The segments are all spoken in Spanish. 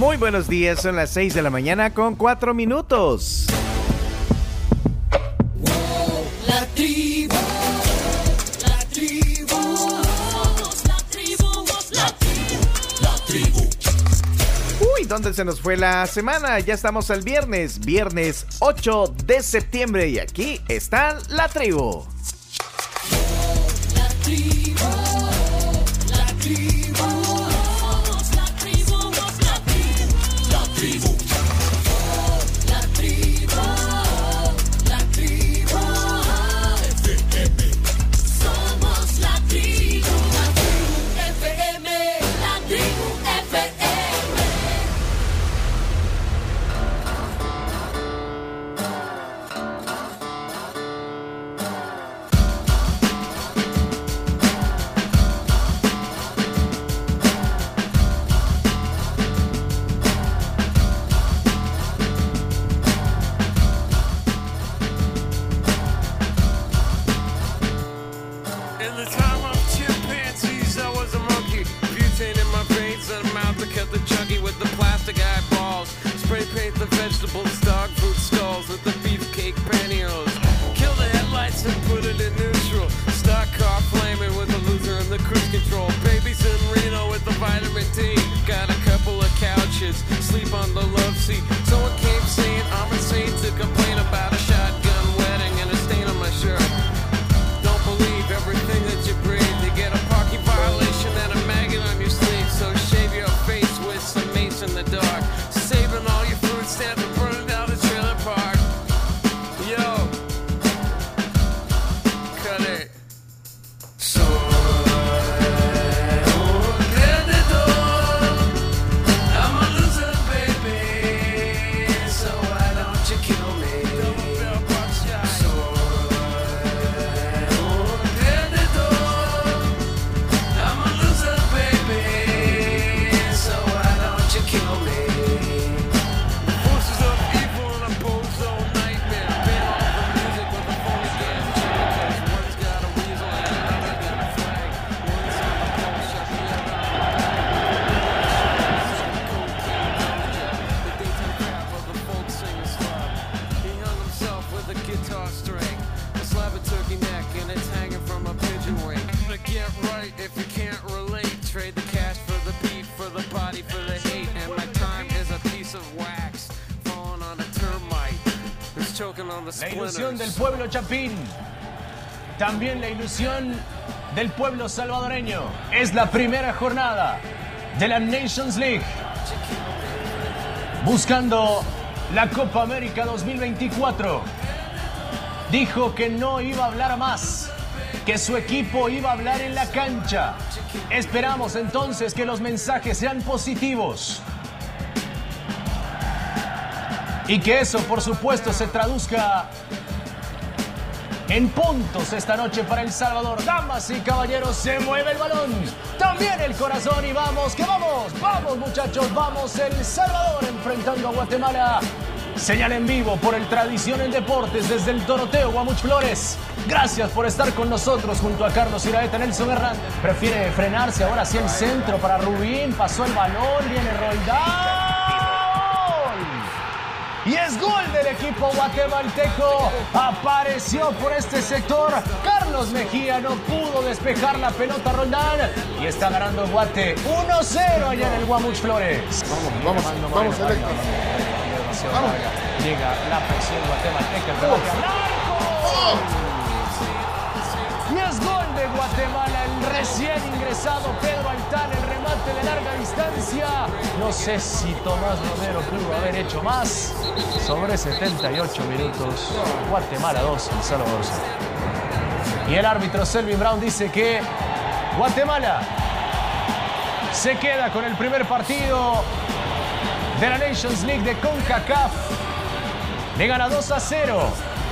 Muy buenos días, son las 6 de la mañana con 4 minutos. La tribu, la tribu, la tribu, la tribu, la tribu. Uy, ¿dónde se nos fue la semana? Ya estamos al viernes, viernes 8 de septiembre y aquí está la tribu. La tribu, La ilusión del pueblo chapín. También la ilusión del pueblo salvadoreño. Es la primera jornada de la Nations League. Buscando la Copa América 2024. Dijo que no iba a hablar más. Que su equipo iba a hablar en la cancha. Esperamos entonces que los mensajes sean positivos. Y que eso, por supuesto, se traduzca en puntos esta noche para El Salvador. Damas y caballeros, se mueve el balón. También el corazón y vamos, que vamos. Vamos muchachos, vamos El Salvador enfrentando a Guatemala. Señal en vivo por el Tradición en Deportes desde el Doroteo Guamuch Flores. Gracias por estar con nosotros junto a Carlos Iraeta, Nelson Hernández. Prefiere frenarse ahora hacia el centro para Rubín. Pasó el balón, viene Roldán. Equipo guatemalteco. Apareció por este sector. Carlos Mejía no pudo despejar la pelota Roldán. Y está ganando Guate 1-0 allá en el Guamuch Flores. Vamos, vamos, vamos. Llega la presión guatemalteca. al arco. Y es gol de Guatemala, el recién ingresado Pedro remate de larga distancia. No sé si Tomás Romero pudo haber hecho más. Sobre 78 minutos, Guatemala 2, El Salvador 0. Y el árbitro Selvin Brown dice que Guatemala se queda con el primer partido de la Nations League de CONCACAF. Le gana 2 a 0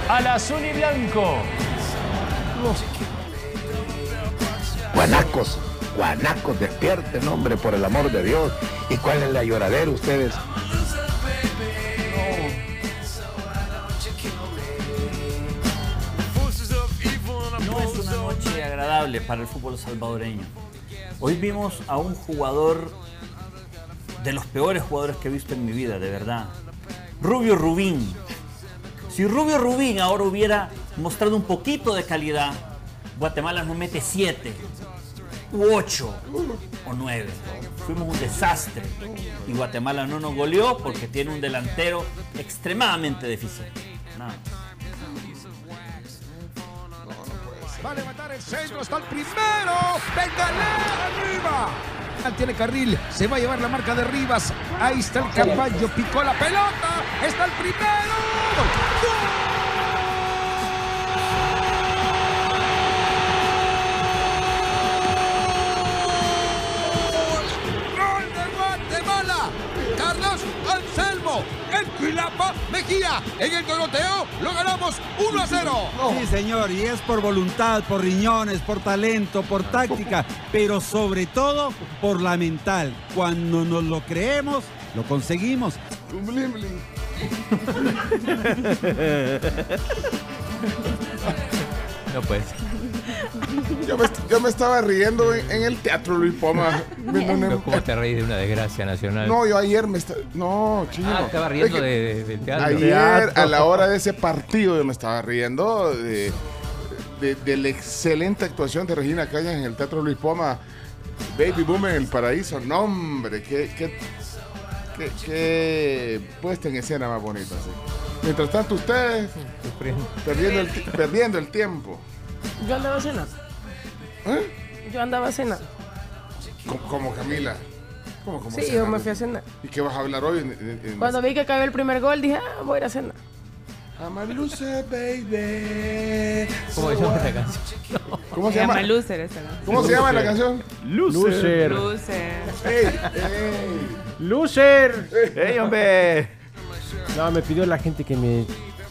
al azul y blanco. Guanacos, guanacos, despierten, hombre, por el amor de Dios. ¿Y cuál es la lloradera ustedes? No es una noche agradable para el fútbol salvadoreño. Hoy vimos a un jugador de los peores jugadores que he visto en mi vida, de verdad. Rubio Rubín. Si Rubio Rubín ahora hubiera mostrado un poquito de calidad, Guatemala nos mete 7, u 8 o 9. Fuimos un desastre. Y Guatemala no nos goleó porque tiene un delantero extremadamente deficiente. Nada. Va a levantar el centro, está el primero. ¡Véngale arriba! Tiene carril, se va a llevar la marca de Rivas. Ahí está el caballo, picó la pelota. Está el primero. ¡Gol El Quilapa Mejía. En el Doroteo lo ganamos 1 a 0. Sí, señor, y es por voluntad, por riñones, por talento, por táctica, pero sobre todo por la mental. Cuando nos lo creemos, lo conseguimos. No pues. Yo me, yo me estaba riendo en, en el teatro Luis Poma. viendo ¿Cómo te reís de una desgracia nacional? No, yo ayer me estaba. No, chino. Ah, estaba riendo Es que de- de- del teatro. Ayer, Teatro. a la hora de ese partido, yo me estaba riendo de, de- la excelente actuación de Regina Cañas en el Teatro Luis Poma. Baby Boom en el Paraíso. No, hombre, qué, qué, qué, qué puesta en escena más bonita. sí. Mientras tanto, ustedes perdiendo el, perdiendo el tiempo. Yo andaba a cenar. ¿Eh? Yo andaba a cenar. Como, como Camila. ¿Cómo, cómo Sí, se yo me fui a cenar. ¿Y qué vas a hablar hoy? En, en- en- Cuando vi que cayó el primer gol, dije, ah, voy a ir a cenar. I'm a loser, baby. ¿Cómo se llama esta canción? ¿Cómo se llama? Loser esa, ¿no? ¿Cómo se llama la canción? Loser. Loser. Ey, ey. ¡Loser! ¡Ey, hombre! No, me pidió la gente que me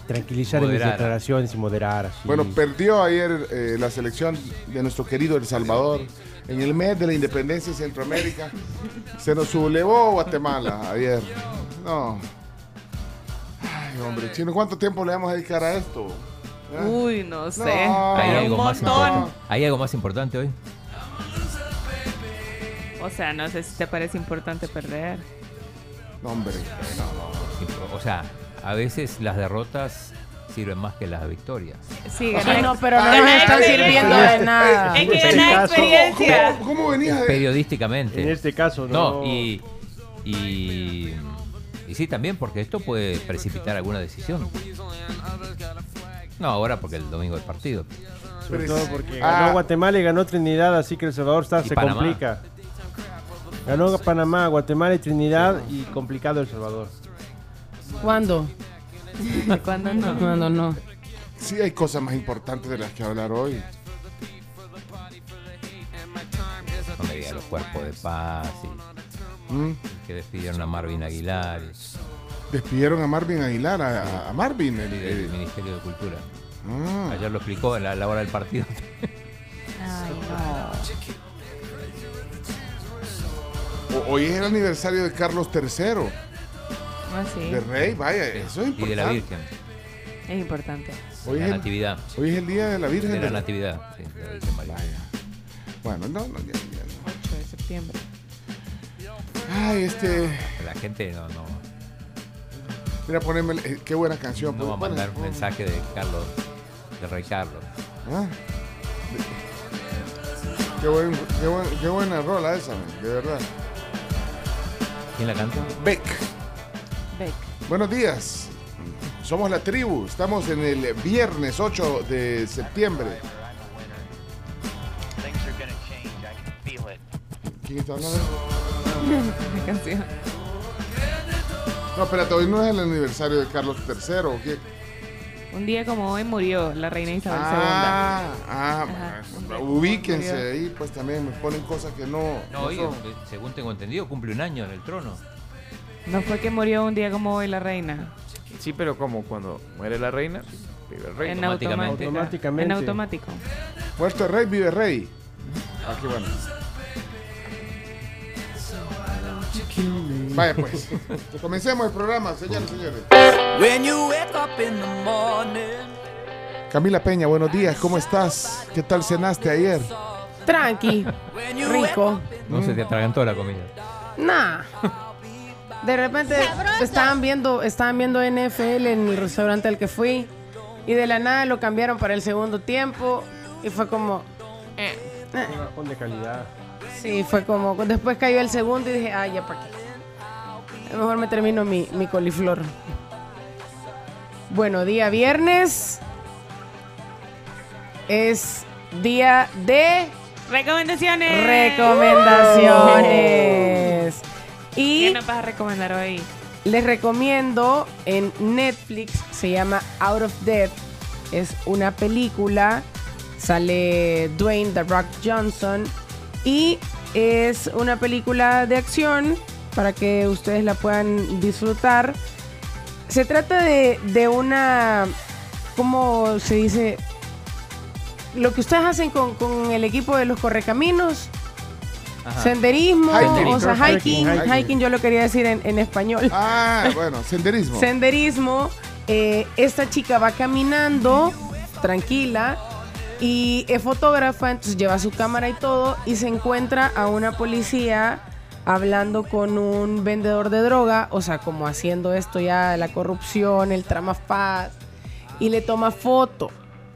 tranquilizara en mis declaraciones y moderara. sí. Bueno, perdió ayer eh, la selección de nuestro querido El Salvador. En el mes de la independencia de Centroamérica. Se nos sublevó Guatemala ayer. No. Ay, hombre, chino, ¿cuánto tiempo le vamos a dedicar a esto? ¿Eh? Uy, no sé. No. ¿Hay algo, un más? ¿Hay algo más importante hoy? O sea, no sé si te parece importante perder. No, hombre. O sea, a veces las derrotas sirven más que las victorias. Sí, ganar- no, pero no nos están sirviendo de nada. Es que En este ganar caso- experiencia. ¿Cómo, cómo venías de.? Periodísticamente. En este caso, no. No, y, y, y sí, también porque esto puede precipitar alguna decisión. No, ahora porque el domingo es partido. Sobre todo porque Ah. ganó Guatemala y ganó Trinidad, así que El Salvador está, se Panamá. complica. Ganó Panamá, Guatemala y Trinidad y complicado El Salvador. ¿Cuándo? ¿Cuándo no? Cuando no. Sí, hay cosas más importantes de las que hablar hoy. No me diga los cuerpos de paz y ¿Mm? que despidieron a Marvin Aguilar y Despidieron a Marvin Aguilar, a, a Marvin. el- el- Ministerio de Cultura. Ah. Ayer lo explicó en la, la hora del partido. Ay, no. O- Hoy es el aniversario de Carlos III, Ah, sí. de Rey, vaya, eso es y de la importante. Virgen. Es importante. Hoy la es, el, Natividad. hoy es el día de la Virgen. De la de la- Natividad. Sí, de la Virgen María. Vaya. Bueno, no, no, ya, ya 8 de septiembre. no. Ay, este. La gente no, no, Mira, poneme. eh, qué buena canción. no va a mandar un mensaje de Carlos, de Rey Carlos. Ah. Qué, buen, qué, buen- qué buena rola esa, man, de verdad. ¿Quién la canta? Beck. Beck. Buenos días. Somos la tribu. Estamos en el viernes 8 de septiembre. ¿Quién está hablando? La canción. No, espérate, hoy no es el aniversario de Carlos III, ¿o qué? Un día como hoy murió la reina Isabel Ah, ah, Ajá. ubíquense ahí, pues también me ponen cosas que no. No, no eh, según tengo entendido, cumple un año en el trono. No fue que murió un día como hoy la reina. Sí, pero como cuando muere la reina, vive el rey. En automáticamente. Automáticamente. En automático. Muerto el rey, vive rey. Ah, qué bueno. Vaya pues. Comencemos el programa, señores y señores. When you wake up in the morning. Camila Peña, buenos días, ¿cómo estás? ¿Qué tal cenaste ayer? Tranqui. Rico. No se te atragantó la comida. Nah. De repente estaban viendo, estaban viendo NFL en el restaurante al que fui y de la nada lo cambiaron para el segundo tiempo y fue como eh, eh. De calidad. Sí, fue como después cayó el segundo y dije, ay, ya para qué. A lo mejor me termino mi, mi coliflor. Bueno, día viernes es día de Recomendaciones. recomendaciones. Y ¿Qué nos vas a recomendar hoy? les recomiendo en Netflix, se llama Out of Death. Es una película, sale Dwayne The Rock Johnson y es una película de acción para que ustedes la puedan disfrutar. Se trata de, de una, ¿cómo se dice? Lo que ustedes hacen con, con el equipo de los correcaminos. Ajá. Senderismo, Hiking. o sea, hiking, Hiking. hiking, yo lo quería decir en, en español. Ah, bueno, senderismo. Senderismo, eh, esta chica va caminando tranquila y es fotógrafa, entonces lleva su cámara y todo y se encuentra a una policía hablando con un vendedor de droga, o sea, como haciendo esto ya, la corrupción, el tramafaz, y le toma foto.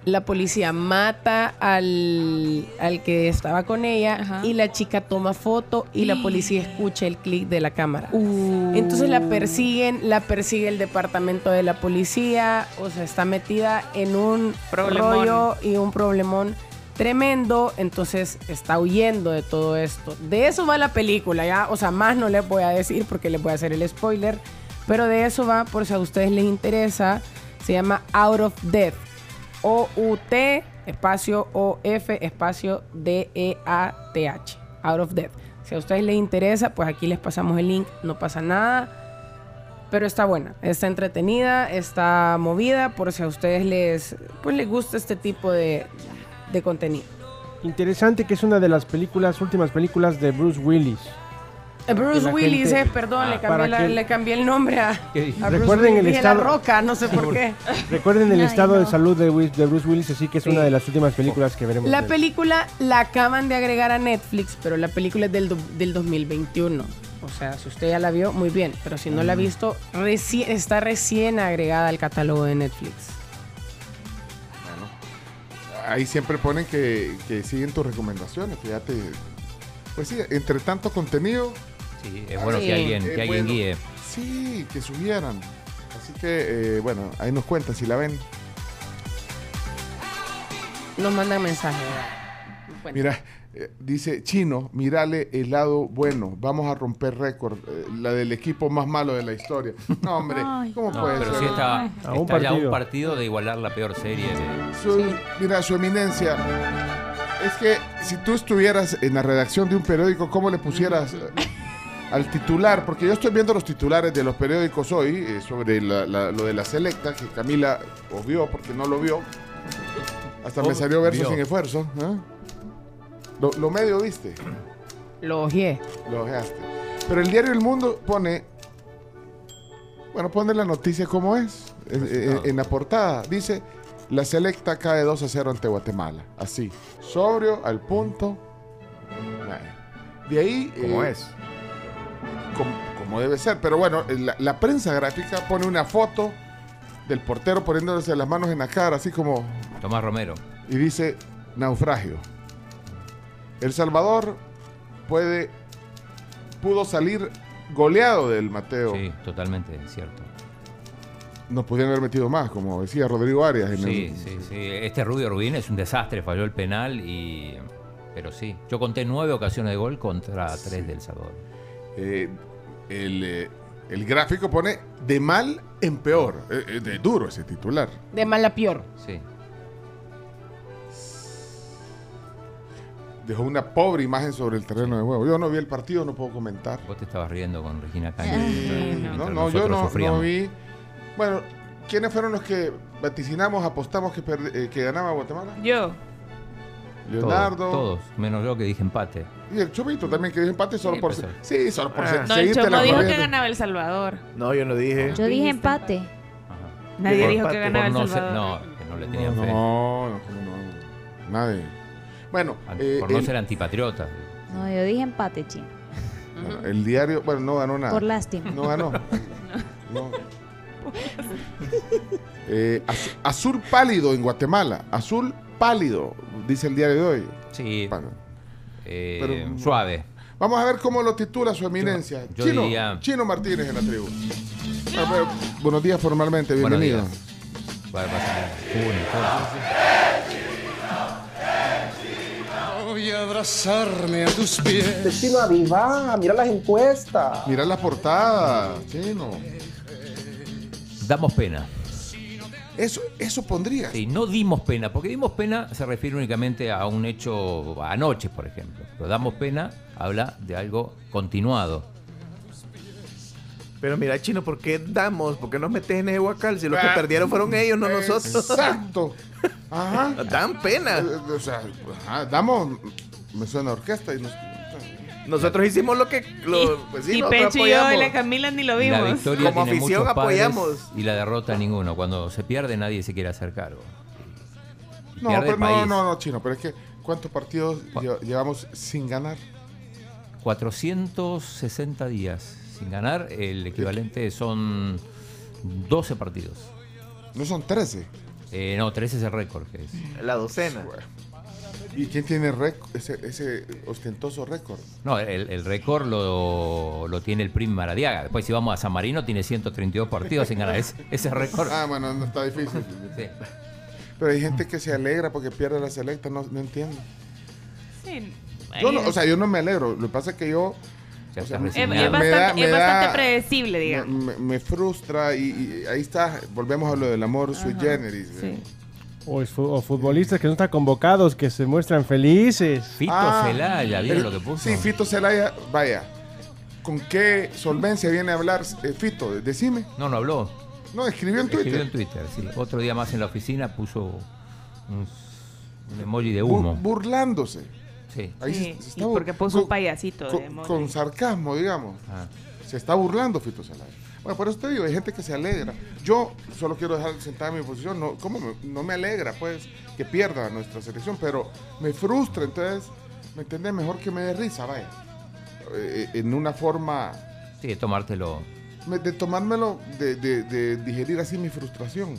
La policía mata al, al que estaba con ella y la chica toma foto y la policía escucha el clic de la cámara. Entonces la persiguen, la persigue el departamento de la policía, o sea, está metida en un Problemón. rollo y un problemón tremendo, entonces está huyendo de todo esto. De eso va la película, ya, o sea, más no les voy a decir porque les voy a hacer el spoiler, pero de eso va, por si a ustedes les interesa, se llama Out of Death. O-U-T, espacio O-F, espacio D-E-A-T-H. Out of Death. Si a ustedes les interesa, pues aquí les pasamos el link, no pasa nada. Pero está buena, está entretenida, está movida, por si a ustedes les, pues les gusta este tipo de, de contenido. Interesante que es una de las películas, últimas películas de Bruce Willis. Bruce Willis, gente- eh, perdón, le, para cambié la, que- le cambié el nombre a, Recuerden Willis. el estado- La Roca, no sé por qué. Recuerden el Ay, estado de salud de, de Bruce Willis, así que es Sí. una de las últimas películas que veremos. La película la acaban de agregar a Netflix, pero la película es del, do- del 2021. O sea, si usted ya la vio, muy bien. Pero si no la ha visto, reci- está recién agregada al catálogo de Netflix. Ahí siempre ponen que, que siguen tus recomendaciones, fíjate. Pues sí, entre tanto contenido. Sí, es bueno que alguien- que alguien guíe. Sí, que subieran. Así que, eh, bueno, ahí nos cuentan si la ven. Nos mandan mensajes. Bueno. Mira, eh, dice Chino, mirale el lado bueno, vamos a romper récord, eh, la del equipo más malo de la historia. No, hombre, ¿cómo No, puede pero ser? sí está, está un ya un partido. de igualar la peor serie. de- Su- Mira, su eminencia, es que si tú estuvieras en la redacción de un periódico, ¿cómo le pusieras eh, al titular? Porque yo estoy viendo los titulares de los periódicos hoy eh, sobre la- la- lo de la selecta, que Camila obvió porque no lo vio. Hasta me salió verso Vio. sin esfuerzo. ¿eh? Lo, lo medio viste. Lo ojeé. Lo ojeaste. Pero el diario El Mundo pone. Bueno, pone la noticia como es. En, en- en la portada. Dice: La selecta cae 2 a 0 ante Guatemala. Así. Sobrio, al punto. De ahí. Como eh, es. Como, como debe ser. Pero bueno, la, la prensa gráfica pone una foto del portero poniéndose las manos en la cara, así como. Tomás Romero. Y dice: Naufragio. El Salvador puede. Pudo salir goleado del Mateo. Sí, totalmente cierto. Nos podían haber metido más, como decía Rodrigo Arias. En Sí, el- sí, sí. Este Rubio Rubín es un desastre, falló el penal y. Pero sí, yo conté nueve ocasiones de gol contra tres del Salvador. Eh, el, eh, el gráfico pone de mal en peor. Eh, eh, de duro ese titular. De mal a peor. Sí. Dejó una pobre imagen sobre el terreno de juego. Yo no vi el partido, no puedo comentar. Vos te estabas riendo con Regina Caña. No, no, yo no, no vi. Bueno, ¿quiénes fueron los que vaticinamos, apostamos que, perde- eh, que ganaba Guatemala? Yo. Leonardo. Todos, todos, menos yo que dije empate. Y el Chubito también que dijo empate solo Sí, por pues, sí, solo por Ah. se- No, el Chomo dijo que ganaba El Salvador. No, yo no dije. Yo dije empate. Nadie Por- dijo que por ganaba El no Salvador. no, que no le tenían No, fe. no, no, ¿cómo no? Nadie. Bueno, eh, por no el- ser antipatriota. No, yo dije empate, chino. Bueno, el diario, bueno, no ganó nada. Por lástima. No ganó. No. Eh, az- azul pálido en Guatemala. Azul pálido, dice el diario de hoy. Sí. Eh, Pero- suave. Vamos a ver cómo lo titula su eminencia. yo Chino, diría- Chino Martínez en la tribu. Ah, bueno, buenos días formalmente, bienvenido. Voy a abrazarme a tus pies. Chino Aviva, mira las encuestas. Mira la portada, Chino. Damos pena. Eso, eso pondría. Sí, no dimos pena, porque dimos pena se refiere únicamente a un hecho anoche, por ejemplo. Pero damos pena habla de algo continuado. Pero mira, chino, ¿por qué damos? ¿Por qué nos metes en ese huacal? Si los que Ah, perdieron fueron ellos, no nosotros. Exacto. Ajá. Dan pena. Eh, O sea, ajá, damos. Me suena orquesta y nos. Nosotros hicimos lo que. Lo, pues sí, y Pecho y yo y la Camila ni lo La vimos. victoria Como tiene afición muchos padres apoyamos. y la derrota ninguno. Cuando se pierde nadie se quiere hacer cargo. No, pero no, no, no, chino. Pero es que, ¿cuántos partidos lle- llevamos sin ganar? 460 días sin ganar, el equivalente son 12 partidos. No son 13. Eh, no, 13 es el récord. Que es. La docena. ¿Y quién tiene ese, ese ostentoso récord? No, el, el récord lo, lo tiene el Prim Maradiaga. Después, si vamos a San Marino, tiene 132 partidos sin ganar. Ese, ese récord. Ah, bueno, no está difícil. Sí. Pero hay gente que se alegra porque pierde la selecta, no, no entiendo. Sí, Yo no, o sea, yo no me alegro. Lo que pasa es que yo. o sea, me- es, me- es me bastante, da- me es bastante da- predecible, digamos. me- me frustra y, y ahí está. Volvemos a lo del amor sui generis. eh. O, es fu- o futbolistas que no están convocados, que se muestran felices. Fito Ah, Celaya, ¿vieron el- lo que puso? Sí, Fito Celaya, vaya. ¿Con qué solvencia viene a hablar eh, Fito? Decime. No, no habló. No, escribió en Twitter. Escribió en Twitter, sí. Otro día más en la oficina puso un, un emoji de humo. burlándose. Sí. Ahí Sí, se- se y está porque puso un con- payasito de con, emoji. con sarcasmo, digamos. Ah. Se está burlando Fito Celaya. Bueno, por eso te digo, hay gente que se alegra. Yo solo quiero dejar sentada mi posición. No, ¿cómo me- no me alegra, pues, que pierda nuestra selección? Pero me frustra, entonces, ¿me entiendes? Mejor que me dé risa, vaya. Eh, en una forma Sí, tomártelo. me- de tomármelo, de, de- de digerir así mi frustración.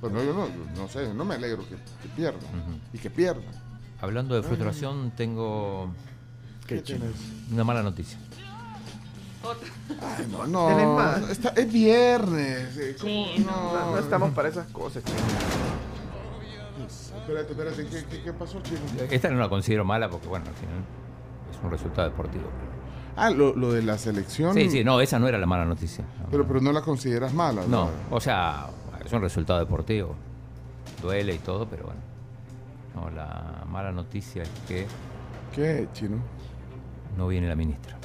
Bueno, yo no, no sé, no me alegro que, que pierda. Y que pierda. Hablando de frustración, tengo ¿Qué tienes? una mala noticia. Ay, no, ¿Tenés no. más? está- es viernes. eh, ¿cómo Sí, no, no, no estamos para esas cosas. chino. Espérate, espérate, ¿qué, qué, qué pasó, chino? Esta no la considero mala porque, bueno, al final es un resultado deportivo. Ah, lo, lo de la selección. Sí, sí, no, esa no era la mala noticia. Pero, pero no la consideras mala, No, o sea, es un resultado deportivo. Duele y todo, pero bueno. No, la mala noticia es que ¿Qué, chino? no viene la ministra.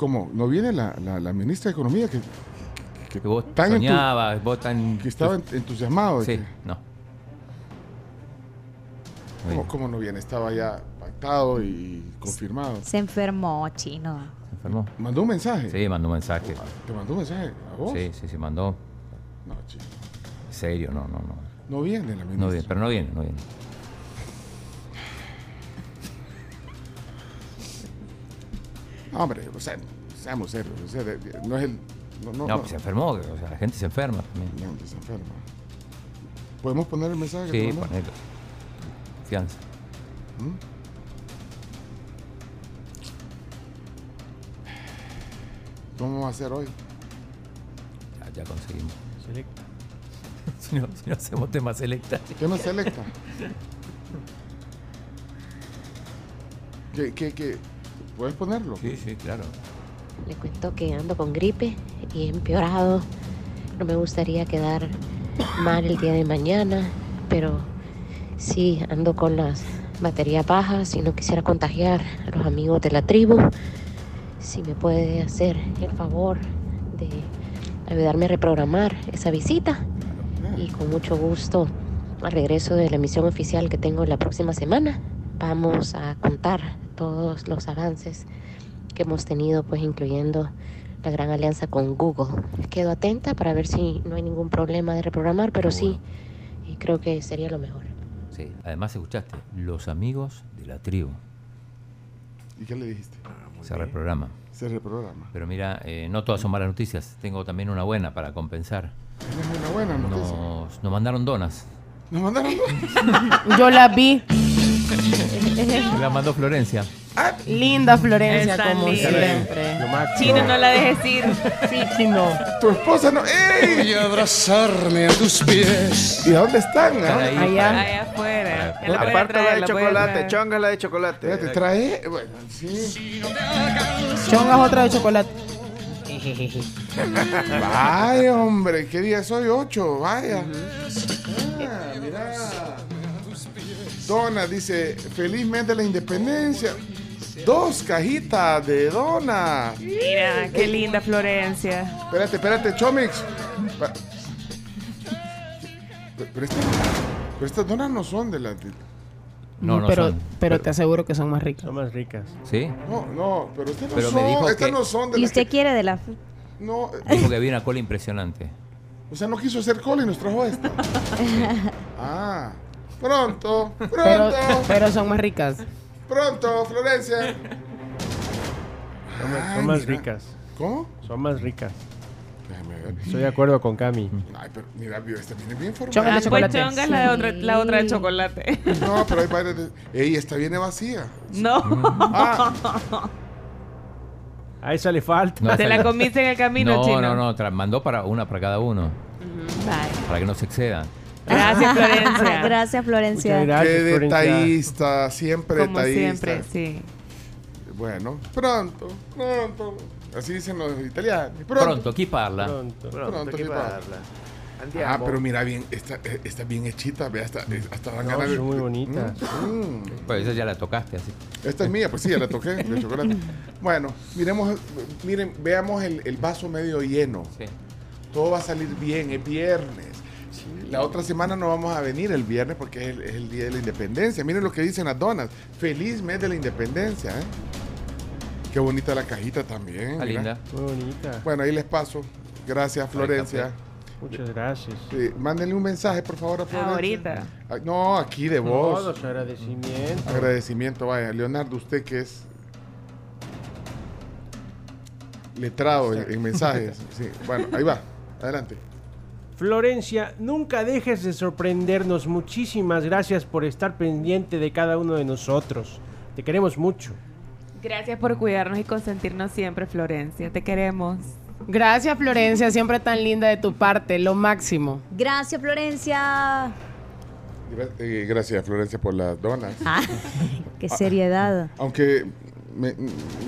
¿Cómo? ¿No viene la, la, la ministra de Economía que, Que vos tan entu- soñabas, vos tan... que estaba ent- entusiasmado? Sí, que- no. ¿Cómo, cómo no viene? Estaba ya pactado y confirmado. Se enfermó, chino. ¿Se enfermó? ¿Mandó un mensaje? Sí, mandó un mensaje. ¿Te mandó un mensaje a vos? Sí, sí, sí, mandó. No, chino. En serio, no, no, no. No viene la ministra. No viene, pero no viene, no viene. Hombre, o sea, seamos serios. o sea, de- de- no es el. No, no, No, pues se enfermó, o sea, la gente se enferma también. No, que se enferma. ¿Podemos poner el mensaje? que Sí, te mandó? ponelo. Confianza. ¿Mm? ¿Cómo vamos a hacer hoy? Ya, ya conseguimos. Selecta. si, no, si no hacemos temas selecta. ¿Qué me selecta? ¿Qué, qué, qué? ¿Puedes ponerlo? Sí, sí, claro. Le cuento que ando con gripe y he empeorado. No me gustaría quedar mal el día de mañana, pero sí ando con las baterías bajas y no quisiera contagiar a los amigos de la tribu. Si me puede hacer el favor de ayudarme a reprogramar esa visita y con mucho gusto al regreso de la emisión oficial que tengo la próxima semana vamos a contar todos los avances que hemos tenido, pues incluyendo la gran alianza con Google. Quedo atenta para ver si no hay ningún problema de reprogramar, pero sí, y creo que sería lo mejor. Sí, además escuchaste, los amigos de la tribu. ¿Y qué le dijiste? Se reprograma. Se reprograma. Pero mira, eh, no todas son malas noticias. Tengo también una buena para compensar. Una buena noticia. Nos, nos mandaron donas. Nos mandaron Yo la vi. La mandó Florencia. Linda Florencia, Está como linda. siempre. Chino, no la dejes ir. Sí, Chino. Tu esposa no. ¡Ey! Y abrazarme a tus pies. ¿Y a dónde están? Ah? ahí. Allá. Allá afuera. La puede Aparte la de puede chocolate, traer. chonga la de chocolate. Espérate, trae. Bueno, sí. Chongas otra de chocolate. Vaya, hombre, ¿qué día soy? 8, vaya. Ah, mira. Dona dice, felizmente la independencia. Dos cajitas de dona. Mira, qué linda Florencia. Espérate, espérate, Chomix. Pero, este- pero estas donas no son de la... No, no pero, son. pero te aseguro que son más ricas. Son más ricas. ¿Sí? No, no, pero estas no Pero me son, dijo estas que- no son de ¿Y usted que- quiere de la... No, Dijo que había una cola impresionante. o sea, no quiso hacer cola y nos trajo esta. Ah, pronto, Pero, pronto, pero son más ricas. pronto, Florencia. Son, más- Ay, son más mira. ricas. ¿Cómo? Son más ricas. Déjame ver. Estoy de acuerdo con Cami. Ay, pero mira, vio, esta viene bien Chonga formada. de Ah, pues chocolate. chonga es la, de otra, la otra de chocolate. No, pero hay varias. de- Ey, esta viene vacía. No. Ah, A esa le falta. No, Te la comiste en el camino, no, chino. no, no, tra- mandó para una para cada uno, Bye. para que no se excedan. Gracias, Florencia. Gracias, Florencia. Muchas gracias, qué Florencia. detallista, siempre Como detallista. siempre, sí. Bueno, pronto, pronto. Así dicen los italianos. Pronto, Pronto. aquí parla. Pronto. Pronto, Pronto. Ah, pero mira bien, esta, eh, está bien hechita, ve, hasta, eh, hasta dan No, ganas son muy bonitas. Mm. Pues esa ya la tocaste así. Esta es mía, pues sí, ya la toqué, de chocolate. Bueno, miremos, miren, veamos el, el vaso medio lleno. Sí. Todo va a salir bien, es viernes. La otra semana no vamos a venir el viernes porque es el, es el día de la independencia. Miren lo que dicen las donas. Feliz mes de la independencia, ¿eh? Qué bonita la cajita también. Está linda. Muy bonita. Bueno, ahí les paso. Gracias, Florencia. Muchas gracias. Sí, mándenle un mensaje, por favor, a Florencia. Ahorita. Ah, No, aquí de voz. Todos agradecimientos. Agradecimiento, vaya. Leonardo, usted que es letrado en, en mensajes. Sí, Bueno, ahí va. Adelante. Florencia, nunca dejes de sorprendernos. Muchísimas gracias por estar pendiente de cada uno de nosotros. Te queremos mucho. Gracias por cuidarnos y consentirnos siempre, Florencia. Te queremos. Gracias, Florencia. Siempre tan linda de tu parte. Lo máximo. Gracias, Florencia. Eh, gracias, Florencia, por las donas. Ah, qué seriedad. Aunque me,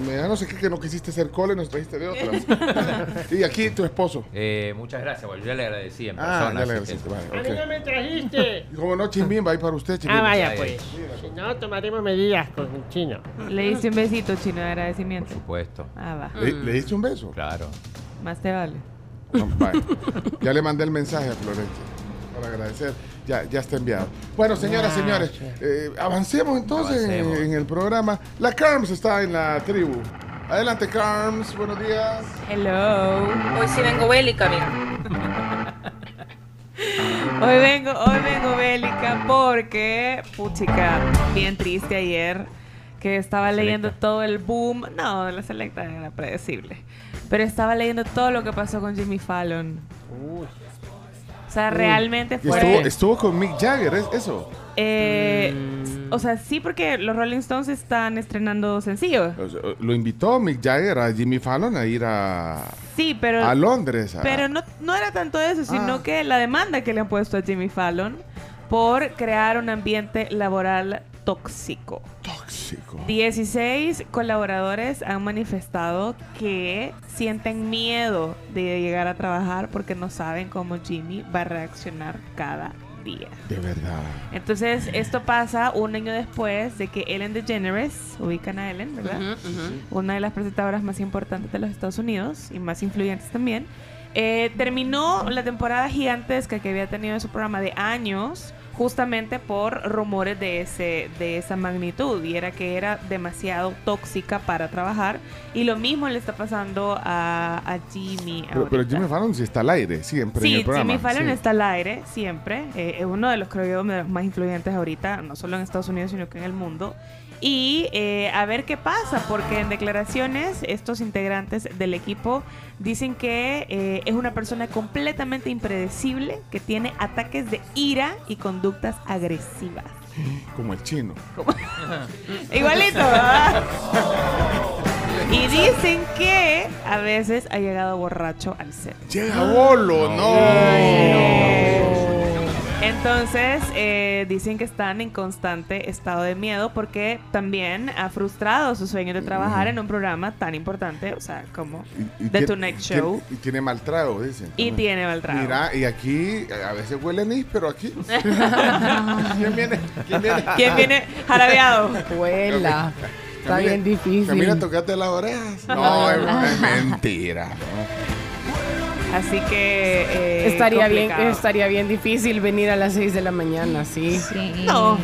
me da no sé qué que no quisiste hacer cola y nos trajiste de otras. y aquí tu esposo. Eh, muchas gracias, bueno, yo ya le agradecí en Ah, persona. ya le agradeciste. vaya, A mí no me trajiste. Como no, Chimbimba, ahí para usted, Chimbimba. Ah, vaya pues. Si no, tomaremos medidas con el chino. Le diste un besito, chino, de agradecimiento. Por supuesto. Ah, va. ¿Le, le diste un beso? Claro. Más te vale. No, vaya. Ya le mandé el mensaje a Florencia para agradecer. Ya, ya está enviado. Bueno, señoras, señores, eh, avancemos entonces en- Avancemos. En, el programa. La Carms está en la tribu. Adelante, Carms. Buenos días. Hello. Hoy sí vengo bélica, mira. Hoy vengo, hoy vengo bélica porque, puchica, bien triste ayer que estaba leyendo todo el boom. No, la selecta era predecible. Pero estaba leyendo todo lo que pasó con Jimmy Fallon. O sea, realmente Y fue. estuvo, estuvo con Mick Jagger, ¿es eso? Eh, O sea, sí, porque los Rolling Stones están estrenando sencillo. O sea, Lo invitó Mick Jagger a Jimmy Fallon a ir a, Sí, pero. a Londres. a- Pero no, no era tanto eso, sino Ah. que la demanda que le han puesto a Jimmy Fallon por crear un ambiente laboral tóxico. Tóxico. 16 colaboradores han manifestado que sienten miedo de llegar a trabajar porque no saben cómo Jimmy va a reaccionar cada día. De verdad. Entonces, esto pasa un año después de que Ellen DeGeneres, ubican a Ellen, ¿verdad? Una de las presentadoras más importantes de los Estados Unidos y más influyentes también, eh, terminó la temporada gigantesca que había tenido en su programa de años justamente por rumores de ese de esa magnitud y era que era demasiado tóxica para trabajar y lo mismo le está pasando a, a Jimmy Pero. Jimmy Fallon sí está al aire, siempre en Sí, el programa. Jimmy Fallon sí. está al aire siempre. eh, es uno de los, creo yo, de los más influyentes ahorita, no solo en Estados Unidos, sino que en el mundo. Y eh, a ver qué pasa, porque en declaraciones estos integrantes del equipo dicen que eh, es una persona completamente impredecible, que tiene ataques de ira y conductas agresivas. Como el chino. Igualito, ¿verdad? Y dicen que a veces ha llegado borracho al set. Llega bolo, no. Entonces, eh, dicen que están en constante estado de miedo porque también ha frustrado su sueño de trabajar en un programa tan importante, o sea, como Y The tiene- Tonight Show. Y tiene mal trago, dicen. Y tiene mal trago. Mira, y aquí a veces huele anís, pero aquí. ¿Quién viene? ¿Quién viene? ¿Quién viene jarabeado? Huela. Está bien difícil. Camila, tocate las orejas. No, es, es mentira. Así que eh, estaría bien, estaría bien difícil venir a las 6 de la mañana, sí. No.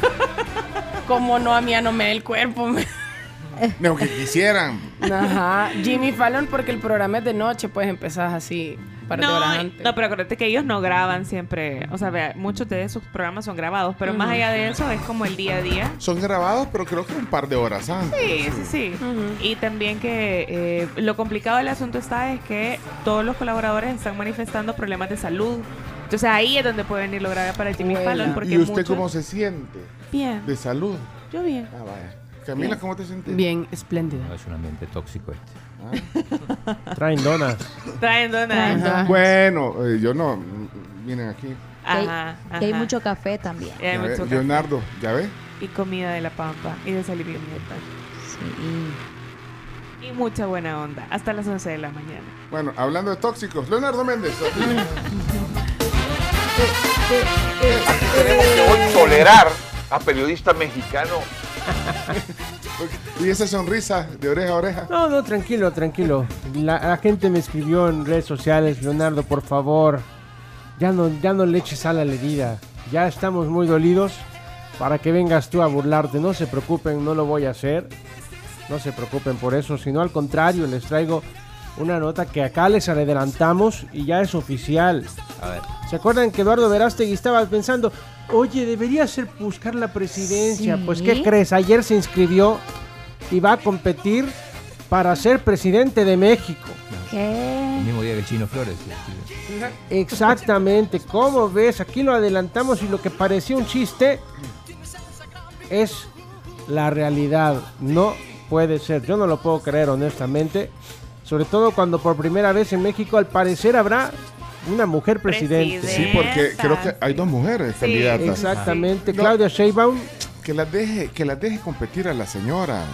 Como no, a mí no me da el cuerpo. aunque quisieran. Ajá. Jimmy Fallon, porque el programa es de noche, pues empezás así, par de horas No, antes. no, pero acuérdate que ellos no graban siempre. O sea, vea, muchos de sus programas son grabados, pero más allá de eso es como el día a día. Son grabados, pero creo que un par de horas antes. Sí, sí, sí. Y también que eh, lo complicado del asunto está es que todos los colaboradores están manifestando problemas de salud. Entonces ahí es donde puede venir lo grave para Jimmy Buena. Fallon. Porque ¿Y usted muchos- cómo se siente? Bien. De salud. Yo bien. Ah, vaya. Camila, ¿cómo te sientes? Bien, espléndida. No, es un ambiente tóxico este. Traen donas. Traen donas. Ajá. Bueno, eh, yo no. mm, Vienen aquí. Ajá, Y hay mucho café también. Y hay Ya ve, café. Leonardo, ¿ya ve? Y comida de la pampa. Y de salir bien Sí. Y mucha buena onda. Hasta las 11 de la mañana. Bueno, hablando de tóxicos, Leonardo Méndez. Tenemos que tolerar a periodistas mexicanos. Y esa sonrisa de oreja a oreja. No, no, tranquilo, tranquilo. La, la gente me escribió en redes sociales, Leonardo, por favor, ya no, ya no le eches a la herida. Ya estamos muy dolidos para que vengas tú a burlarte. No se preocupen, no lo voy a hacer. No se preocupen por eso, sino al contrario, les traigo una nota que acá les adelantamos y ya es oficial. A ver. ¿Se acuerdan que Eduardo Verástegui estaba pensando, oye, debería ser buscar la presidencia? Sí. Pues, ¿qué crees? Ayer se inscribió y va a competir para ser presidente de México. El ¿Qué? mismo día que el Chino Flores. Exactamente, ¿cómo ves? Aquí lo adelantamos y lo que parecía un chiste es la realidad. No puede ser, yo no lo puedo creer honestamente. Sobre todo cuando por primera vez en México al parecer habrá una mujer presidente. Sí, porque creo que hay dos mujeres Sí. candidatas. Exactamente, Claudia Sheinbaum Que las deje, que las deje competir a la señora.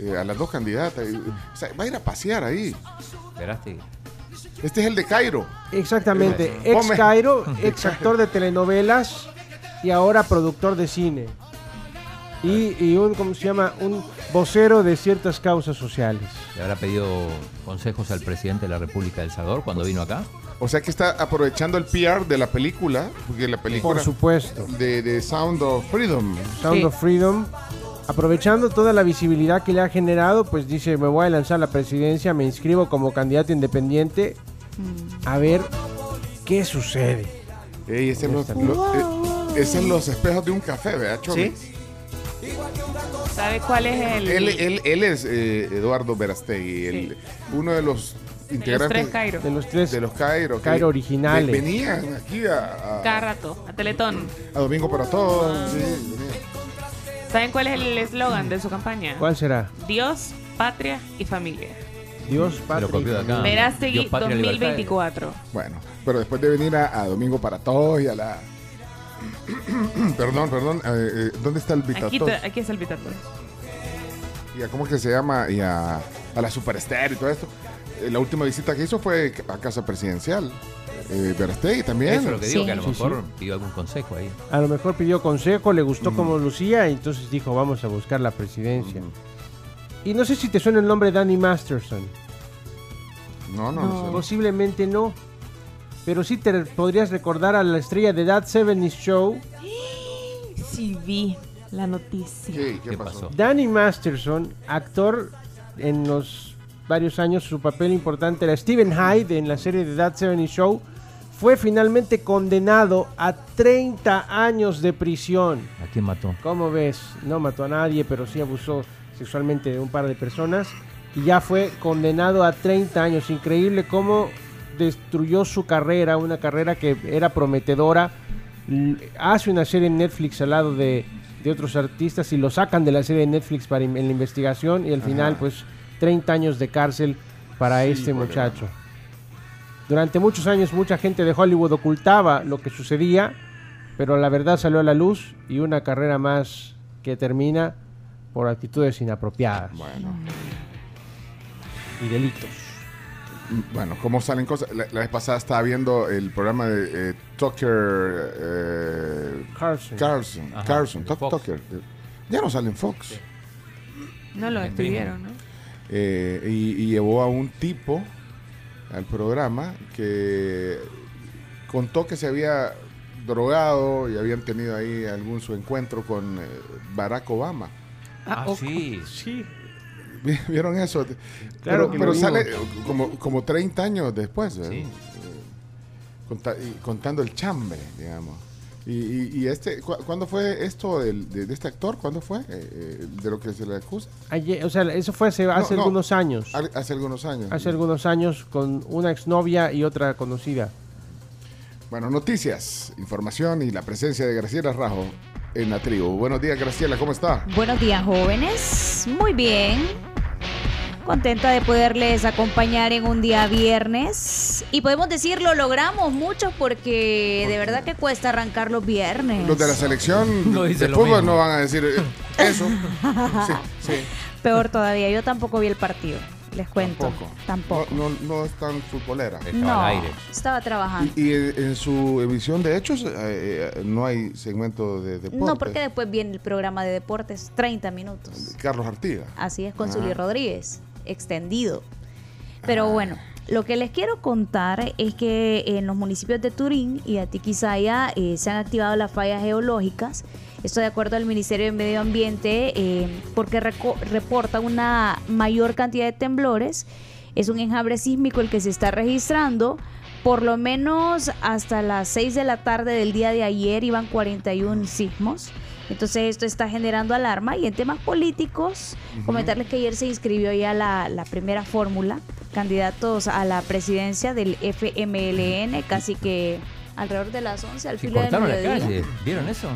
eh, a las dos candidatas. y- O sea, va a ir a pasear ahí. Verástegui. Este es el de Cairo. Exactamente, ex Come. Cairo, ex actor de telenovelas y ahora productor de cine. Y, y un, ¿cómo se llama? Un vocero de ciertas causas sociales. Le habrá pedido consejos al presidente de la República del Salvador cuando vino acá. O sea que está aprovechando el PR de la película. Porque la película. Por supuesto. De, de Sound of Freedom. Sound Sí. of Freedom. Aprovechando toda la visibilidad que le ha generado, pues dice, me voy a lanzar a la presidencia, me inscribo como candidato independiente, a ver qué sucede. Ey, ese, es los, lo- eh, es los espejos de un café, ¿verdad, Chomi? Sí. ¿Sabe cuál es el...? Él, él- él es eh, Eduardo Verastegui, el- uno de los integrantes tres Cairo. De los tres de los Cairo. Cairo originales. ve- Venían aquí a, a- Cada rato, a Teletón. a Domingo para Todos. Sí, venían. ¿Saben cuál es el eslogan de su campaña? ¿Cuál será? Dios, patria y familia. Dios, patria. de acá. Verástegui Dios, patria, libertad. 2024. Bueno, pero después de venir a, a Domingo para Todos y a la... perdón, perdón. eh, eh, ¿Dónde está el Aquí, Vitato? te- aquí es el Vitato. y a cómo es que se llama y a, a la Superstar y todo esto. Eh, la última visita que hizo fue a Casa Presidencial. Eh, Verastegui también. Eso es lo que digo, Sí. que a lo Sí, mejor pidió algún consejo ahí. A lo mejor pidió consejo, le gustó como lucía y entonces dijo, vamos a buscar la presidencia. Y no sé si te suena el nombre Danny Masterson. No, no, no. sé. Posiblemente no. pero sí te podrías recordar a la estrella de That 70 Show, Sí, vi la noticia. ¿Qué, pasó? Danny Masterson, actor en los varios años, su papel importante era Steven Hyde en la serie de That 70 Show, fue finalmente condenado a 30 años de prisión. ¿A quién mató? ¿Cómo ves? No mató a nadie, pero sí abusó sexualmente de un par de personas y ya fue condenado a 30 años. Increíble cómo destruyó su carrera, una carrera que era prometedora. Hace una serie en Netflix al lado de, de otros artistas y lo sacan de la serie de Netflix para in- en la investigación y al final pues 30 años de cárcel para este muchacho. Durante muchos años mucha gente de Hollywood ocultaba lo que sucedía, pero la verdad salió a la luz y una carrera más que termina por actitudes inapropiadas. Y delitos. Bueno, ¿cómo salen cosas? La, la vez pasada estaba viendo el programa de eh, Tucker eh, Carlson. Carlson. Ajá, Carlson. Tucker. Ya no sale en Fox. No lo despidieron, ¿no? Eh, y, y llevó a un tipo al programa que contó que se había drogado y habían tenido ahí algún su encuentro con eh, Barack Obama. Ah, o- sí. Sí. ¿Vi- ¿Vieron eso? Claro pero que sale como, como 30 años después, ¿eh? Sí. Eh, conta- contando el chambre, digamos. Y, y- y este, cu- ¿cuándo fue esto del- de, de este actor? ¿Cuándo fue? Eh, eh, de lo que se le acusa. Ayer- o sea, eso fue hace, hace no. algunos años. Al- Hace algunos años. Hace algunos años con una exnovia y otra conocida. Bueno, noticias, información y la presencia de Graciela Rajo en la tribu. Buenos días, Graciela, ¿cómo está? Buenos días, jóvenes. Muy bien. Contenta de poderles acompañar en un día viernes. Y podemos decir, lo logramos mucho porque de verdad que cuesta arrancar los viernes. Los de la selección No de fútbol no van a decir eso. Sí, sí, Peor todavía, yo tampoco vi el partido. Les cuento. tampoco. Tampoco. No, no, no es tan futbolera. Estaba No, al aire. estaba trabajando. Y, y en, en su emisión de hechos eh, eh, no hay segmento de deporte. No, porque después viene el programa de deportes, 30 minutos. Carlos Artiga. Así es, con Ah. Zully Rodríguez, extendido. Pero bueno, lo que les quiero contar es que en los municipios de Turín y Atiquizaya eh, se han activado las fallas geológicas. Esto de acuerdo al Ministerio de Medio Ambiente, eh, porque reporta una mayor cantidad de temblores. Es un enjambre sísmico el que se está registrando. Por lo menos hasta las 6 de la tarde del día de ayer iban 41 sismos. Entonces esto está generando alarma y en temas políticos, comentarles que ayer se inscribió ya la, la primera fórmula, candidatos a la presidencia del FMLN, casi que alrededor de las 11 al Sí, filo del cortaron la mediodía. calle. ¿Vieron eso?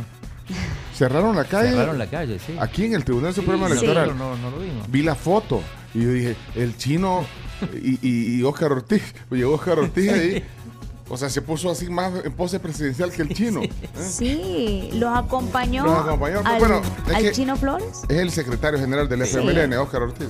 Cerraron la calle. Cerraron la calle, sí. Aquí en el Tribunal Supremo Sí, Electoral. no, no lo vimos. Vi la foto y yo dije, el chino y, y, y Oscar Ortiz. Llegó Oscar Ortiz ahí. O sea, se puso así más en pose presidencial que el chino. ¿eh? Sí, los acompañó, Los acompañó, al, bueno, al Chino Flores Es el secretario general del Sí. FMLN, Oscar Ortiz.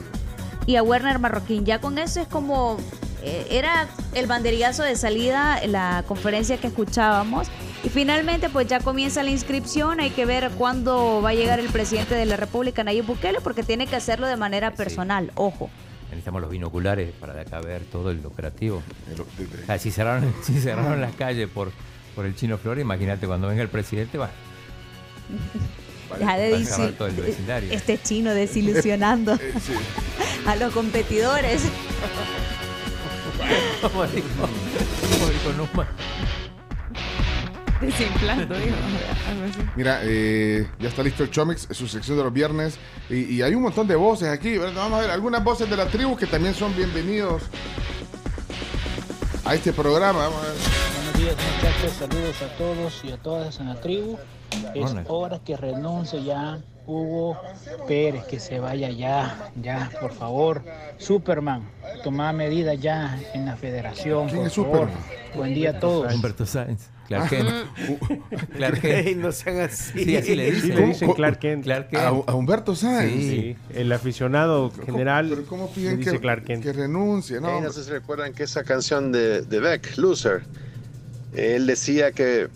y a Werner Marroquín. Ya con eso es como, eh, era el banderillazo de salida, la conferencia que escuchábamos. Y finalmente pues ya comienza la inscripción, hay que ver cuándo va a llegar el presidente de la República, Nayib Bukele, porque tiene que hacerlo de manera personal, ojo. Necesitamos los binoculares para de acá ver todo el operativo. O sea, si cerraron, si cerraron las calles por, por el Chino Flores, imagínate cuando venga el presidente, va. Deja de decir, cerrar todo el vecindario. este chino desilusionando Eh, sí. a los competidores. Como dijo, como dijo Numa. Desinflando, digo. Mira, eh, ya está listo el Chomix, su sección de los viernes. Y, y hay un montón de voces aquí. ¿verdad? Vamos a ver algunas voces de la tribu que también son bienvenidos a este programa. Vamos a ver. Buenos días muchachos, saludos a todos y a todas en la tribu. Es hora que renuncie ya Hugo Pérez, que se vaya ya, ya, por favor. Superman, toma medidas ya en la federación, ¿Quién por es favor. Superman? Buen día a todos. Humberto Sáenz. Clark Kent. Clark Ey, Kent. no sean así. Sí, así le Sí, dicen. le dicen Clark Kent. Clark Kent. A, a Humberto Sáenz. Sí, el aficionado general Pero ¿cómo piden dice que, Clark Kent. que renuncie? No, no sé si recuerdan que esa canción de, de Beck, Loser, él decía que,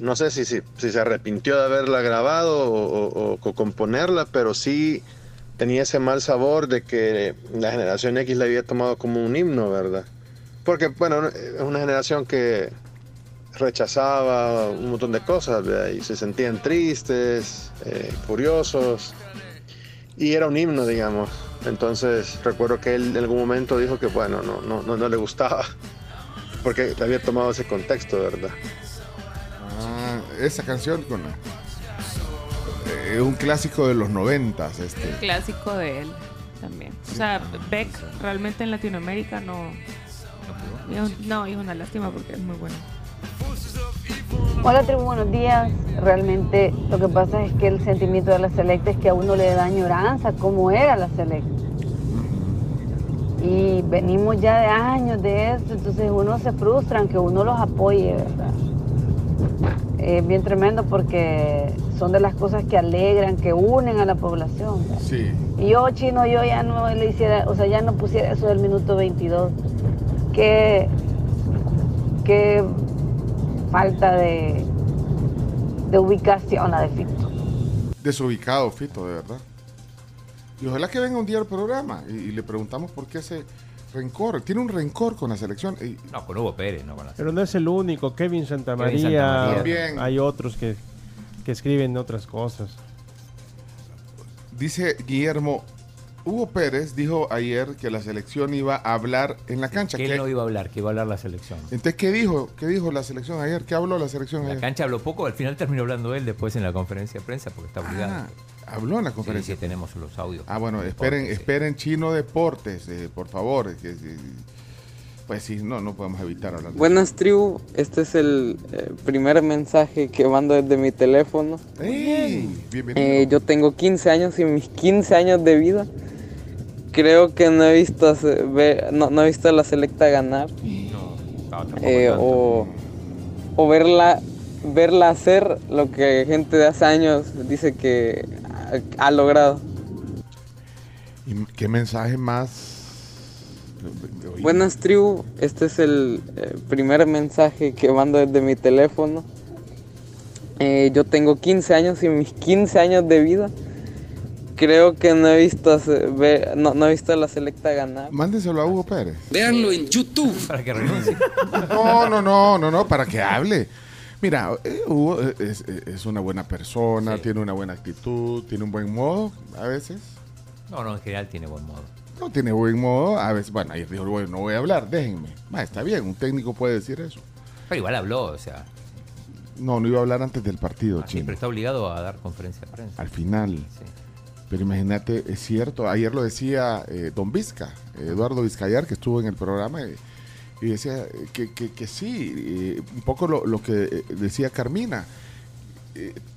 no sé si, si, si se arrepintió de haberla grabado o, o- o componerla, pero sí tenía ese mal sabor de que la generación X la había tomado como un himno, ¿verdad? porque, bueno, es una generación que rechazaba un montón de cosas ¿verdad? y se sentían tristes, eh, furiosos, y era un himno, digamos. Entonces recuerdo que él en algún momento dijo que, bueno, no, no, no, no le gustaba, porque había tomado ese contexto, ¿verdad? Ah, esa canción con eh, un clásico de los noventas, este. Clásico de él también. O sea, Beck realmente en Latinoamérica no. No, no, es una lástima porque es muy bueno. Hola tribu, buenos días. Realmente lo que pasa es que el sentimiento de la selecta es que a uno le da añoranza cómo era la selecta. Y venimos ya de años de esto, entonces uno se frustra aunque uno los apoye, ¿verdad? Es bien tremendo porque son de las cosas que alegran, que unen a la población. ¿verdad? Sí. Y yo, chino, yo ya no le hiciera, o sea, ya no pusiera eso del minuto 22. Qué, qué falta de, de ubicación la de Fito. Desubicado, Fito, de verdad. Y ojalá que venga un día al programa y, y le preguntamos por qué ese rencor. Tiene un rencor con la selección. Y, No, con Hugo Pérez, no con la Pero no es el único, Kevin Santamaría. Kevin Santamaría. También. Hay otros que, que escriben otras cosas. dice Guillermo, Hugo Pérez dijo ayer que la selección iba a hablar en la cancha. Que ¿Qué- él no iba a hablar, que iba a hablar la selección. Entonces, ¿qué dijo? ¿Qué dijo la selección ayer? ¿Qué habló la selección La ayer? cancha habló poco, al final terminó hablando él después en la conferencia de prensa porque está obligado. Ah, habló en la conferencia. sí, tenemos los audios. Ah, bueno, esperen, Deportes, sí. esperen Chino Deportes, eh, por favor. que- que- pues sí, no, no podemos evitar hablar de Buenas tribu, este es el eh, primer mensaje que mando desde mi teléfono. ¡Ey! Bienvenido. Eh, yo tengo 15 años y mis 15 años de vida creo que no he visto, a no, no he visto a la selecta ganar No, tampoco eh, o, o verla, verla hacer lo que gente de hace años dice que ha, ha logrado. ¿Y qué mensaje más? Oí. Buenas tribu, este es el eh, primer mensaje que mando desde mi teléfono. Eh, yo tengo 15 años y mis 15 años de vida creo que no he visto, no, no he visto a la selecta ganar. Mándenselo a Hugo Pérez. Véanlo en YouTube. Para que renuncie. No, no, no, no, no, para que hable. Mira, eh, Hugo eh, es, es una buena persona, tiene una buena actitud, tiene un buen modo a veces. No, no, en general tiene buen modo. No tiene buen modo, a veces, bueno, ahí dijo, bueno, no voy a hablar, déjenme. Está bien, un técnico puede decir eso. Pero igual habló, o sea, No, no iba a hablar antes del partido, chino. siempre está obligado a dar conferencia de prensa. Al final. Pero imagínate, es cierto, ayer lo decía eh, Don Vizca, Eduardo Vizcayar, que estuvo en el programa, eh, y decía eh, que, que- que sí, eh, un poco lo, lo que decía Carmina.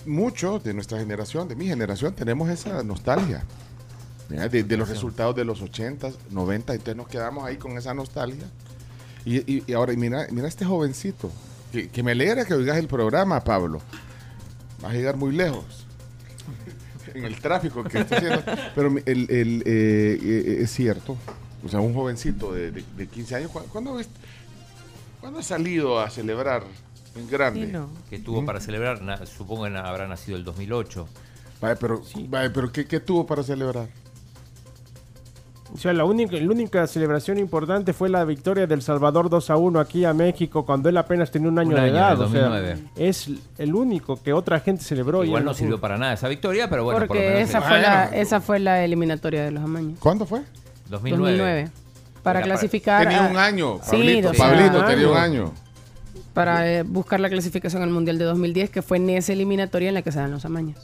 Muchos de nuestra generación, de mi generación, tenemos esa nostalgia de, de los resultados de los 80, 90, entonces nos quedamos ahí con esa nostalgia. Y, y- y ahora, mira, mira este jovencito, que, que me alegra que oigas el programa, Pablo. Vas a llegar muy lejos en el tráfico que está haciendo. Pero mi- el, el, eh, eh, es cierto. O sea, un jovencito de, de- de 15 años, ¿cu- ¿cuándo, cuándo ha salido a celebrar en grande? Que tuvo ¿Mm? para celebrar, na- supongo que habrá nacido el 2008. Vaya, pero, vaya, pero ¿qué, qué tuvo para celebrar? O sea, la única, la única celebración importante fue la victoria del Salvador 2 a 1 aquí a México cuando él apenas tenía un año Un de año, edad. o sea, 2009. es el único que otra gente celebró. y Igual él no sirvió para nada esa victoria, pero bueno, por lo Porque menos esa se- fue, la, esa fue la eliminatoria de los amaños. ¿Cuándo fue? 2009. Para Era clasificar. Tenía a- un año, Sí, Pablito, sea, Pablito tenía un año. Para eh, buscar la clasificación al Mundial de 2010, que fue en esa eliminatoria en la que se dan los amaños.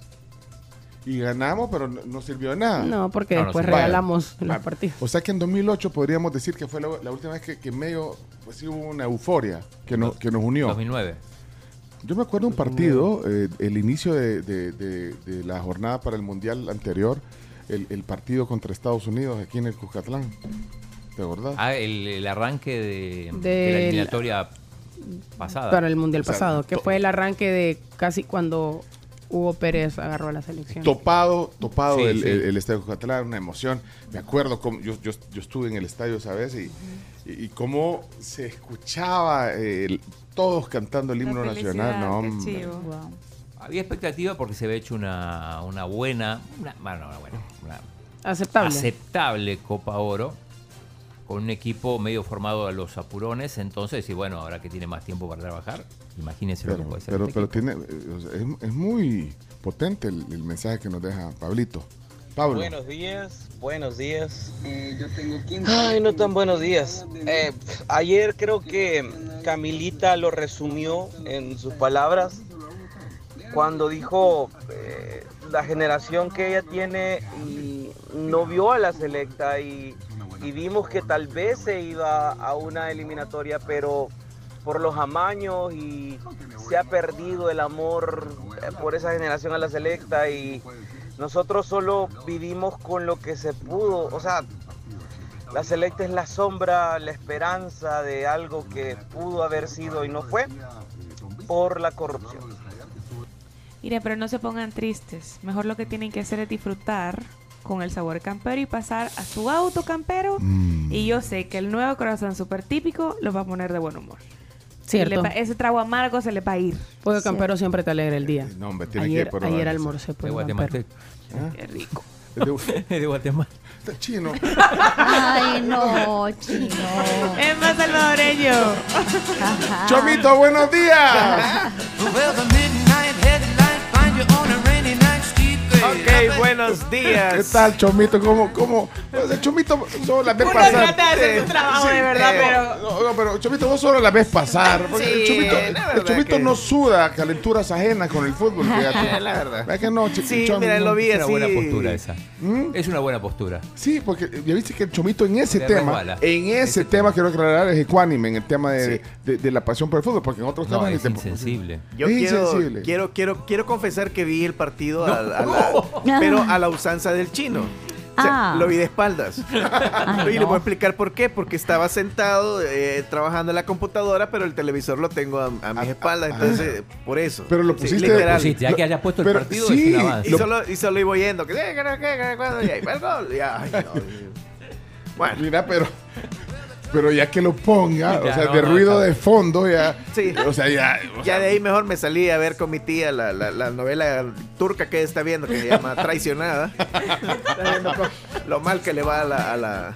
Y ganamos, pero no, no sirvió de nada. No, porque No, no después sirvió. regalamos Vaya. los partidos. O sea que en 2008 podríamos decir que fue la, la última vez que, que en medio pues, sí hubo una euforia que, nos que nos unió. 2009. Yo me acuerdo un partido, eh, el inicio de, de- de- de la jornada para el Mundial anterior, el, el partido contra Estados Unidos aquí en el Cuscatlán. ¿Te acordás? Ah, el, el arranque de, la eliminatoria pasada. Para el Mundial O sea, pasado, que fue el arranque de casi cuando Hugo Pérez agarró a la selección. Topado, topado Sí, el, sí. el- el estadio de Cuscatlán, una emoción. Me acuerdo, cómo, yo, yo, yo estuve en el estadio esa vez y, y, y cómo se escuchaba el- todos cantando el himno nacional. No. Había expectativa porque se había hecho una, una buena, una, bueno, una buena, una Aceptable. aceptable Copa Oro con un equipo medio formado a los apurones, entonces, y bueno, ahora que tiene más tiempo para trabajar, imagínense lo que puede ser. pero, este pero tiene, eh, es, es muy potente el, el mensaje que nos deja Pablito. Pablo. Buenos días, buenos días. yo tengo Ay, no tan buenos días. Eh, ayer creo que Camilita lo resumió en sus palabras cuando dijo eh, la generación que ella tiene y no vio a la selecta y, y vimos que tal vez se iba a una eliminatoria, pero por los amaños y se ha perdido el amor eh, por esa generación a la selecta y nosotros solo vivimos con lo que se pudo, o sea, la selecta es la sombra, la esperanza de algo que pudo haber sido y no fue por la corrupción. Mire, pero no se pongan tristes. Mejor lo que tienen que hacer es disfrutar con el sabor campero y pasar a su auto campero. Y yo sé que el nuevo corazón súper típico los va a poner de buen humor. Cierto. Va- ese trago amargo se le va a ir. Pollo campero siempre te alegra el día. No, hombre, tiene ayer, que probar ayer almorcé pollo De campero. Guatemala. Qué rico. de, de Guatemala. Está chino. Ay, no, chino. Es más salvadoreño. Chomito, buenos días. Ok, buenos días. ¿Qué tal, Chomito? ¿Cómo, cómo? O Chomito, solo la ves Uno pasar. trata de hacer su trabajo de verdad, eh, pero- No, no, pero Chomito, vos solo la ves pasar. Porque Sí, Chomito, la el Chomito que- no suda calenturas ajenas con el fútbol. fíjate. La verdad. ¿Verdad que no, Ch- Sí, Chomi? mira, lo vi Es una buena postura esa. Es una buena postura. Sí, porque ya viste que el Chomito en ese Le tema, resbala. en ese tema quiero aclarar, es ecuánime en el tema de, Sí. de- de la pasión por el fútbol, porque en otros No, temas es insensible. Yo Es quiero, insensible. quiero, quiero, quiero confesar que vi el partido a, a la- pero a la usanza del chino. O sea, Ah. Lo vi de espaldas. y le voy a explicar por qué. Porque estaba sentado eh, trabajando en la computadora, pero el televisor lo tengo a, a mis espaldas. Entonces, por eso. Pero lo Sí, pusiste- literal. Pusiste, ya que haya puesto el partido, sí. Y solo, y solo iba oyendo. Que, eh, que, que, cuando, y ahí va el gol. Y, ay, no, bueno, Mira, pero, pero ya que lo ponga, o sea, no, de no, ruido de fondo, ya. Sí. O sea, ya. o ya sea, de ahí mejor me salí a ver con mi tía la, la, la novela turca que está viendo que se llama Traicionada. Está viendo co- lo mal que le va a la, a la,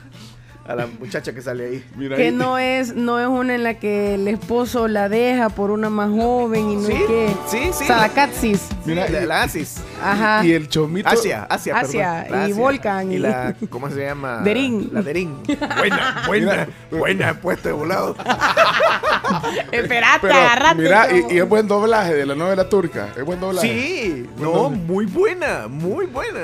a la muchacha que sale ahí. mira Que ahí. no es, no es una en la que el esposo la deja por una más joven y no Sí, es que. sí, sí. Salacaxis. Mira, la, la Asis. Ajá. Y el chomito. Asia, Asia, Asia, perdón. La y Volcan, Y la, ¿cómo se llama? Derín. La Derín. Buena, buena, buena puesta de volado. Esperate, Pero, agarrate. mira, y, y es buen doblaje de la novela turca. Es buen doblaje. Sí, no, muy buena, muy buena.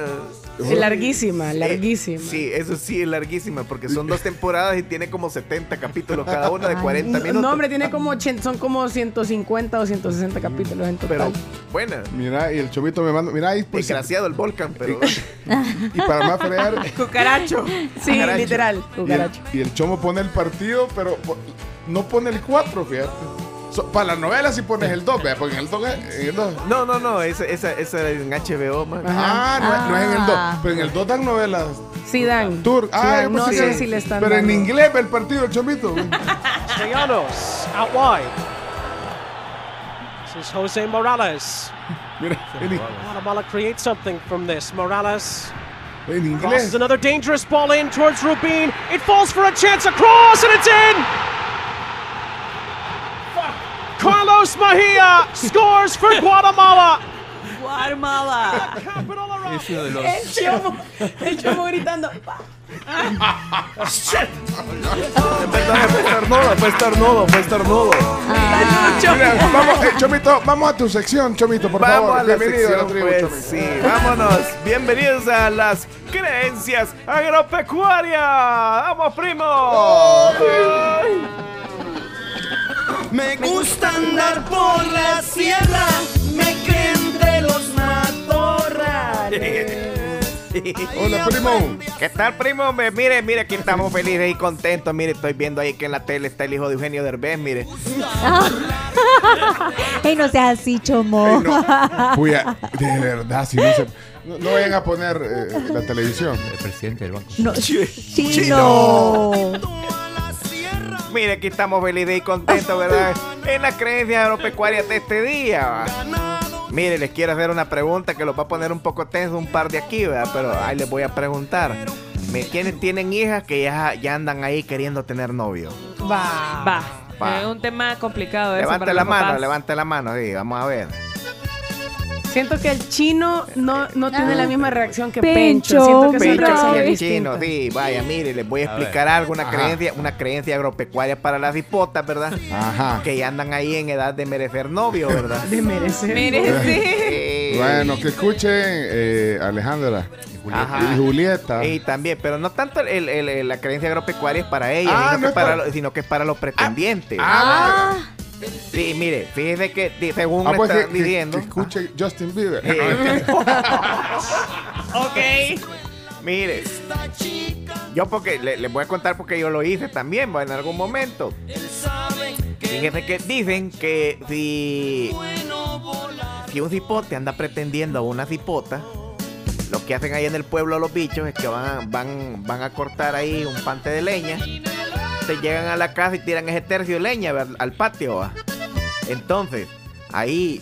Es larguísima, larguísima. Sí, eso sí, es larguísima, porque son dos temporadas y tiene como 70 capítulos cada una de 40 minutos. No, hombre, tiene como 80, son como 150 o 160 capítulos en Pero total. buena. Mira, y el chomito me manda. Mira, ahí pues. Desgraciado el volcán, pero. Y para más fregar. Cucaracho. sí, literal, Y el, cucaracho. y el chomo pone el partido, pero no pone el 4, fíjate. So- para la novela sí pones el 2, vea, porque en el 2 es. en el 2. No, no, no, esa, esa, esa en HBO, man. Ah, no, es- no es en el 2. Ah. Pero en el 2 dan novelas. Sí, dan. Tur Sí, ah, yo no sé si le están Pero en dando. inglés ve el partido, el chomito. Castellanos out wide. This is Jose Morales. Mira, en, Guatemala creates something from this. Morales en crosses inglés. another dangerous ball in towards Rubin. It falls for a chance across, and it's in. Carlos Mejia scores for Guatemala. Guatemala. Es uno de los. El chomo, el chomo gritando. Perdón, fue estornudo, fue estornudo, fue estornudo. Mira, vamos, eh, chomito, vamos a tu sección, chomito, por Vamos favor. a la Bienvenido a la sección, tribu, pues, Chomito. sí, vámonos. Bienvenidos a las creencias agropecuarias. ¡Vamos, primo! Me gusta andar por la sierra, me creo entre los matorrales. Hola, primo. ¿Qué tal, primo? Mire, mire, aquí estamos felices y contentos. Mire, estoy viendo ahí que en la tele está el hijo de Eugenio Derbez, mire. Ey, no seas así, chomo. Puya, de verdad, si no se. No, no vayan a poner eh, la televisión. El presidente del banco. No, chino. Mire, aquí estamos felices y contentos, ¿verdad? En las creencias agropecuarias de este día. Mire, les quiero hacer una pregunta que los va a poner un poco tenso un par de aquí, ¿verdad? Pero ahí les voy a preguntar. ¿Quiénes tienen hijas que ya, ya andan ahí queriendo tener novio? Va. Va. Va. Es un tema complicado. eso Levante la mano, levante la mano, sí, vamos a ver. Siento que el chino no, no tiene la misma reacción que Pencho, Pencho. Siento que son Pecho reacciones y el chino, distintas. sí, vaya, mire, les voy a A explicar algo, una Ajá. creencia, una creencia agropecuaria para las hipotas, ¿verdad? Ajá. Que ya andan ahí en edad de merecer novio, ¿verdad? De merecer. Merece. Eh, Bueno, que escuchen eh, Alejandra Ajá. y Julieta. Y también, pero no tanto el- el- el- la creencia agropecuaria es para ella, Ah, sino, no que es para para- lo- sino que es para los pretendientes. Ah, Sí, mire, fíjese que según ah, me pues están que, diciendo. que escuche Justin Bieber. Eh, Ok. mire, yo porque le- les voy a contar porque yo lo hice también, ¿va? en algún momento. Fíjese que dicen que si, si un cipote anda pretendiendo a una cipota, lo que hacen ahí en el pueblo los bichos es que van, van, van a cortar ahí un pante de leña, se llegan a la casa y tiran ese tercio de leña al patio. ¿va? Entonces, ahí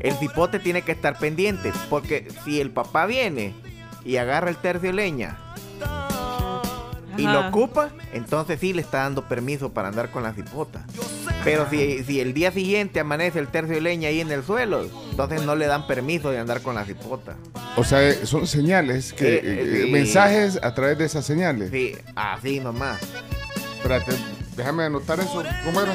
el cipote tiene que estar pendiente, porque si el papá viene y agarra el tercio de leña y lo ocupa, entonces sí le está dando permiso para andar con la cipota. Pero si, si el día siguiente amanece el tercio de leña ahí en el suelo, entonces no le dan permiso de andar con la cipota. O sea, son señales, que, Eh, eh, eh, sí. mensajes a través de esas señales. Sí, así nomás. Espérate, déjame anotar eso. ¿Cómo era?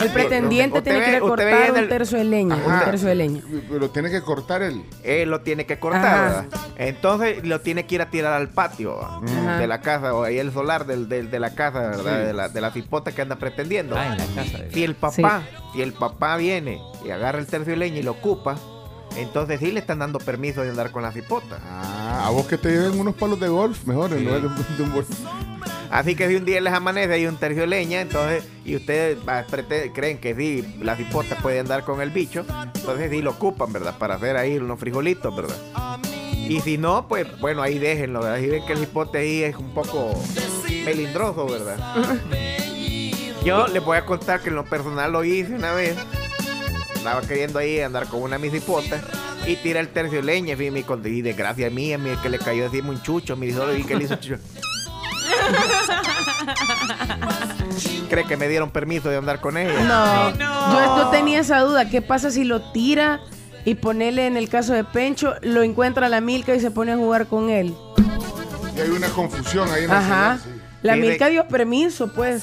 El pretendiente tiene ve- que cortar en un el- tercio de leña. Ajá. Un tercio de leña. Pero tiene que cortar el. Él lo tiene que cortar. ¿verdad? Entonces lo tiene que ir a tirar al patio de la casa o ahí el solar del, del- de la casa, ¿verdad? Sí. De, la, de la cipota que anda pretendiendo. Ah, en la casa. Si el papá, si el papá viene y agarra el tercio de leña y lo ocupa, entonces sí le están dando permiso de andar con la cipota. Ah, a vos que te lleven unos palos de golf, mejor, en Sí. lugar de, un- de un bol- Así que si un día les amanece hay un tercio de leña, entonces, y ustedes creen que sí, la cipota puede andar con el bicho, entonces sí lo ocupan, ¿verdad? Para hacer ahí unos frijolitos, ¿verdad? Y si no, pues bueno, ahí déjenlo, ¿verdad? Si ven que el cipote ahí es un poco melindroso, ¿verdad? Yo les voy a contar que en lo personal lo hice una vez. Estaba queriendo ahí andar con una misipota y tira el tercio de leña. Y, mi, y desgracia mía, mire que le cayó encima un chucho. Mire, solo vi que le hizo chucho. ¿Cree que me dieron permiso de andar con ella? No, Yo, yo tenía esa duda. ¿Qué pasa si lo tira y ponele en el caso de Pencho, lo encuentra la Milka y se pone a jugar con él? Y hay una confusión ahí en la Ajá. sí. La Milka dio permiso, pues.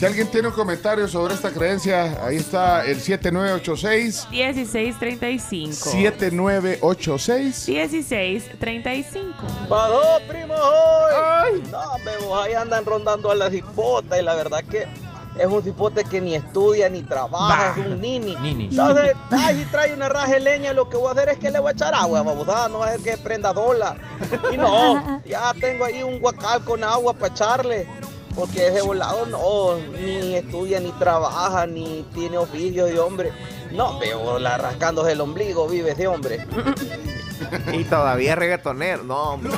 Si alguien tiene un comentario sobre esta creencia, ahí está el 7986. 1635. 7986. 1635. ¡Pa' dos, primo! hoy! No, hombre, vos ahí andan rondando a la cipota y la verdad que es un cipote que ni estudia ni trabaja, es un nini. Nini. Entonces, ay, si trae una raja de leña, lo que voy a hacer es que le voy a echar agua, babosada, no va a ser que prenda dólar. Y no, ya tengo ahí un guacal con agua para echarle. Porque ese volado no, ni estudia, ni trabaja, ni tiene oficio de hombre. No, veo la rascándose el ombligo, vive ese hombre. Y todavía es reggaetonero. No, hombre.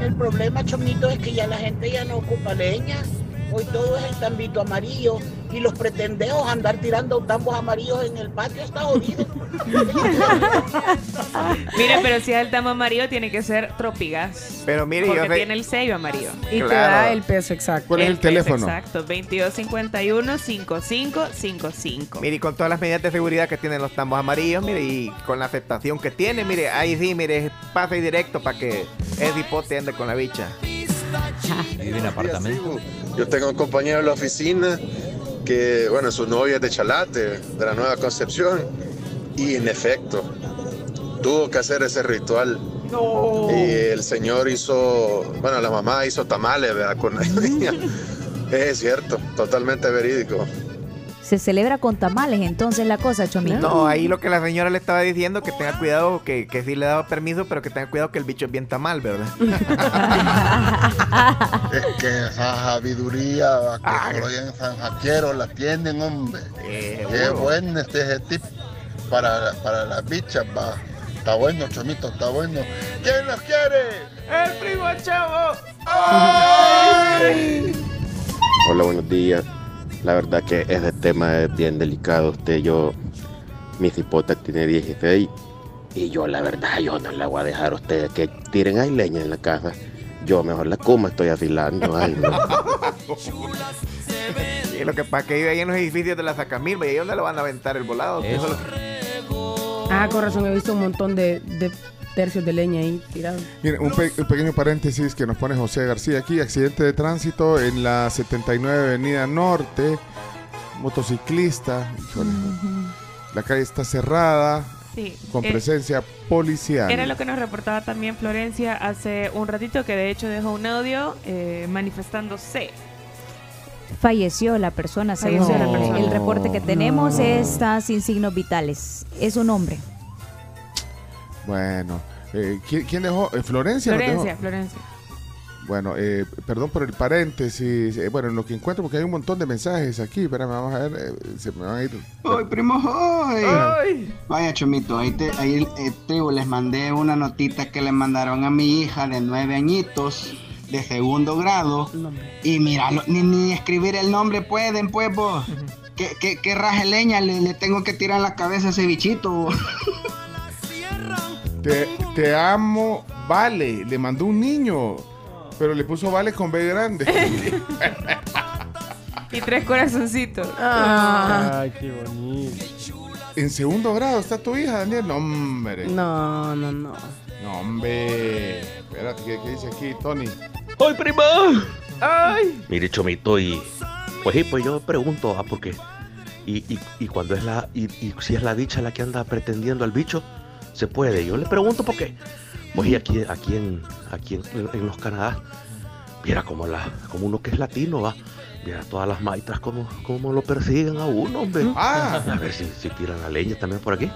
El problema, Chomito, es que ya la gente ya no ocupa leña. Hoy todo es el tambito amarillo. Y los pretendeos andar tirando tambos amarillos en el patio está jodido. Mire, pero si es el tamo amarillo, tiene que ser tropigas. Pero mire, porque yo tiene el sello amarillo. Y te da el peso exacto. ¿Cuál es el peso teléfono? Exacto, 2251-5555. Mire, y con todas las medidas de seguridad que tienen los tambos amarillos, mire, y con la aceptación que tiene, mire, ahí sí, mire, pasa y directo para que el hipote ande con la bicha. Vive en apartamento. Yo tengo un compañero en la oficina que, bueno, su novia es de Chalate, de la Nueva Concepción, y en efecto, tuvo que hacer ese ritual. Y el señor hizo, bueno, la mamá hizo tamales, ¿verdad? Con la niña. Es cierto, totalmente verídico. Se celebra con tamales, entonces la cosa, Chomito. No, ahí lo que la señora le estaba diciendo, que tenga cuidado, que, que sí le daba permiso, pero que tenga cuidado que el bicho es bien tamal, ¿verdad? Es que esa sabiduría que allá en San Jaquiero la tienen, hombre. Qué seguro. bueno este ese tip para, para las bichas, va. Está bueno, Chomito, está bueno. ¿Quién los quiere? ¡El primo chavo! Hola, buenos días. La verdad que ese tema es bien delicado. Usted, yo, mi cipota tiene 16 Y yo, la verdad, yo no la voy a dejar a ustedes que tiren ahí leña en la casa. Yo mejor la como estoy afilando. Ay, no. Y lo que pasa es que vive ahí en los edificios de la Sacamil, ¿y ahí dónde lo van a aventar el volado? Eso. Ah, con razón, he visto un montón de, de tercios de leña ahí tirados. Mire, un, pe- un pequeño paréntesis que nos pone José García aquí. Accidente de tránsito en la 79 Avenida Norte. Motociclista. Híjole, La calle está cerrada. Sí, Con eh, presencia policial. Era lo que nos reportaba también Florencia hace un ratito, que de hecho dejó un audio eh, manifestándose. Falleció la persona, según Falleció la el- persona. el reporte que tenemos, No. está sin signos vitales. Es un hombre. Bueno. Eh, ¿quién, quién dejó? Eh, ¿Florencia? dejó? Florencia, Florencia. Bueno, eh, perdón por el paréntesis. eh, bueno, en lo que encuentro, porque hay un montón de mensajes aquí. Espérame, vamos a ver. eh, se me van a ir. ¡Hoy, primo! ¡Hoy! Vaya, Chomito, ahí, te, ahí eh, tribu, les mandé una notita que le mandaron a mi hija de nueve añitos, de segundo grado. Y mira, ni, ni escribir el nombre pueden, pues, vos. ¿Qué, qué, qué raje leña le, le tengo que tirar en la cabeza a ese bichito? Te, te amo, Vale. Le mandó un niño. Pero le puso Vale con B grande. Y tres corazoncitos. Ah. Ay, qué bonito. en segundo grado está tu hija, Daniel. No, hombre. No, no, no. No, hombre. Espérate, ¿qué, qué dice aquí, Tony? ¡Ay, prima! ¡Ay! Mire, Chomito, y pues sí, pues yo pregunto, ¿ah, por qué? Y, y, y cuando es la, y, y si es la dicha la que anda pretendiendo al bicho, se puede. Yo le pregunto por qué. Pues y aquí, aquí en, aquí en, en los Canadá, viera como la, como uno que es latino, va. Viera todas las maitras como, como lo persiguen a uno, hombre. Ah. A ver si, si tiran la leña también por aquí.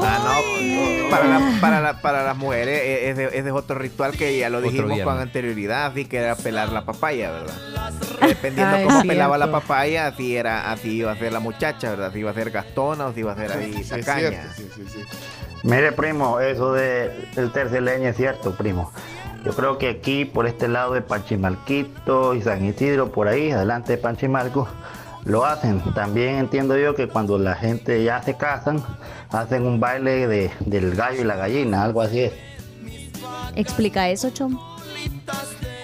Ah, no, para, la- para, la- para las mujeres ese, ese es otro ritual que ya lo dijimos con anterioridad, así que era pelar la papaya, ¿verdad? Dependiendo es cómo pelaba la papaya, así era, así iba a ser la muchacha, ¿verdad? Si iba a ser gastona o si iba a ser ahí Sí, es tacaña. cierto, sí, sí, sí. Mire, primo, eso de el tercer leña es cierto, primo. Yo creo que aquí, por este lado de Panchimalquito y San Isidro, por ahí, adelante de Panchimalco, lo hacen. También entiendo yo que cuando la gente ya se casan, hacen un baile de, del gallo y la gallina, algo así es. Explica eso, Chom.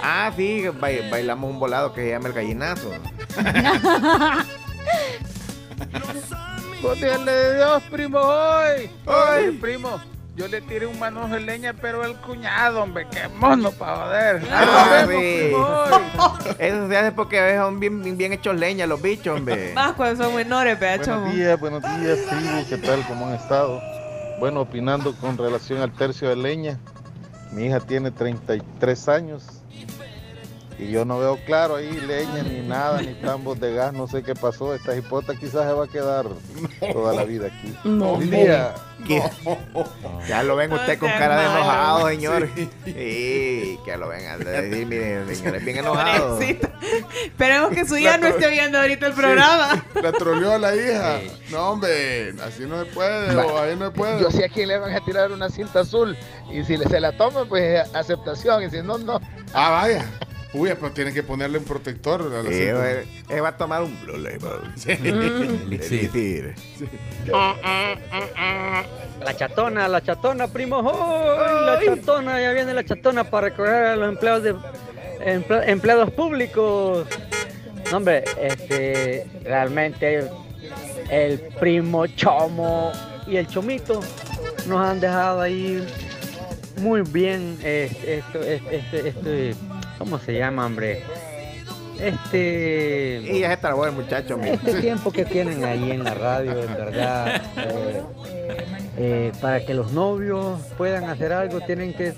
Ah, sí, ba- bailamos un volado que se llama el gallinazo. Con de Dios, primo, hoy. Hoy, primo. Yo le tiré un manojo de leña, pero el cuñado, hombre, qué mono para joder. Ah, primo. Eso se hace porque son bien, bien hechos leña los bichos, hombre. Más cuando son menores, vea, Buenos días, buenos días, tribu, ¿qué tal? ¿Cómo han estado? Bueno, opinando con relación al tercio de leña, mi hija tiene 33 años y yo no veo claro ahí leña ni nada, ni tambos de gas, no sé qué pasó. Esta hipota quizás se va a quedar toda la vida aquí. No, día. Ya lo ven usted con cara de enojado, señor. Sí, que lo ven a decir, mire, señor, es bien enojado. Esperemos que su hija no esté viendo ahorita el programa. La troleó a la hija. No, hombre, así no se puede, o ahí no se puede. Yo sé a quién le van a tirar una cinta azul. Y si se la toman, pues aceptación. Y si no, no. Ah, vaya. Uy, pero tienen que ponerle un protector. a la Sí, él, él va a tomar un Blue Label. Sí. Elixir. La chatona, la chatona, primo. ¡Ay, La chatona, ya viene la chatona para recoger a los empleados de emple- empleados públicos. No, hombre, este, realmente el primo Chomo y el Chomito nos han dejado ahí muy bien. Este, esto, este, este, este, ¿cómo se llama, hombre? Este. Y ya se trabó el muchacho. Este tiempo que tienen ahí en la radio, en verdad, eh, eh, para que los novios puedan hacer algo, tienen que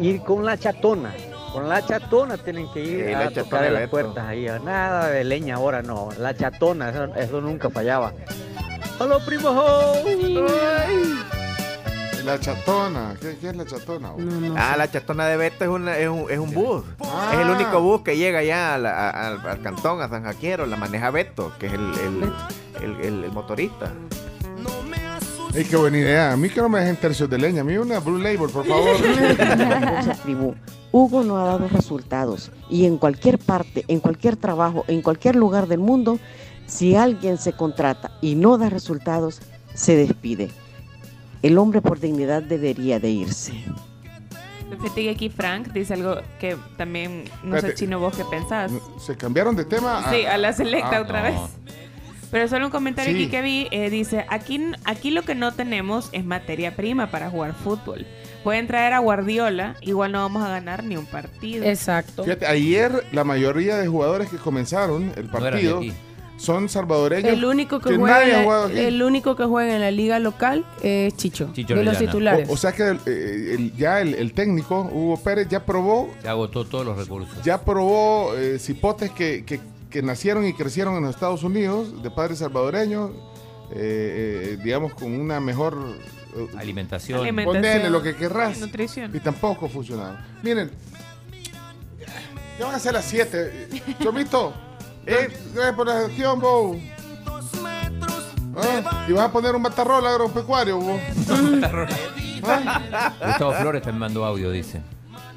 ir con la chatona. Con la chatona tienen que ir Sí, a tocar en las puertas ahí. Nada de leña ahora, no. La chatona, eso, eso nunca fallaba. ¡Hola, primo! La chatona. ¿Qué, qué es la chatona? Ah, la chatona de Beto es, una- es un, es un bus. Ah. Es el único bus que llega ya a la- a- al, al cantón, a San Jaquiero. La maneja Beto, que es el, el, el- el- el motorista. Ey, qué buena idea. A mí que no me dejen tercios de leña. A mí una Blue Label, por favor. tribu. Hugo no ha dado resultados y en cualquier parte, en cualquier trabajo, en cualquier lugar del mundo, si alguien se contrata y no da resultados, se despide. El hombre por dignidad debería de irse. Fíjate que aquí Frank dice algo que también, no sé, Espérate. Chino, vos qué pensás. Se cambiaron de tema. Sí, a la selecta Ah, otra no. vez. Pero solo un comentario Sí. aquí que vi, eh, dice, aquí, aquí lo que no tenemos es materia prima para jugar fútbol. Pueden traer a Guardiola, igual no vamos a ganar ni un partido. Exacto. Fíjate, ayer la mayoría de jugadores que comenzaron el partido. Son salvadoreños. El único que, que juega nadie en ha la, jugado aquí. el único que juega en la liga local es Chicho, Chicho de los titulares. O, o sea que el- eh, el- ya el, el técnico, Hugo Pérez, ya probó, Se agotó todos los recursos. ya probó eh, cipotes que, que- que nacieron y crecieron en los Estados Unidos, de padres salvadoreños, eh, eh, digamos, con una mejor... eh, Alimentación. Alimentación. Ponele lo que querrás. Nutrición. Y tampoco funcionaron. Miren, ya van a ser las 7. Chomito, eh, gracias por la gestión, vos. Ah, y vas a poner un matarrol agropecuario, vos. Ah, Gustavo Flores también mandó audio, dice.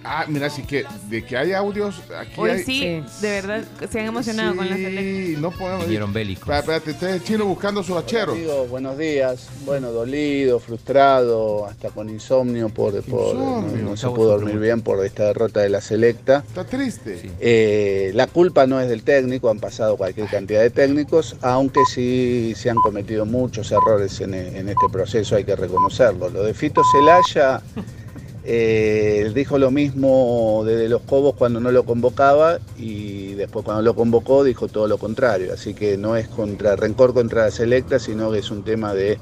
Ah, mira, así que de que hay audios aquí. Hoy hay, sí, de verdad, se han emocionado con la selecta. Sí, no podemos. Vinieron bélicos. Espera, Espérate, este es el chino buscando su hachero. Amigos, buenos días. Bueno, dolido, frustrado, hasta con insomnio por, por- no, Insomnio. no se pudo dormir bien por esta derrota de la selecta. Está triste. Eh, la culpa no es del técnico, han pasado cualquier cantidad de técnicos, aunque sí se han cometido muchos errores en, en este proceso, hay que reconocerlo. Lo de Fito Celaya eh, dijo lo mismo desde los Cobos cuando no lo convocaba y después cuando lo convocó dijo todo lo contrario. Así que no es contra rencor contra la selecta, sino que es un tema de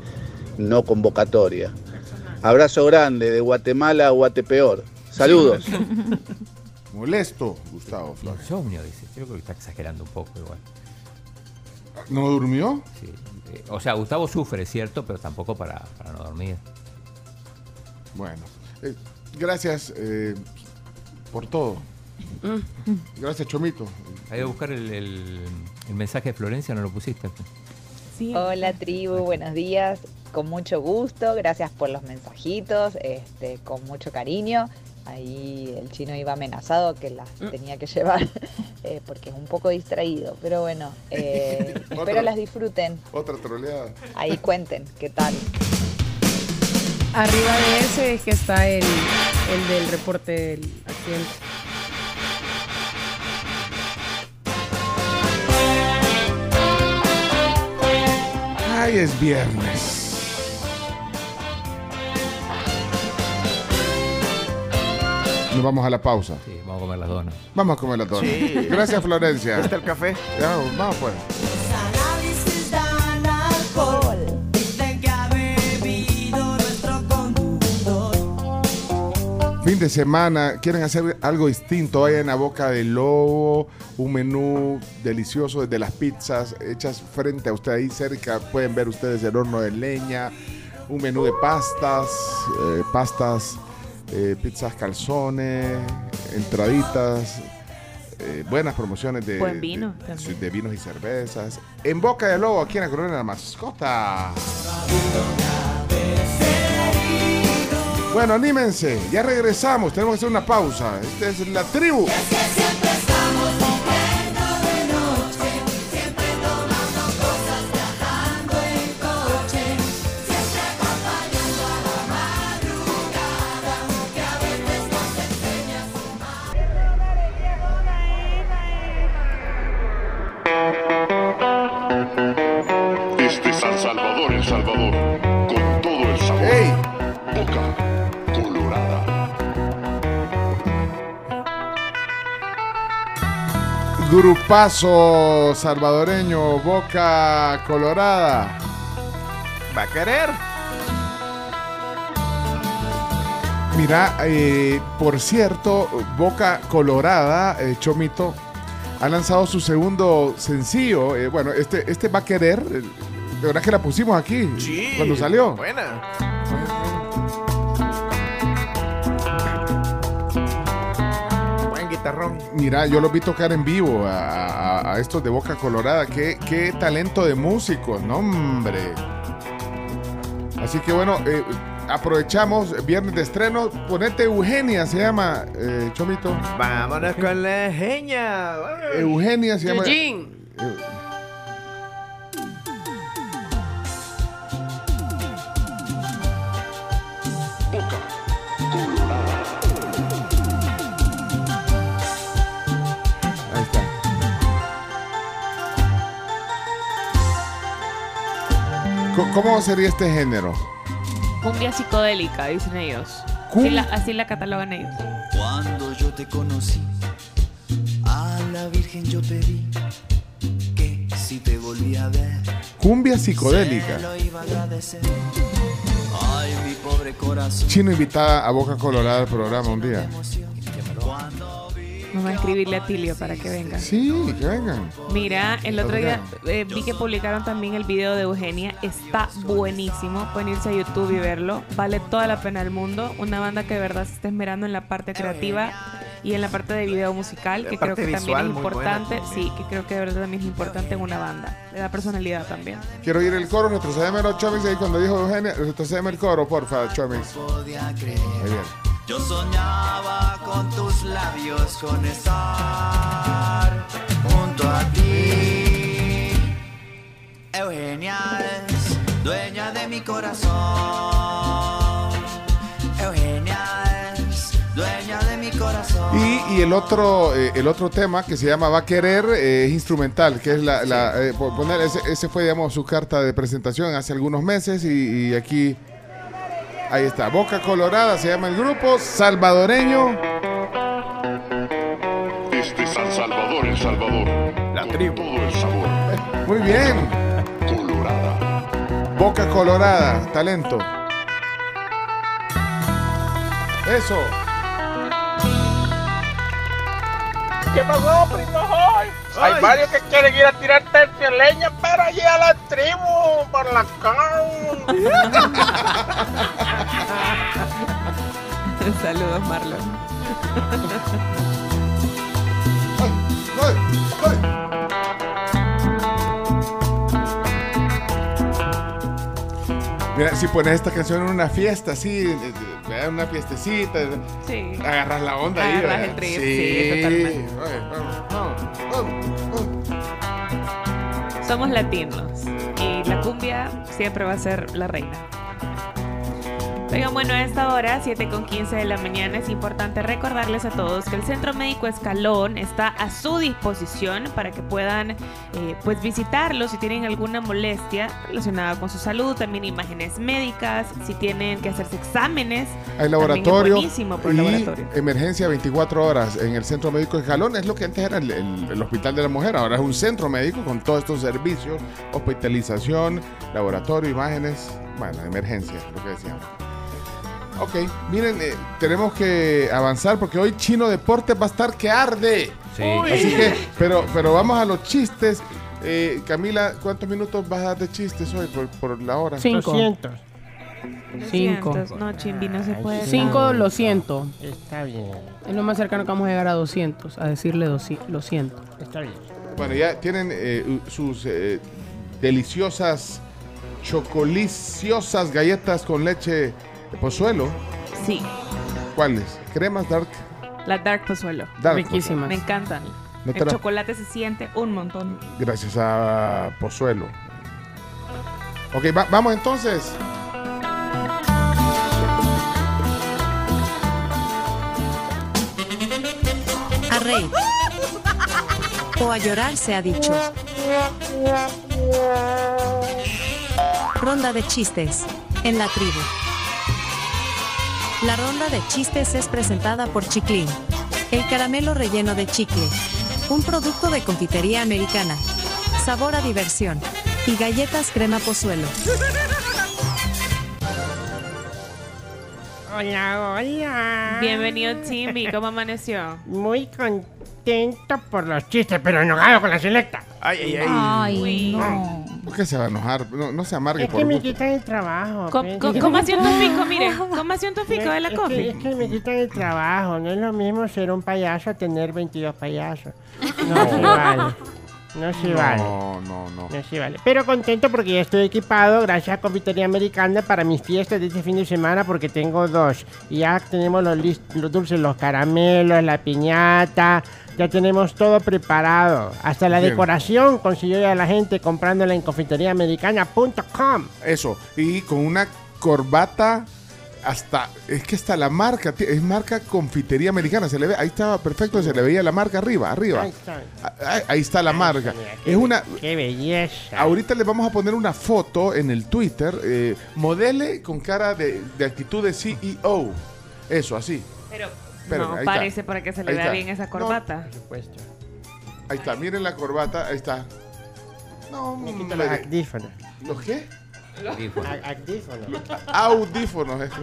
no convocatoria. Abrazo grande de Guatemala a Guatepeor. Saludos. Molesto, Gustavo Flores. Insomnio, dice. Yo creo que está exagerando un poco igual. ¿No durmió? Sí. Eh, O sea, Gustavo sufre, ¿cierto? Pero tampoco para, para no dormir. Bueno, eh, gracias eh, por todo. Gracias, Chomito. Hay que buscar el, el- el mensaje de Florencia, no lo pusiste. Hola tribu, buenos días. Con mucho gusto, gracias por los mensajitos, este, con mucho cariño. Ahí el chino iba amenazado que las tenía que llevar eh, porque es un poco distraído. Pero bueno, eh, espero Otra. las disfruten. Otra troleada. Ahí cuenten qué tal. Arriba de ese es que está el, el del reporte del accidente. Ay, es viernes. Nos vamos a la pausa. Sí, vamos a comer las donas. Vamos a comer las donas. Sí. Gracias, Florencia. ¿Está el café? Ya, vamos pues. Fin de semana, quieren hacer algo distinto, vayan a Boca del Lobo, un menú delicioso desde las pizzas hechas frente a usted ahí cerca, pueden ver ustedes el horno de leña, un menú de pastas, eh, pastas, eh, pizzas calzones, entraditas, eh, buenas promociones de, Buen vino de- vinos y cervezas. En Boca del Lobo, aquí en la Corona de la Mascota. Bueno, anímense, ya regresamos, tenemos que hacer una pausa. Esta es la tribu. Grupazo salvadoreño, Boca Colorada. ¿Va a querer? Mira, eh, por cierto, Boca Colorada, eh, Chomito, ha lanzado su segundo sencillo. eh, bueno, este, este va a querer. eh, De verdad que la pusimos aquí Sí. cuando salió. Buena. Mira, yo los vi tocar en vivo a, a- a estos de Boca Colorada. Qué, qué talento de músicos, no hombre. Así que bueno, eh, aprovechamos viernes de estreno. Ponete Eugenia, se llama, eh, Chomito. Vámonos con la Eugenia. Eugenia se llama. Eugene. Eh, ¿Cómo sería este género? Cumbia psicodélica, dicen ellos. Así la, así la catalogan ellos. Cuando yo te conocí, a la Virgen yo pedí que si te volví a ver, Cumbia psicodélica. se lo iba a agradecer. Ay, mi pobre corazón. Chino invitada a Boca Colorada al programa un día. Vamos a escribirle a Tilio para que venga. Sí, que vengan. Mira, el otro día eh, vi que publicaron también el video de Eugenia. Está buenísimo. Pueden irse a YouTube y verlo. Vale toda la pena del mundo. Una banda que de verdad se está esmerando en la parte creativa y en la parte de video musical, que creo que también es buena importante. Sí, que creo que de verdad también es importante en una banda. Le da personalidad también. Quiero oír el coro, retrocedeme los Chomix ahí cuando dijo Eugenia, retrocedeme el coro, porfa, Chomix. Podía creer. Muy bien. Yo soñaba con tus labios, con estar junto a ti. Eugenia es dueña de mi corazón. Eugenia es dueña de mi corazón. Y, y el otro eh, el otro tema que se llama Va a querer eh, es instrumental, que es la, la, eh, po- poner ese, ese fue digamos su carta de presentación hace algunos meses y, y aquí ahí está Boca Colorada se llama el grupo salvadoreño. Desde San Salvador, El Salvador. La tribu. Todo el sabor. Muy bien. Colorada. Boca Colorada, talento. Eso. ¿Qué pasó, primo hoy? Hay varios que quieren ir a tirar tercio de leña, pero allí a la tribu, por la Saludos, Marlon. Mira, si pones esta canción en una fiesta, así, eh, eh, una fiestecita, Sí. agarras la onda ahí. Agarras ¿verdad? el trip, sí, totalmente. Vamos, vamos. Somos latinos y la cumbia siempre va a ser la reina. Oigan, bueno, a esta hora, 7 con 15 de la mañana, es importante recordarles a todos que el Centro Médico Escalón está a su disposición para que puedan eh, pues visitarlo si tienen alguna molestia relacionada con su salud, también imágenes médicas, si tienen que hacerse exámenes. Hay laboratorio, buenísimo por y laboratorio. emergencia 24 horas en el Centro Médico Escalón. Es lo que antes era el, el- el Hospital de la Mujer, ahora es un centro médico con todos estos servicios, hospitalización, laboratorio, imágenes, bueno, emergencia, lo que decíamos. Ok, miren, eh, tenemos que avanzar porque hoy Chino Deportes va a estar que arde. Sí. Así que, pero, pero vamos a los chistes. Eh, Camila, ¿cuántos minutos vas a dar de chistes hoy por, por la hora? Cinco. 200. Cinco. 200. No, Chimbi, no se puede. Cinco, lo siento. Está bien. Es lo más cercano que vamos a llegar a 200, a decirle lo siento. Está bien. Bueno, ya tienen eh, sus eh, deliciosas, chocoliciosas galletas con leche pozuelo. Sí, ¿Cuáles? ¿Cremas dark? la Dark Pozuelo. Dark Riquísimas. Me encantan. No El la- chocolate se siente un montón. Gracias a Pozuelo. Ok, va- vamos entonces. A reír. O a llorar se ha dicho. Ronda de chistes en la tribu. La ronda de chistes es presentada por Chiclín, el caramelo relleno de chicle, un producto de confitería americana, sabor a diversión y galletas crema pozuelo. Hola, hola. Bienvenido, Chimbi. ¿Cómo amaneció? Muy contento por los chistes, pero enojado con la selecta. Ay, ay, ay. Ay, no. ¿Por qué se va a enojar? No, no se amargue Es por que me gusto. quitan el trabajo. Pues. ¿Cómo hacía un tofico? Mire, ¿cómo hacía un tofico de la Es que- coffee? Es que me quitan el trabajo. No es lo mismo ser un payaso a tener 22 payasos. No se vale. No se vale. No, no, no. No se vale. Pero contento porque ya estoy equipado gracias a Confitería Americana para mis fiestas de este fin de semana porque tengo dos. Y ya tenemos los, los dulces, los caramelos, la piñata. Ya tenemos todo preparado. Hasta la Bien. decoración consiguió ya la gente comprándola en confiteriaamericana.com. Eso. Y con una corbata hasta, es que hasta la marca, es marca confitería americana, se le ve, ahí estaba perfecto, se le veía la marca arriba, arriba. Ahí está. Ahí, ahí está la marca. Es una, Qué belleza. ahorita les vamos a poner una foto en el Twitter, eh, modele con cara de, de actitud de CEO. Eso, así. Pero Espérame, no está. parece para que se le Ahí vea está. bien esa No, corbata. Ahí está, miren la corbata, ahí está. No, Me los audífonos. ¿Los qué? Audífonos. Audífonos, eso.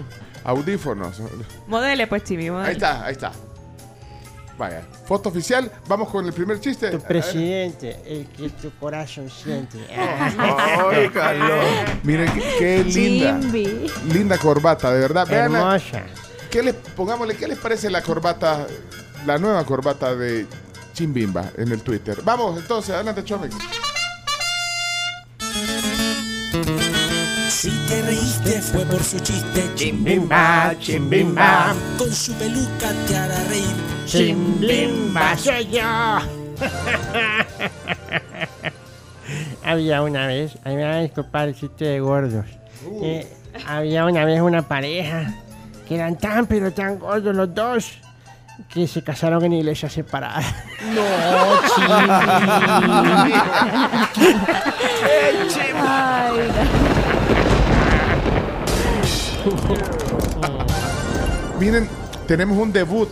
Audífonos. Modele, pues, Chimi, modele. Ahí está, ahí está. Vaya, foto oficial. Vamos con el primer chiste. Tu presidente, el que tu corazón siente. Ay, Carlos. Miren qué, qué linda. Chimbi. Linda corbata, de verdad. Hermosa. ¿Qué les, pongámosle, ¿qué les parece la corbata, la nueva corbata de Chimbimba en el Twitter? Vamos, entonces, adelante, Chomix. Si te reíste fue por su chiste. Chimbimba, chimbimba. Con su peluca te hará reír. Chimbimba soy yo. había una vez, ahí me van a disculpar el chiste de gordos. Eh, había una vez una pareja que eran tan pero tan gordos los dos que se casaron en iglesias separadas. No, Miren, tenemos un debut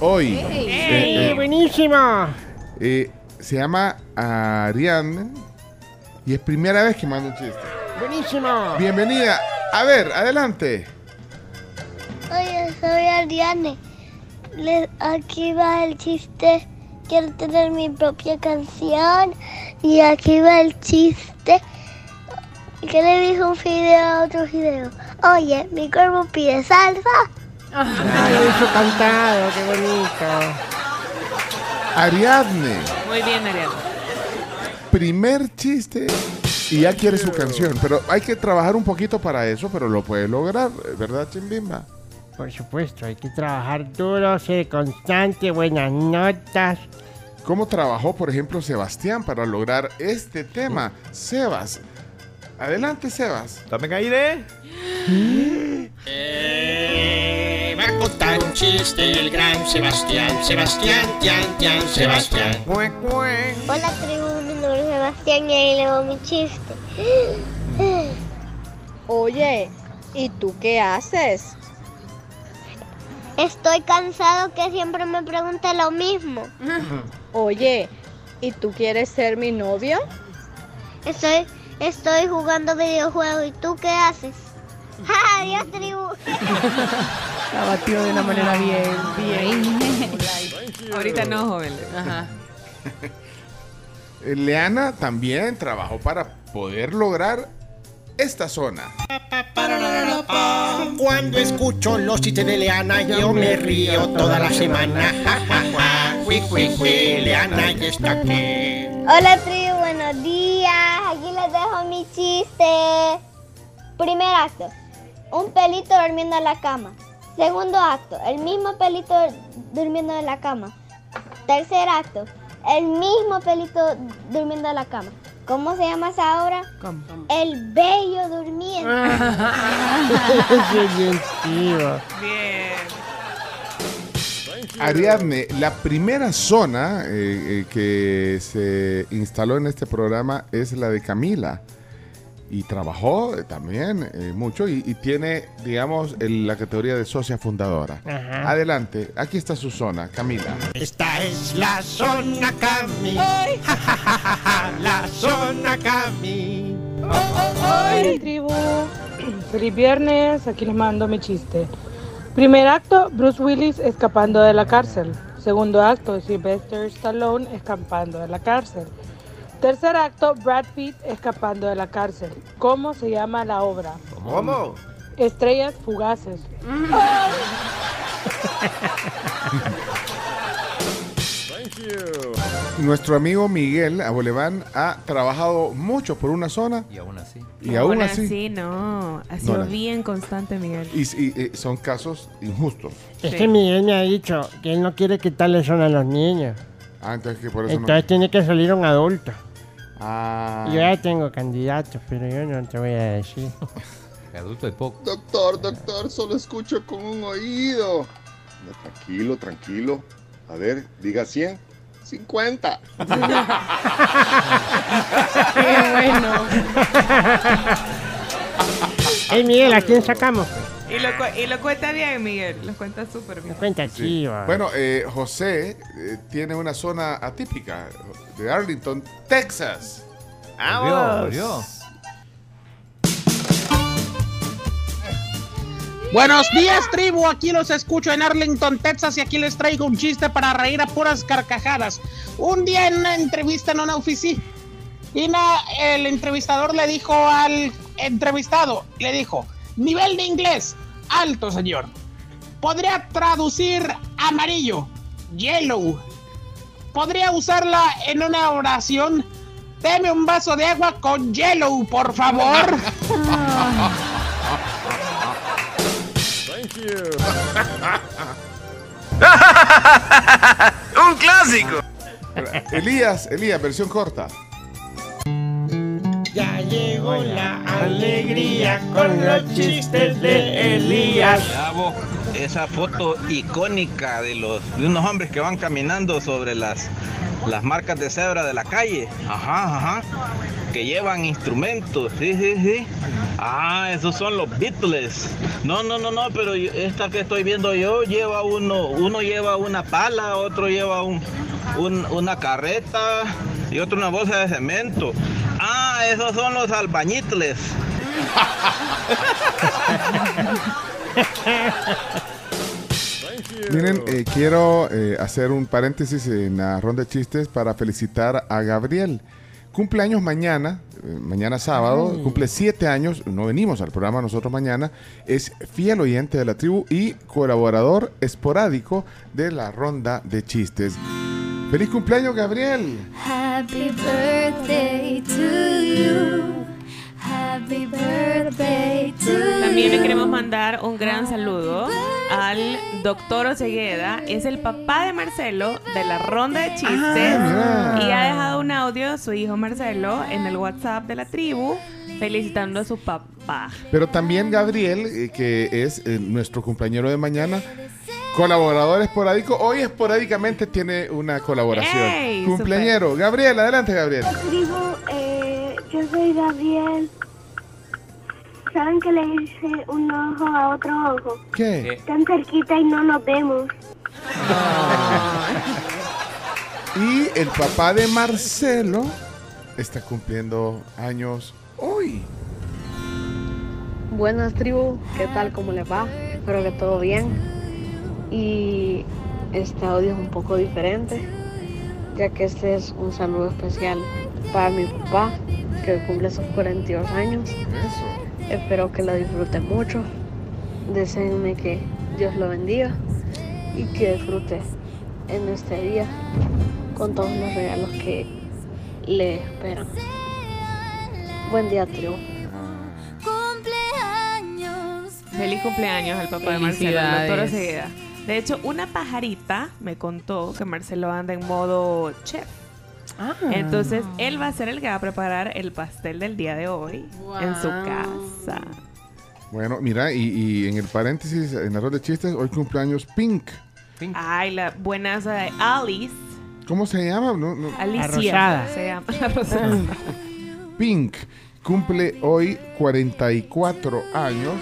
hoy. ¡Ey, Eh, buenísimo! eh, se llama Ariane y es primera vez que manda un chiste. ¡Buenísimo! Bienvenida. A ver, adelante. Oye, soy Ariane. Aquí va el chiste. Quiero tener mi propia canción. Y aquí va el chiste. ¿Qué le dijo un fideo a otro fideo? Oye, mi cuerpo pide salsa. Ah, lo hizo cantado, qué bonito. Ariadne, Muy bien, Ariana. primer chiste y ya quiere su canción. Pero hay que trabajar un poquito para eso, pero lo puede lograr, ¿verdad, Chimbimba? Por supuesto, hay que trabajar duro, ser constante, buenas notas. ¿Cómo trabajó, por ejemplo, Sebastián para lograr este tema? Sebas. Adelante, Sebas. Tomen aire. Eh, va a contar un chiste el gran Sebastián, Sebastián, Tian, Tian, Sebastián. Hola, tribu. Mi nombre es Sebastián y ahí le va mi chiste. Oye, ¿y tú qué haces? Estoy cansado que siempre me pregunte lo mismo. Oye, ¿y tú quieres ser mi novio? Estoy, estoy jugando videojuegos. ¿Y tú qué haces? ¡Ja! Adiós, tribu. La batió de una manera bien, bien. Ahorita no, joven. Ajá. Eh, Leana también trabajó para poder lograr esta zona. Cuando escucho los chistes de Leana, yo me río toda la semana. Leana ya está aquí. Hola, tribu. Buenos días. Aquí les dejo mi chiste. Primer acto. Un pelito durmiendo en la cama. Segundo acto. El mismo pelito durmiendo en la cama. Tercer acto. El mismo pelito durmiendo en la cama. ¿Cómo se llama esa obra? El bello durmiendo. Bien. Ariadne, la primera zona eh, eh, que se instaló en este programa es la de Camila. Y trabajó también eh, mucho y, y tiene, digamos, el- la categoría de socia fundadora. Ajá. Adelante, aquí está su zona, Camila. Esta es la zona Cami. Ja, ja, ja, ja, ja, la zona Cami. Hola tribu, feliz viernes, aquí les mando mi chiste. Primer acto, Bruce Willis escapando de la cárcel. Segundo acto, Sylvester Stallone escapando de la cárcel. Tercer acto, Brad Pitt escapando de la cárcel. ¿Cómo se llama la obra? ¿Cómo? Estrellas fugaces. Nuestro amigo Miguel Aboleván ha trabajado mucho por una zona Y aún así. y aún así Sí, no. Ha No, sido no. bien constante, Miguel. y, y- y son casos injustos. Es que Miguel me ha dicho que él no quiere quitarle zona a los niños. Ah, entonces que por eso Entonces tiene que salir un adulto. no. Ah. Yo ya tengo candidatos, pero yo no te voy a decir. Adulto es poco. Doctor, doctor, solo escucho con un oído. No, tranquilo, tranquilo. A ver, diga 100. 50. Qué bueno. Hey Miguel, ¿a quién sacamos? Y lo, cu- y lo cuenta bien, Miguel. Lo cuenta súper bien. Cuenta Sí. chiva. Bueno, eh, José eh, tiene una zona atípica de Arlington, Texas. ¡Vamos! Volvió, Buenos días, tribu. Aquí los escucho en Arlington, Texas, y aquí les traigo un chiste para reír a puras carcajadas. Un día en una entrevista en una oficina, el entrevistador le dijo al entrevistado, le dijo, nivel de inglés, alto, señor. Podría traducir amarillo, yellow. Podría usarla en una oración. Deme un vaso de agua con yellow, por favor. You. ¡Un clásico! Elías, Elías, versión corta. Ya llegó la alegría con los chistes de Elías. Bravo, esa foto icónica de los de unos hombres que van caminando sobre las las marcas de cebra de la calle. Ajá, ajá. Que llevan instrumentos. Sí, sí, sí. Ah, esos son los Beatles. No, no, no, no, pero esta que estoy viendo yo lleva uno, uno lleva una pala, otro lleva un, un- una carreta y otro una bolsa de cemento. Ah, esos son los albañiles. Miren, eh, quiero eh, hacer un paréntesis en la ronda de chistes para felicitar a Gabriel. Cumpleaños mañana, eh, mañana sábado, Ay. cumple siete años, no venimos al programa nosotros mañana, es fiel oyente de la tribu y colaborador esporádico de la ronda de chistes. ¡Feliz cumpleaños, Gabriel! Happy birthday to you. Happy birthday to you. También le queremos mandar un gran saludo al doctor Osegueda. Es el papá de Marcelo de la ronda de chistes. Ah, y ha dejado un audio su hijo Marcelo en el WhatsApp de la tribu felicitando a su papá. Pero también Gabriel, eh, que es eh, nuestro compañero de mañana, colaborador esporádico, hoy esporádicamente tiene una colaboración. ¡Ey! Cumpleañero. Gabriel, adelante, Gabriel. Tribu, eh, yo soy Gabriel. ¿Saben que le hice un ojo a otro ojo? ¿Qué? Tan cerquita y no nos vemos. Y el papá de Marcelo está cumpliendo años hoy. Buenas tribu, ¿qué tal? ¿Cómo les va? Espero que todo bien. Y este audio es un poco diferente, ya que este es un saludo especial para mi papá, que cumple sus 42 años. Espero que lo disfrute mucho. Deseenme que Dios lo bendiga y que disfrute en este día con todos los regalos que le esperan. Buen día, tribu. Feliz cumpleaños al papá de Marcelo. De hecho, una pajarita me contó que Marcelo anda en modo chef. Ah. Entonces, él va a ser el que va a preparar el pastel del día de hoy en su casa. Bueno, mira, y, y en el paréntesis, en la ronda de chistes, hoy cumpleaños Pink. Ay, la buenaza de Alice. ¿Cómo se llama? No, no. Alicia. Se llama. Pink cumple hoy 44 años.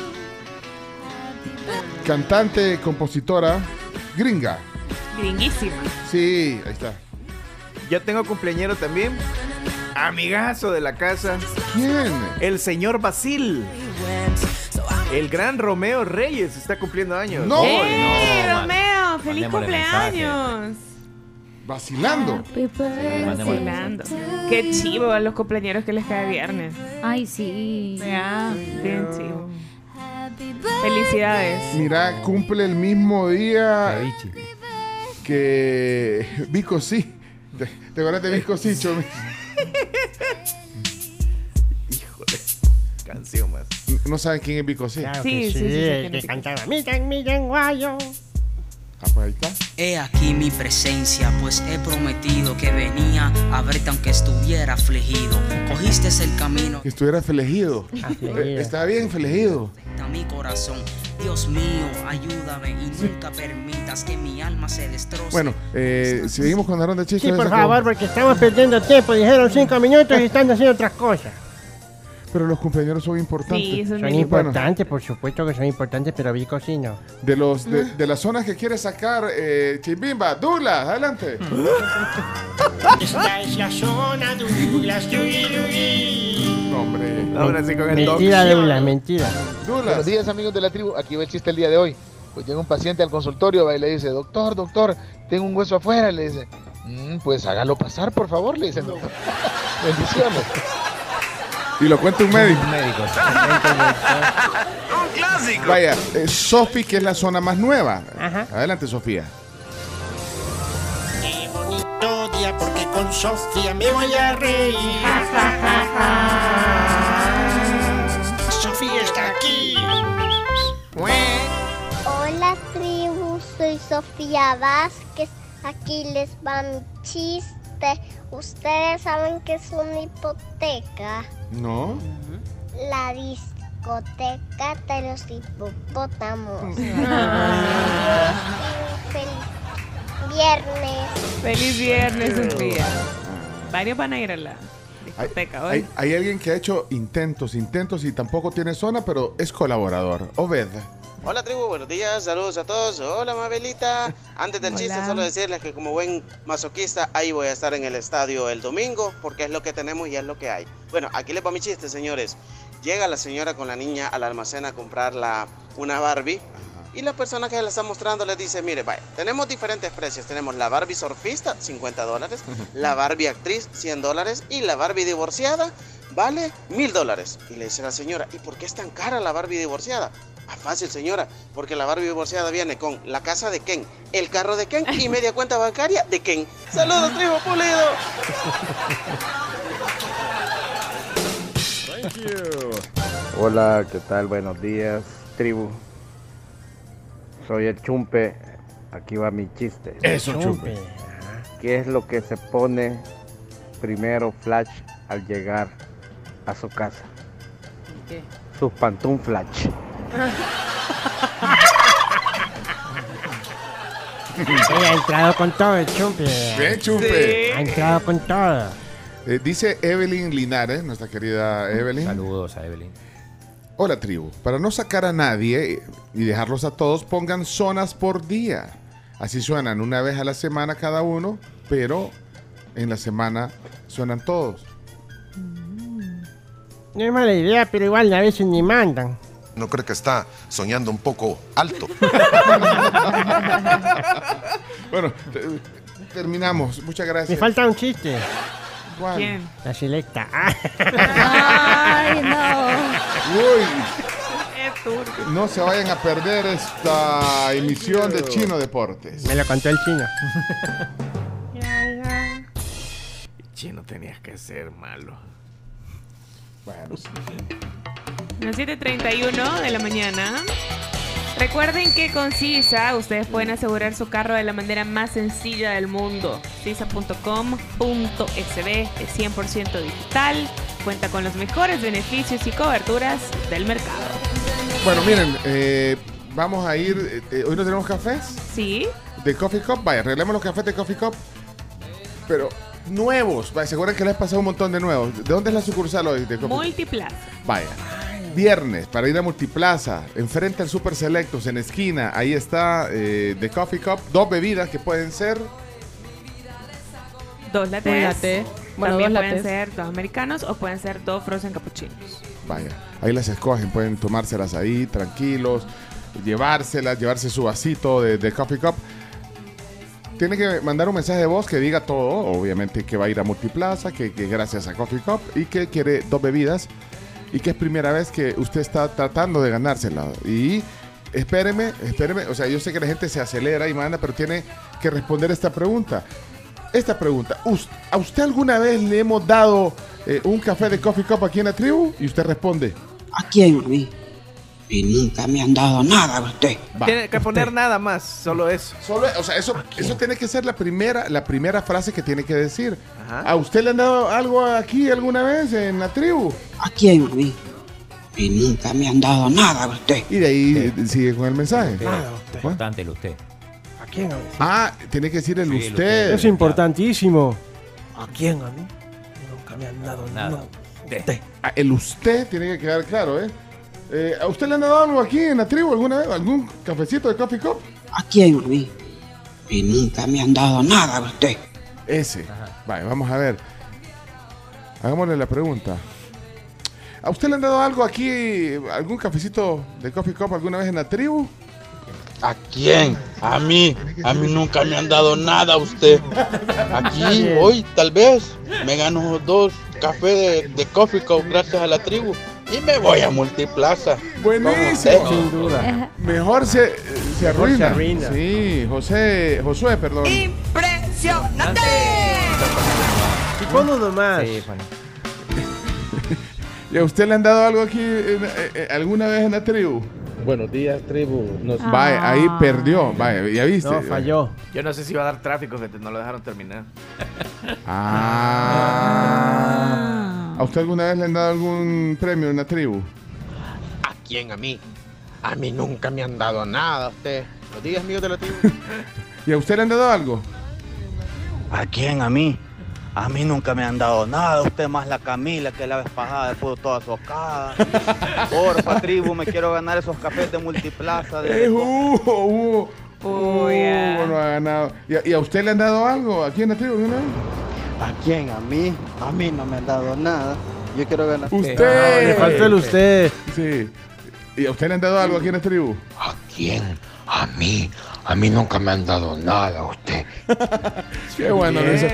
Cantante, compositora, gringa. Gringuísima. Sí, ahí está. Yo tengo cumpleañero también. Amigazo de la casa. ¿Quién? El señor Basil. El gran Romeo Reyes está cumpliendo años. No. ¡Ey, no, Romeo! ¡Feliz Mandémosle cumpleaños! Vacilando. Vacilando. Qué chivo a los cumpleaños que les cae viernes. Ay, sí. Ya, bien chivo. Felicidades. Mira, cumple el mismo día que Vico sí. ¿Te, te acuerdas de Vico sí, Chomi? Híjole. Canción más. ¿No saben quién es Vico sí? Claro Sí, que sí, sí, sí, sí, el que cantaba Miren lenguayo. Ah, pues ahí está. He aquí mi presencia, pues he prometido que venía a verte aunque estuviera afligido. Cogiste el camino Que estuviera felegido. Eh, Está bien felegido. a mi corazón. Dios mío, ayúdame y nunca permitas que mi alma se destroce. Bueno, eh, seguimos con la ronda de chistes. Sí, por favor, porque estamos perdiendo tiempo. Dijeron cinco minutos y están haciendo otras cosas. Pero los cumpleaños son importantes. Son Bueno, importantes, por supuesto que son importantes, pero Vico sí no. de, los, de, de las zonas que quiere sacar eh, Chimbimba, Douglas, adelante. Esta es la zona Douglas. Dugui, No, hombre. Ahora sí con el Mentira, Douglas, mentira. Buenos días amigos de la tribu, aquí va el chiste el día de hoy. Pues llega un paciente al consultorio va, y le dice, doctor, doctor, tengo un hueso afuera. Le dice, "Mm, pues hágalo pasar, por favor, le dice el doctor. Bendiciones. Y lo cuenta un médico. Un clásico. Vaya, eh, Sofi, que es la zona más nueva. Adelante, Sofía. Día porque con Sofía me voy a reír. Sofía está aquí. Hola tribu, soy Sofía Vázquez. Aquí les va mi chiste. Ustedes saben que es una hipoteca. ¿No? La discoteca de los hipopótamos. Feliz viernes. Feliz viernes, Sofía. Varios van a ir a la discoteca hoy. Hay, hay alguien que ha hecho intentos, intentos y tampoco tiene zona, pero es colaborador. Obed. Hola tribu, buenos días, saludos a todos. Hola Mabelita. Antes del chiste, Hola. solo decirles que como buen masoquista, ahí voy a estar en el estadio el domingo, porque es lo que tenemos y es lo que hay. Bueno, aquí les va mi chiste, señores. Llega la señora con la niña al almacén a comprar la, una Barbie. Y la persona que le está mostrando le dice, mire, vaya, tenemos diferentes precios. Tenemos la Barbie surfista, 50 dólares. La Barbie actriz, 100 dólares. Y la Barbie divorciada, vale 1000 dólares. Y le dice la señora, ¿y por qué es tan cara la Barbie divorciada? Ah, fácil, señora, porque la Barbie divorciada viene con la casa de Ken, el carro de Ken y media cuenta bancaria de Ken. Saludos, tribu pulido. Hola, ¿qué tal? Buenos días, tribu. Soy el Chumpe. Aquí va mi chiste. Eso, Chumpe. ¿Qué es lo que se pone primero Flash al llegar a su casa? ¿Qué? Sus pantuflas. Ha entrado con todo el chumpe. Bien, Chumpe. Ha entrado con todo. Eh, dice Evelyn Linares, nuestra querida Evelyn. Saludos a Evelyn. Hola, tribu. Para no sacar a nadie y dejarlos a todos, pongan zonas por día. Así suenan una vez a la semana cada uno, pero en la semana suenan todos. No es mala idea, pero igual a veces ni mandan. ¿No cree que está soñando un poco alto? bueno, te- terminamos. Muchas gracias. Me falta un chiste. ¿Cuál? ¿Quién? La selecta. Ay, no. Uy, no se vayan a perder esta emisión de Chino Deportes. Me lo contó el chino. Chino, tenías que ser malo. Bueno, sí. Las 7.31 de la mañana. Recuerden que con CISA ustedes pueden asegurar su carro de la manera más sencilla del mundo. CISA.com.sb es 100% digital, cuenta con los mejores beneficios y coberturas del mercado. Bueno, miren, eh, vamos a ir. eh, Hoy no tenemos cafés Sí, de Coffee Cup. Vaya, arreglemos los cafés de Coffee Cup. Pero nuevos. Vaya, se acuerdan que les pasado un montón de nuevos. ¿De dónde es la sucursal hoy de Coffee? Multiplaza. Vaya. Viernes, para ir a Multiplaza, enfrente al Super Selectos, en esquina, ahí está eh, The Coffee Cup, dos bebidas que pueden ser Dos lates. Latte. Bueno, También dos pueden ser dos americanos o pueden ser dos frozen cappuccinos. Vaya, ahí las escogen, pueden tomárselas ahí tranquilos, llevárselas, llevarse su vasito de, de Coffee Cup. Tiene que mandar un mensaje de voz que diga todo, obviamente que va a ir a Multiplaza, que, que gracias a Coffee Cup y que quiere dos bebidas y que es primera vez que usted está tratando de ganársela. Y espéreme, espéreme, o sea, yo sé que la gente se acelera y manda, pero tiene que responder esta pregunta. Esta pregunta, ¿us- ¿a usted alguna vez le hemos dado eh, un café de Coffee Cup aquí en la tribu? Y usted responde, ¿A quién? Mí. Y nunca me han dado nada usted. Tiene que poner nada más, solo eso. Solo, o sea, eso, eso tiene que ser la primera, la primera frase que tiene que decir. ¿A usted le han dado algo aquí alguna vez en la tribu? ¿A quién, a mí? Y nunca me han dado nada usted. Y de ahí sigue con el mensaje. Importante el usted. ¿A quién a mí? Ah, tiene que decir el Sí, el usted. Es importantísimo. ¿A quién a mí? Nunca me han dado nada. Ah, El usted tiene que quedar claro, ¿eh? Eh, ¿A usted le han dado algo aquí en la tribu alguna vez? ¿Algún cafecito de coffee cup? ¿A quién, a mí? Y nunca me han dado nada usted. Ese. Vale, vamos a ver. Hagámosle la pregunta. ¿A usted le han dado algo aquí, algún cafecito de coffee cup alguna vez en la tribu? ¿A quién? A mí. A mí nunca me han dado nada usted. Aquí, hoy, tal vez, me gano dos cafés de, de Coffee Cup gracias a la tribu. Y me voy a Multiplaza. Buenísimo. Con usted. Mejor se, se arruina. se arruina. Sí, José, Josué, perdón. ¡Impresionante! Y pon uno más. ¿Y a usted le han dado algo aquí en- eh, eh, alguna vez en la tribu? Buenos días, tribu. Nos... Vaya, ahí perdió. Vaya, ya viste. No, falló. Yo no sé si va a dar tráfico, fíjate, no lo dejaron terminar. Ah. ¿A usted alguna vez le han dado algún premio en la tribu? ¿A quién? A mí. A mí nunca me han dado nada usted. Los días míos de la tribu. ¿Y a usted le han dado algo? ¿A quién? ¿A mí? A mí nunca me han dado nada. Usted más la Camila que la vez pasada después toda socada. Porfa, tribu, me quiero ganar esos cafés de multiplaza. De... Eh, Hugo, Hugo. Hugo, no ha ganado. ¿Y a, y a usted le han dado algo aquí en la tribu vez? ¿A quién? ¿A mí? A mí no me han dado nada. Yo quiero ganar. Usted. le faltó el usted. Sí. ¿Y a usted le han dado algo aquí en la tribu? ¿A quién? A mí. A mí nunca me han dado nada usted. Qué bueno, eso.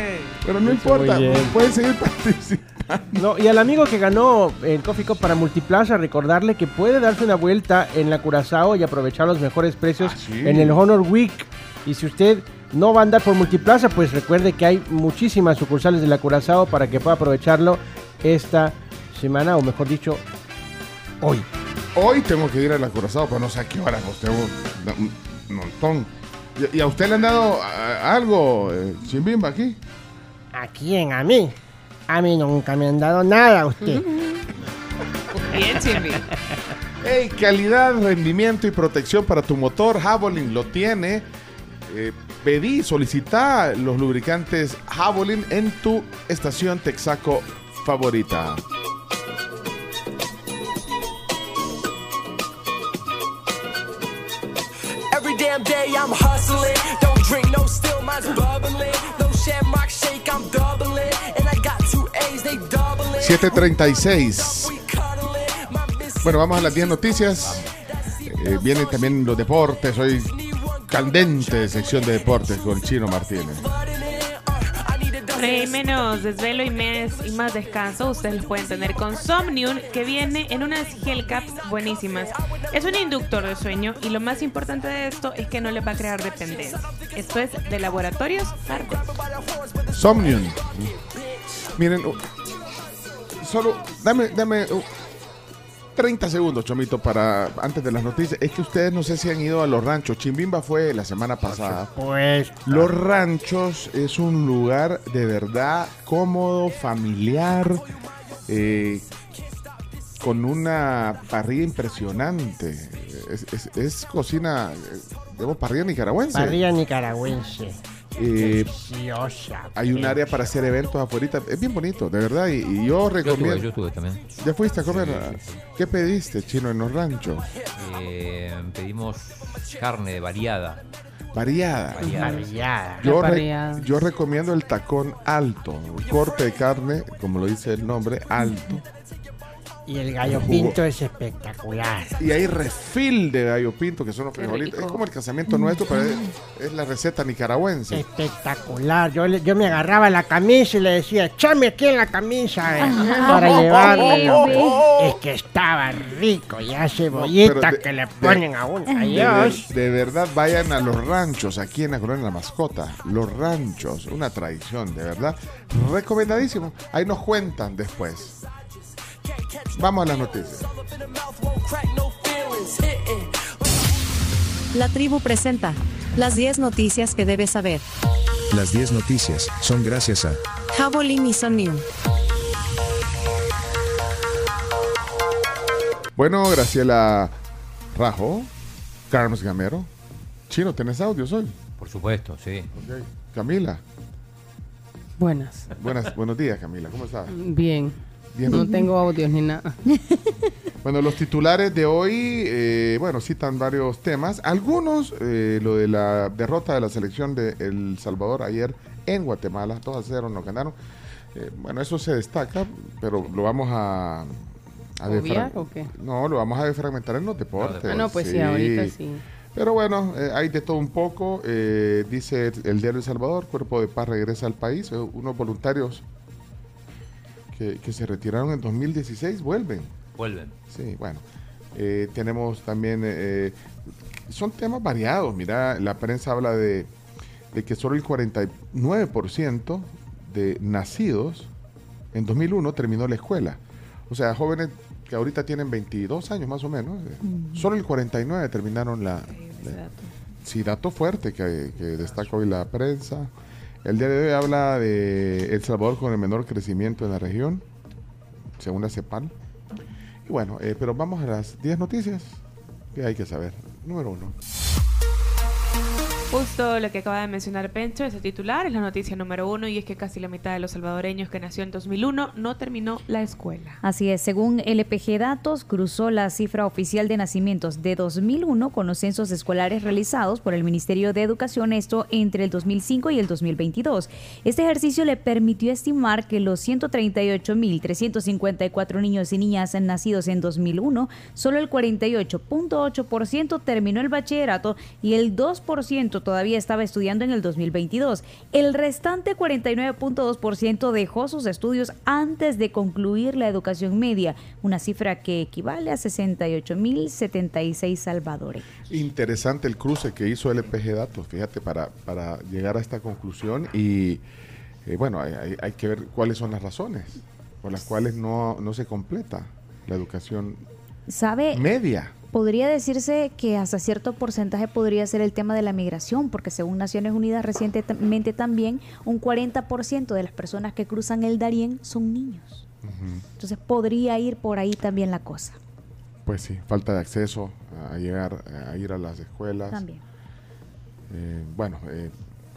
Pero no importa, pueden seguir participando. No, y al amigo que ganó el Coffee Cup para Multiplaza, recordarle que puede darse una vuelta en la Curazao y aprovechar los mejores precios en el Honor Week. Y si usted no va a andar por Multiplaza, pues recuerde que hay muchísimas sucursales de la Curazao para que pueda aprovecharlo esta semana, o mejor dicho, hoy. Hoy tengo que ir a la Curazao, pero no sé a qué hora, pues tengo un, montón. ¿Y, a usted le han dado algo, eh, Chimbimba, aquí? ¿A quién? ¿A mí? A mí nunca me han dado nada usted. Bien, Chimbi. Hey, calidad, rendimiento y protección para tu motor, Javelin lo tiene. Eh, pedí, solicita los lubricantes Javelin en tu estación Texaco favorita. Every damn day I'm hustling. Don't drink, no still, mine's bubbling. No shamrock shake, I'm doubling. And I got two A's, they doubling. 736. Bueno, vamos a las 10 noticias. Eh, vienen también los deportes. Hoy candente sección de deportes con Chino Martínez. Bueno, y menos desvelo y, mes, y más descanso, ustedes los pueden tener con Somnium, que viene en unas gel caps buenísimas. Es un inductor de sueño y lo más importante de esto es que no les va a crear dependencia. Esto es de Laboratorios Fargo. Somnium. Miren, uh, solo dame, dame uh, 30 segundos, Chomito, para antes de las noticias. Es que ustedes no sé si han ido a los ranchos. Chimbimba fue la semana pasada. Pues. Los ranchos es un lugar de verdad cómodo, familiar, eh, con una parrilla impresionante. Es, es- es cocina, eh, digamos, parrilla nicaragüense. Parrilla nicaragüense. Eh, hay un área para hacer eventos afuera. Es bien bonito, de verdad. Y, y yo recomiendo. yo estuve también. ¿Ya fuiste a comer? ¿Qué pediste, chino, en los ranchos? Eh, pedimos carne variada. Variada. Variada. Yo, re- yo recomiendo el tacón alto, un corte de carne, como lo dice el nombre, alto. Y el gallo Jugo. pinto es espectacular. Y hay refil de gallo pinto, que son los frijolitos. Es como el casamiento nuestro, pero es, es la receta nicaragüense. Espectacular. Yo, yo me agarraba la camisa y le decía, echame aquí en la camisa eh, para llevármelo. Es que estaba rico, ya cebollita de- que le de- ponen a uno. de, Adiós. de verdad, vayan a los ranchos aquí en la colonia La Mascota. Los ranchos, una tradición, de verdad. Recomendadísimo. Ahí nos cuentan después. Vamos a las noticias. La tribu presenta las 10 noticias que debes saber. Las 10 noticias son gracias a Javelin y Soniu. Bueno, Graciela Rajo, Carlos Gamero. Chino, ¿tenés audios hoy? Por supuesto, sí. Ok. Camila. Buenas. Buenas, buenos días, Camila. ¿Cómo estás? Bien. No tengo audios ni nada. Bueno, los titulares de hoy, eh, bueno, citan varios temas. Algunos, eh, lo de la derrota de la selección de El Salvador ayer en Guatemala, 2 a 0 nos ganaron. Eh, bueno, eso se destaca, pero lo vamos a... a ¿Obviar o qué? No, lo vamos a defragmentar en los deportes. Ah, no, pues sí, ahorita sí. Pero bueno, eh, hay de todo un poco. dice el diario El Salvador, Cuerpo de Paz regresa al país. unos voluntarios que, que se retiraron en 2016 vuelven. Vuelven. Sí, bueno. Eh, tenemos también, eh, son temas variados. Mira, la prensa habla de, de que solo el 49% de nacidos en 2001 terminó la escuela. O sea, jóvenes que ahorita tienen 22 años más o menos, eh, solo el 49 terminaron la... la- sí, dato fuerte que, que destaca hoy la prensa. El día de hoy habla de El Salvador con el menor crecimiento en la región, según la CEPAL. Y bueno, eh, pero vamos a las 10 noticias que hay que saber. Número uno. Justo lo que acaba de mencionar Pencho, ese titular, es la noticia número uno y es que casi la mitad de los salvadoreños que nació en 2001 no terminó la escuela. Así es, según LPG Datos, cruzó la cifra oficial de nacimientos de 2001 con los censos escolares realizados por el Ministerio de Educación, esto entre el 2005 y el 2022. Este ejercicio le permitió estimar que los 138.354 niños y niñas nacidos en 2001, solo el 48.8% terminó el bachillerato y el 2% todavía estaba estudiando en el 2022. El restante 49.2% dejó sus estudios antes de concluir la educación media, una cifra que equivale a 68.076 salvadoreños. Interesante el cruce que hizo LPG Datos, fíjate, para, para llegar a esta conclusión y eh, bueno, hay, hay- hay que ver cuáles son las razones por las cuales no, no se completa la educación ¿Sabe? media. Podría decirse que hasta cierto porcentaje podría ser el tema de la migración, porque según Naciones Unidas recientemente también un 40% de las personas que cruzan el Darién son niños. Entonces podría ir por ahí también la cosa. Pues sí, falta de acceso a llegar, a ir a las escuelas. También. Eh, bueno, eh,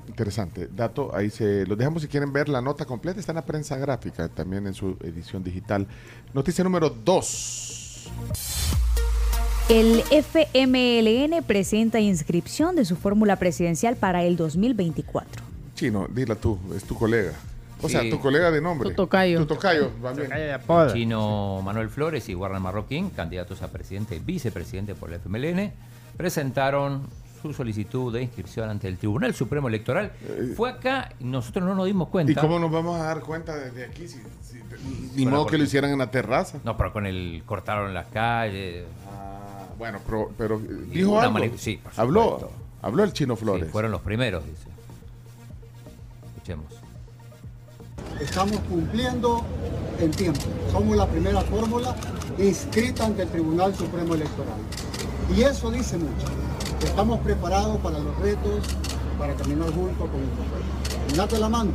interesante. Dato, ahí se los dejamos si quieren ver la nota completa, está en la prensa gráfica, también en su edición digital. Noticia número 2. El FMLN presenta inscripción de su fórmula presidencial para el 2024. Chino, dila tú, es tu colega. O sea, Sí. tu colega de nombre. Tu tocayo. Tu tocayo, va bien. Chino Manuel Flores y Warren Marroquín, candidatos a presidente y vicepresidente por el FMLN, presentaron su solicitud de inscripción ante el Tribunal Supremo Electoral. Fue acá y nosotros no nos dimos cuenta. ¿Y cómo nos vamos a dar cuenta desde aquí? Si, si- ni Bueno, modo que lo hicieran en la terraza. No, pero con el cortaron las calles. Bueno, pero, pero Y dijo algo. mani- sí, por habló, habló el Chino Sí, Flores. fueron los primeros, dice. Escuchemos. Estamos cumpliendo en tiempo. Somos la primera fórmula inscrita ante el Tribunal Supremo Electoral. Y eso dice mucho. Estamos preparados para los retos, para caminar juntos con nuestro pueblo. Date la mano.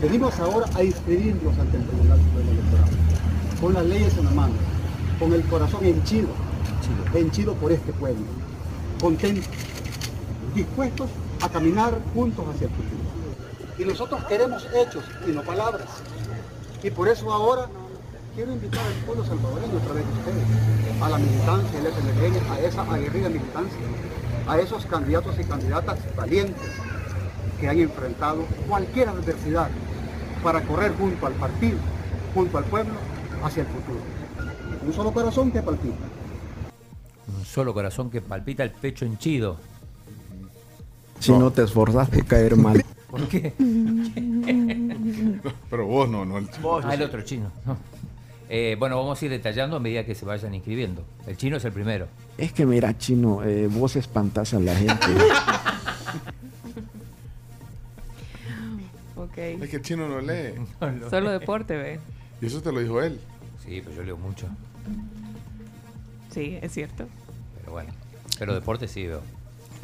Venimos ahora a inscribirnos ante el Tribunal Supremo Electoral. Con las leyes en la mano, con el corazón henchido, henchido por este pueblo. Contentos, dispuestos a caminar juntos hacia el futuro. Y nosotros queremos hechos y no palabras. Y por eso ahora quiero invitar al pueblo salvadoreño a través de ustedes, a la militancia del FMLN, a esa aguerrida militancia, a esos candidatos y candidatas valientes que han enfrentado cualquier adversidad para correr junto al partido, junto al pueblo, hacia el futuro. Un solo corazón que palpita. Un solo corazón que palpita el pecho henchido. Si no te esforzas de caer mal. ¿Por qué? Pero vos no, no el chino. Ah, el otro chino. no. Eh, bueno, vamos a ir detallando a medida que se vayan inscribiendo. El chino es el primero. Es que mira, chino, eh, vos espantas a la gente. Ok. Es que el chino no lee. Solo deporte, ve. Y eso te lo dijo él. Sí, pues yo leo mucho. Sí, es cierto. Pero bueno. Pero deporte sí veo.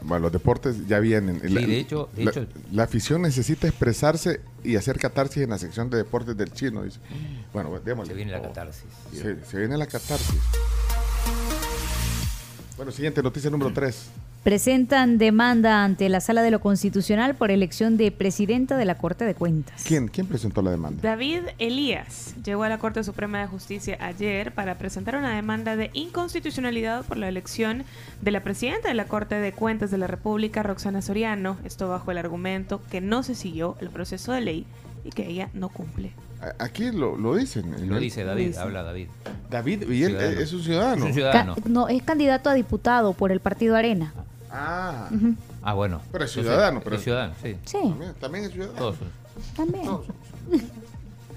Bueno, los deportes ya vienen. Sí, de hecho- de la, hecho- la afición necesita expresarse y hacer catarsis en la sección de deportes del chino. Dice. Bueno, pues, démosle. Se viene la catarsis. Se, se viene la catarsis. Bueno, siguiente noticia número 3. Presentan demanda ante la Sala de lo Constitucional por elección de presidenta de la Corte de Cuentas. ¿Quién, ¿Quién presentó la demanda? David Elías llegó a la Corte Suprema de Justicia ayer para presentar una demanda de inconstitucionalidad por la elección de la presidenta de la Corte de Cuentas de la República, Roxana Soriano. Esto bajo el argumento que no se siguió el proceso de ley y que ella no cumple. A- Aquí lo, lo dicen. Lo dice David, Dice. habla David. David, y él Ciudadano. es un ciudadano. Es un Ca- ciudadano. no, es candidato a diputado por el Partido Arena. Ah. Ah, bueno. pero es Entonces, ciudadano. Pero es ciudadano, sí. Sí, También, también es ciudadano. Todos también.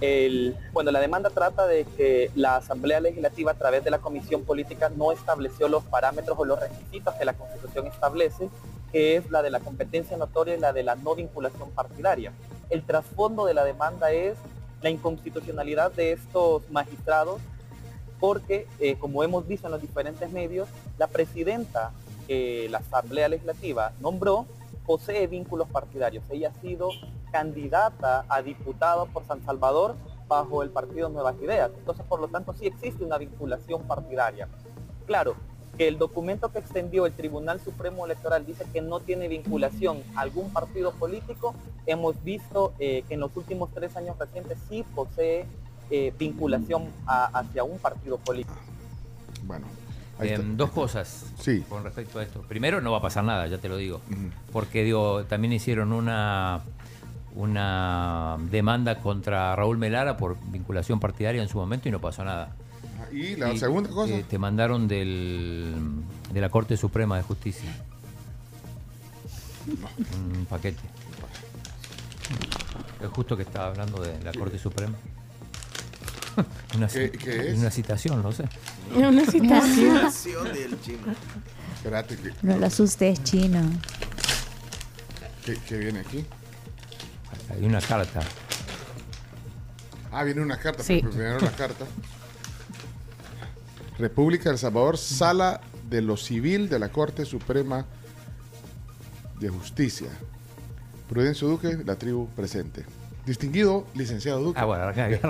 El, bueno, la demanda trata de que la Asamblea Legislativa a través de la Comisión Política no estableció los parámetros o los requisitos que la Constitución establece, que es la de la competencia notoria y la de la no vinculación partidaria. El trasfondo de la demanda es la inconstitucionalidad de estos magistrados porque, eh, como hemos visto en los diferentes medios, la presidenta que la Asamblea Legislativa nombró posee vínculos partidarios. Ella ha sido candidata a diputado por San Salvador bajo el partido Nuevas Ideas. Entonces, por lo tanto, sí existe una vinculación partidaria. Claro, que el documento que extendió el Tribunal Supremo Electoral dice que no tiene vinculación a algún partido político, hemos visto eh, que en los últimos tres años recientes sí posee eh, vinculación a- hacia un partido político. Bueno, Em, dos cosas Sí. con respecto a esto. Primero, no va a pasar nada, ya te lo digo. Porque digo, también hicieron una, una demanda contra Raúl Melara por vinculación partidaria en su momento y no pasó nada. Y la segunda cosa. eh, te mandaron del, de la Corte Suprema de Justicia. Un paquete. Es justo que estaba hablando de la Corte Suprema. Una, ¿Qué- qué es? una citación, no sé. Una citación. del chino. Espérate, que, No lo asustes, chino. que- que viene aquí. Hay una carta. Ah, viene una carta. Sí. pero Primero una carta. República de El Salvador, Sala de lo Civil de la Corte Suprema de Justicia. Prudencio Duque, la tribu presente. Distinguido licenciado Duque. Ah, bueno, arrancó.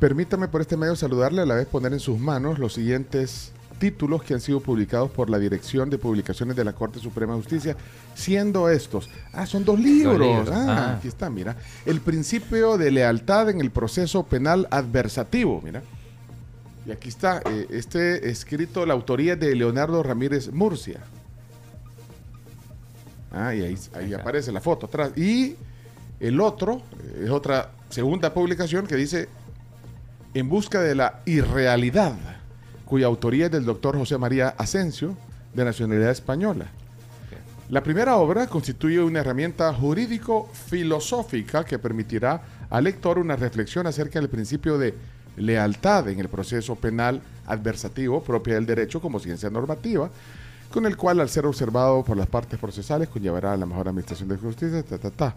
Permítame por este medio saludarle a la vez poner en sus manos los siguientes títulos que han sido publicados por la Dirección de Publicaciones de la Corte Suprema de Justicia, siendo estos. Ah, son dos libros. libros, Ah, ah. aquí está, mira. El principio de lealtad en el proceso penal adversativo, mira. Y aquí está, eh, este escrito, la autoría de Leonardo Ramírez Murcia. Ah, y ahí, ahí aparece la foto atrás. Y el otro eh, es otra segunda publicación que dice En busca de la irrealidad, cuya autoría es del doctor José María Asensio, de nacionalidad española. La primera obra constituye una herramienta jurídico-filosófica que permitirá al lector una reflexión acerca del principio de lealtad en el proceso penal adversativo propia del derecho como ciencia normativa, con el cual al ser observado por las partes procesales conllevará a la mejor administración de justicia, ta, ta, ta.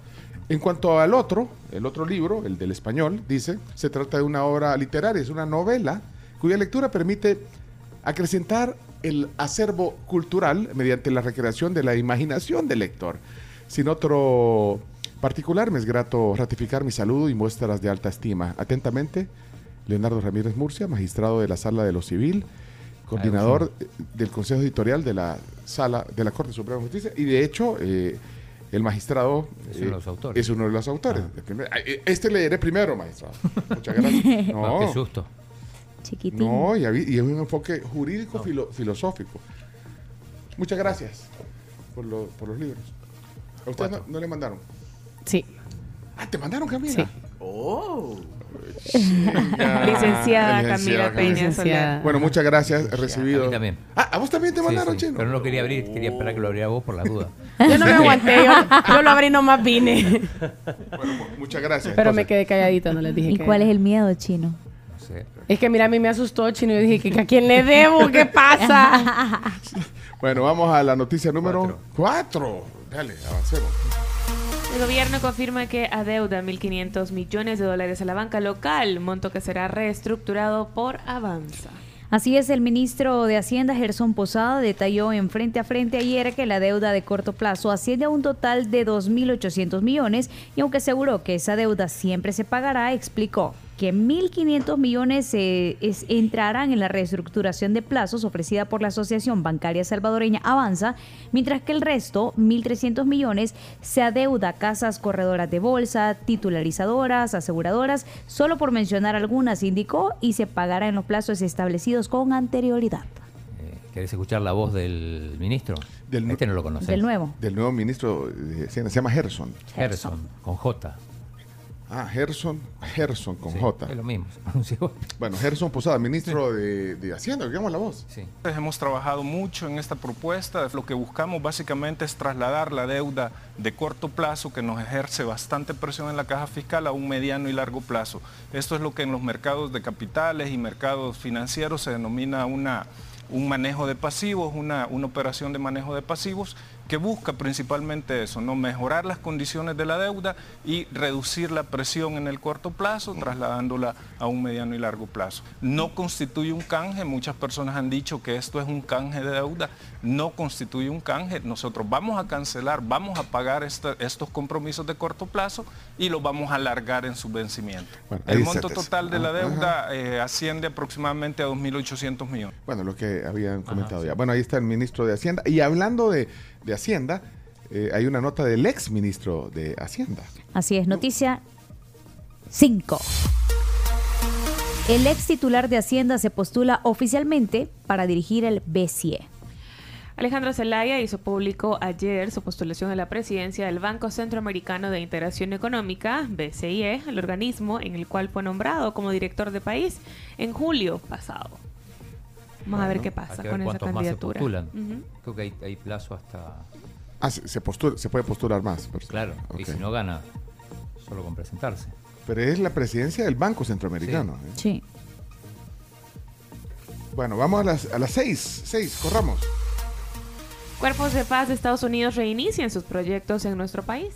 En cuanto al otro, el otro libro, el del español, dice, se trata de una obra literaria, es una novela cuya lectura permite acrecentar el acervo cultural mediante la recreación de la imaginación del lector. Sin otro particular, me es grato ratificar mi saludo y muestras de alta estima. Atentamente, Leonardo Ramírez Murcia, magistrado de la Sala de lo Civil, coordinador eh, del Consejo Editorial de la Sala de la Corte Suprema de Justicia y de hecho eh, el magistrado Es uno de los eh, autores. es uno de los autores. El primer- eh, Este leeré primero, magistrado. Muchas gracias. No, qué susto. Chiquitín. No, y, es un enfoque jurídico filo- filosófico. Muchas gracias por, lo- por los libros. ¿A ustedes no, no le mandaron? Sí. Ah, ¿te mandaron, Camila? Sí. Oh. Licenciada Camila Peña Soler. Bueno, muchas gracias. He recibido. A mí también. Ah, ¿a vos también te mandaron, sí, chino? Pero no lo quería abrir, quería esperar que lo abriera vos por la duda. Yo no me aguanté, yo, yo lo abrí nomás vine. Bueno, mu- muchas gracias. Pero me quedé calladito, no les dije ¿Y que- cuál es el miedo, chino? No sé. Es que mira, a mí me asustó, chino. Yo dije, ¿que ¿a quién le debo? ¿Qué pasa? Bueno, vamos a la noticia número 4. Dale, avancemos. El gobierno confirma que adeuda 1.500 millones de dólares a la banca local, monto que será reestructurado por Avanza. Así es, el ministro de Hacienda, Gerson Posada, detalló en frente a frente ayer que la deuda de corto plazo asciende a un total de 2.800 millones y aunque aseguró que esa deuda siempre se pagará, explicó que 1.500 millones eh, es- entrarán en la reestructuración de plazos ofrecida por la Asociación Bancaria Salvadoreña Avanza, mientras que el resto, 1.300 millones, se adeuda a casas corredoras de bolsa, titularizadoras, aseguradoras, solo por mencionar algunas, indicó, y se pagará en los plazos establecidos con anterioridad. ¿Querés escuchar la voz del ministro? este no lo conoces. Del nuevo. Del nuevo ministro Hacienda. Se llama Gerson. Gerson, con J. Ah, Gerson, Gerson con Sí, J. es lo mismo, igual. Bueno, Gerson Posada, ministro de, de Hacienda, digamos la voz. Sí. Hemos trabajado mucho en esta propuesta. Lo que buscamos básicamente es trasladar la deuda de corto plazo que nos ejerce bastante presión en la caja fiscal a un mediano y largo plazo. Esto es lo que en los mercados de capitales y mercados financieros se denomina una, un manejo de pasivos, una, una operación de manejo de pasivos que busca principalmente eso, ¿no? mejorar las condiciones de la deuda y reducir la presión en el corto plazo, trasladándola a un mediano y largo plazo. No constituye un canje, muchas personas han dicho que esto es un canje de deuda, no constituye un canje, nosotros vamos a cancelar, vamos a pagar esta- estos compromisos de corto plazo y los vamos a alargar en su vencimiento. Bueno, el monto total de la Ah, deuda eh, asciende aproximadamente a 2.800 millones. Bueno, lo que habían comentado ya. Bueno, ahí está el ministro de Hacienda. Y hablando de, de Hacienda, eh, hay una nota del ex ministro de Hacienda. Así es, noticia 5. El ex titular de Hacienda se postula oficialmente para dirigir el BCE. Alejandro Zelaya hizo público ayer su postulación a la presidencia del Banco Centroamericano de Integración Económica, BCIE, el organismo en el cual fue nombrado como director de país en julio pasado. Vamos a ver Bueno, qué hay pasa que ver con esa cuántos más se candidatura. postulan. Ujú. Creo que hay, hay plazo hasta... Ah, se, se postula- se puede postular más. Claro, y Ok. si no gana, solo con presentarse. Pero es la presidencia del Banco Centroamericano. ¿eh? Sí. Bueno, vamos a las, a las seis. Seis, corramos. Cuerpos de paz de Estados Unidos reinician sus proyectos en nuestro país.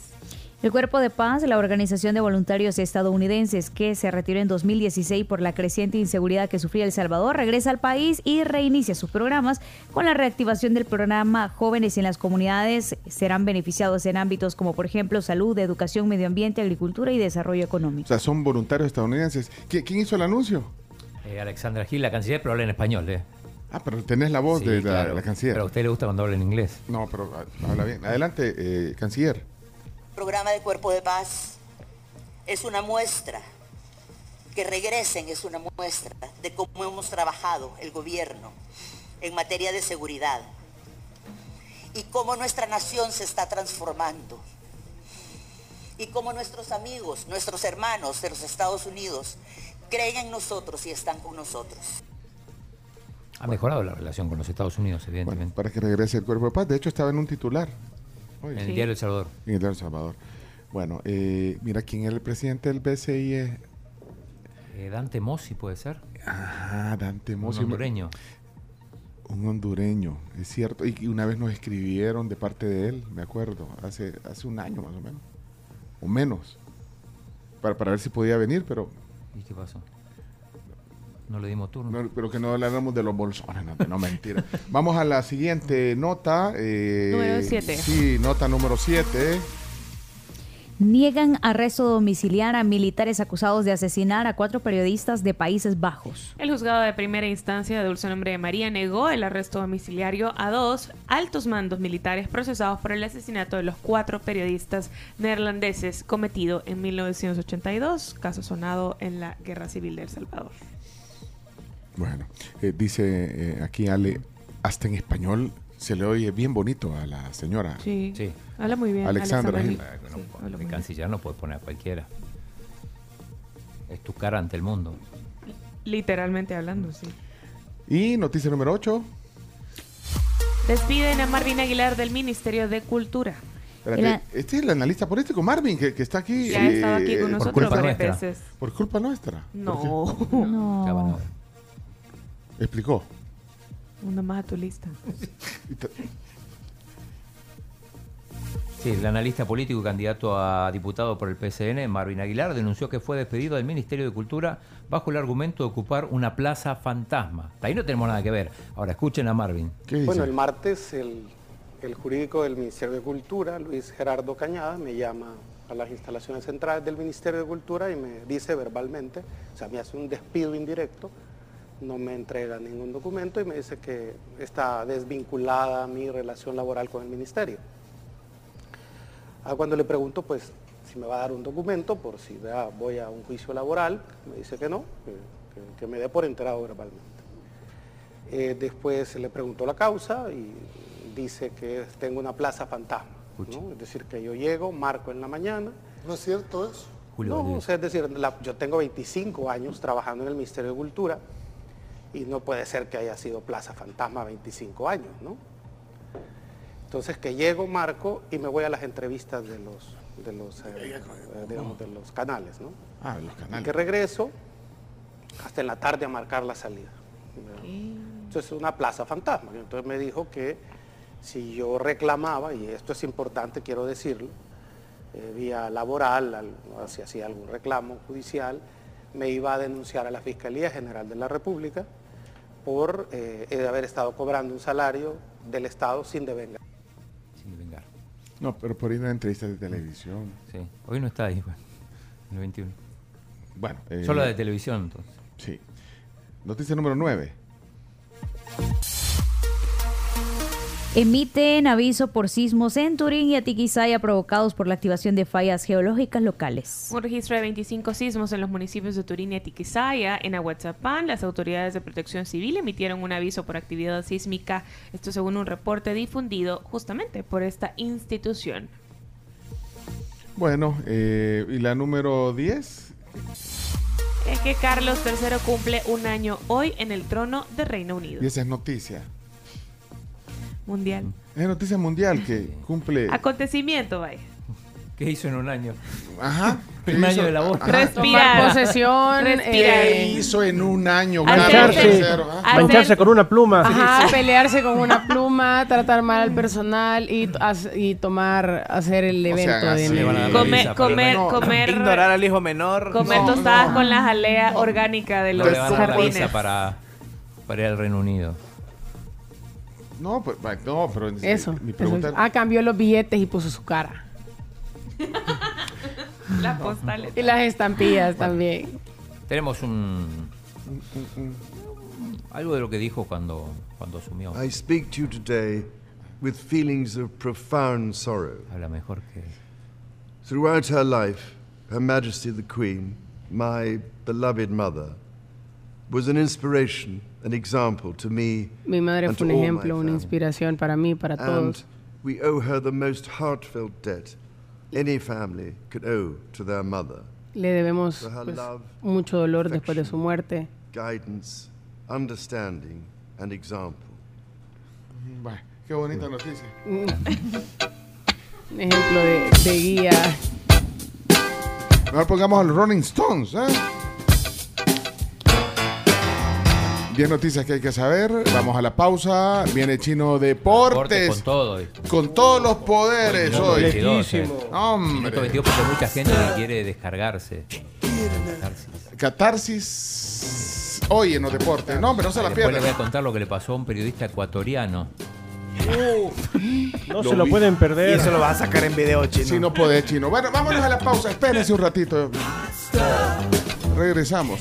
El Cuerpo de Paz, la organización de voluntarios estadounidenses que se retiró en 2016 por la creciente inseguridad que sufría El Salvador, regresa al país y reinicia sus programas con la reactivación del programa Jóvenes en las Comunidades. Serán beneficiados en ámbitos como, por ejemplo, salud, educación, medio ambiente, agricultura y desarrollo O económico. sea, son voluntarios estadounidenses. ¿Qui- ¿Quién hizo el anuncio? Eh, Alexandra Gil, la canciller, pero habla en español, ¿eh? Ah, pero tenés la voz Sí, de la, claro. la canciller. Pero a usted le gusta cuando habla en inglés. No, pero ah, habla bien. Adelante, eh, canciller. Programa de Cuerpo de Paz es una muestra, que regresen es una muestra de cómo hemos trabajado el gobierno en materia de seguridad y cómo nuestra nación se está transformando y cómo nuestros amigos, nuestros hermanos de los Estados Unidos creen en nosotros y están con nosotros. Ha mejorado la relación con los Estados Unidos, evidentemente. Para que regrese el cuerpo de paz. De hecho, estaba en un titular. En el diario El Salvador. En el diario El Salvador. Bueno, eh, mira, ¿quién era el presidente del BCIE? Eh, Dante Mossi, ¿puede ser? Ah, Dante Un Mossi. hondureño. Un hondureño, es cierto. Y y una vez nos escribieron de parte de él, me acuerdo, hace, hace un año más o menos. O menos. Para, para ver si podía venir, pero, ¿Y qué pasó? No le dimos turno. no- pero que no habláramos de los bolsones. No, no, mentira. Vamos a la siguiente nota. eh, Número siete. Sí, nota número 7. Niegan arresto domiciliar a militares acusados de asesinar a cuatro periodistas de Países Bajos. El juzgado de primera instancia de Dulce Nombre de María negó el arresto domiciliario a dos altos mandos militares procesados por el asesinato de los cuatro periodistas neerlandeses cometido en 1982, caso sonado en la Guerra Civil de El Salvador. Bueno, eh, dice eh, aquí Ale, hasta en español se le oye bien bonito a la señora. Sí. Habla muy bien. Alexandra. Eh, no Sí, muy bien. canciller no puede poner a cualquiera. Es tu cara ante el mundo. Literalmente hablando, sí. Y noticia número 8. Despiden a Marvin Aguilar del Ministerio de Cultura. Espérate, este es el analista político Marvin, que, que está aquí. Ya ha estado aquí con eh, nosotros varias veces. Por culpa nuestra. No. Ver. Explicó. Uno más a tu lista. Sí, el analista político y candidato a diputado por el PCN, Marvin Aguilar, denunció que fue despedido del Ministerio de Cultura bajo el argumento de ocupar una plaza fantasma. Ahí no tenemos nada que ver. Ahora escuchen a Marvin. Bueno, el martes el, el jurídico del Ministerio de Cultura, Luis Gerardo Cañada, me llama a las instalaciones centrales del Ministerio de Cultura y me dice verbalmente, o sea, me hace un despido indirecto, no me entrega ningún documento y me dice que está desvinculada mi relación laboral con el Ministerio. Ah, cuando le pregunto, pues, si me va a dar un documento por si vea, voy a un juicio laboral, me dice que no, que, que- que me dé por enterado verbalmente. Eh, después le preguntó la causa y dice que tengo una plaza fantasma. ¿no? Es decir, que yo llego, marco en la mañana. ¿No es cierto eso? no, o sea, es decir, la- yo tengo 25 años trabajando en el Ministerio de Cultura y no puede ser que haya sido plaza fantasma 25 años, ¿no? Entonces que llego, marco y me voy a las entrevistas de los, de los, eh, eh, digamos, de los canales, ¿no? Ah, los Y canales. que regreso hasta en la tarde a marcar la salida. ¿verdad? Entonces es una plaza fantasma. Y Entonces me dijo que si yo reclamaba, y esto es importante, quiero decirlo, eh, vía laboral, al- o si hacía algún reclamo judicial, me iba a denunciar a la Fiscalía General de la República por eh, haber estado cobrando un salario del Estado sin devengar. Sin vengar. No, pero por ir a una entrevista de televisión. Sí, hoy no está ahí, bueno, el 21. Bueno. eh, Solo de televisión, entonces. Sí. Noticia número 9. Emiten aviso por sismos en Turín y Atiquizaya provocados por la activación de fallas geológicas locales. Un registro de 25 sismos en los municipios de Turín y Atiquizaya. En Aguatzapán, las autoridades de protección civil emitieron un aviso por actividad sísmica. Esto según un reporte difundido justamente por esta institución. Bueno, eh, ¿y la número 10? Es que Carlos III cumple un año hoy en el trono de Reino Unido. Y esa es noticia. Mundial. Es noticia mundial que cumple. Acontecimiento, vaya. ¿Qué hizo en un año? Ajá. Un año de la voz. Respirar. Tomar posesión, Respirar. ¿Qué hizo en un año? Mancharse, ah? Mancharse con una pluma. Ajá, pelearse con una pluma, tratar mal al personal y, y tomar, hacer el O sea, evento de Comer, comer, no- comer, Ignorar al hijo menor. comer No, tostadas no. con la jalea orgánica de los jardines. para, para ir al Reino Unido. No, pues, no, pero Eso. mi eso. pregunta Ah, cambió los billetes y puso su cara. Las postales. Y las estampillas también. Tenemos un... Algo de lo que dijo cuando, cuando asumió. I speak to you today with feelings of profound sorrow. Habla mejor que... Throughout her life, Her Majesty the Queen, my beloved mother, was an inspiration, an example to me Mi madre and fue to un all my ejemplo, una family. inspiración para mí, para And todos. we owe her the most heartfelt debt any family could owe to their mother. Le debemos her pues, love, mucho dolor después de su muerte. guidance, understanding, and example. Bueno, qué bonita noticia. Un ejemplo de, de guía. Mejor pongamos a los Rolling Stones, ¿eh? 10 noticias que hay que saber. Vamos a la pausa. Viene Chino Deportes. Con todo. eh. Con todos los poderes Minuto hoy. 22, eh. Hombre. Minuto 22 porque mucha gente que quiere descargarse. Catarsis. Hoy en los deportes. No, hombre, no se la Después le voy a pierdan. contar lo que le pasó a un periodista ecuatoriano. No se lo pueden perder. Y eso lo vas a sacar en video, chino. Si no puede, Chino. Bueno, vámonos a la pausa. Espérense un ratito. Regresamos.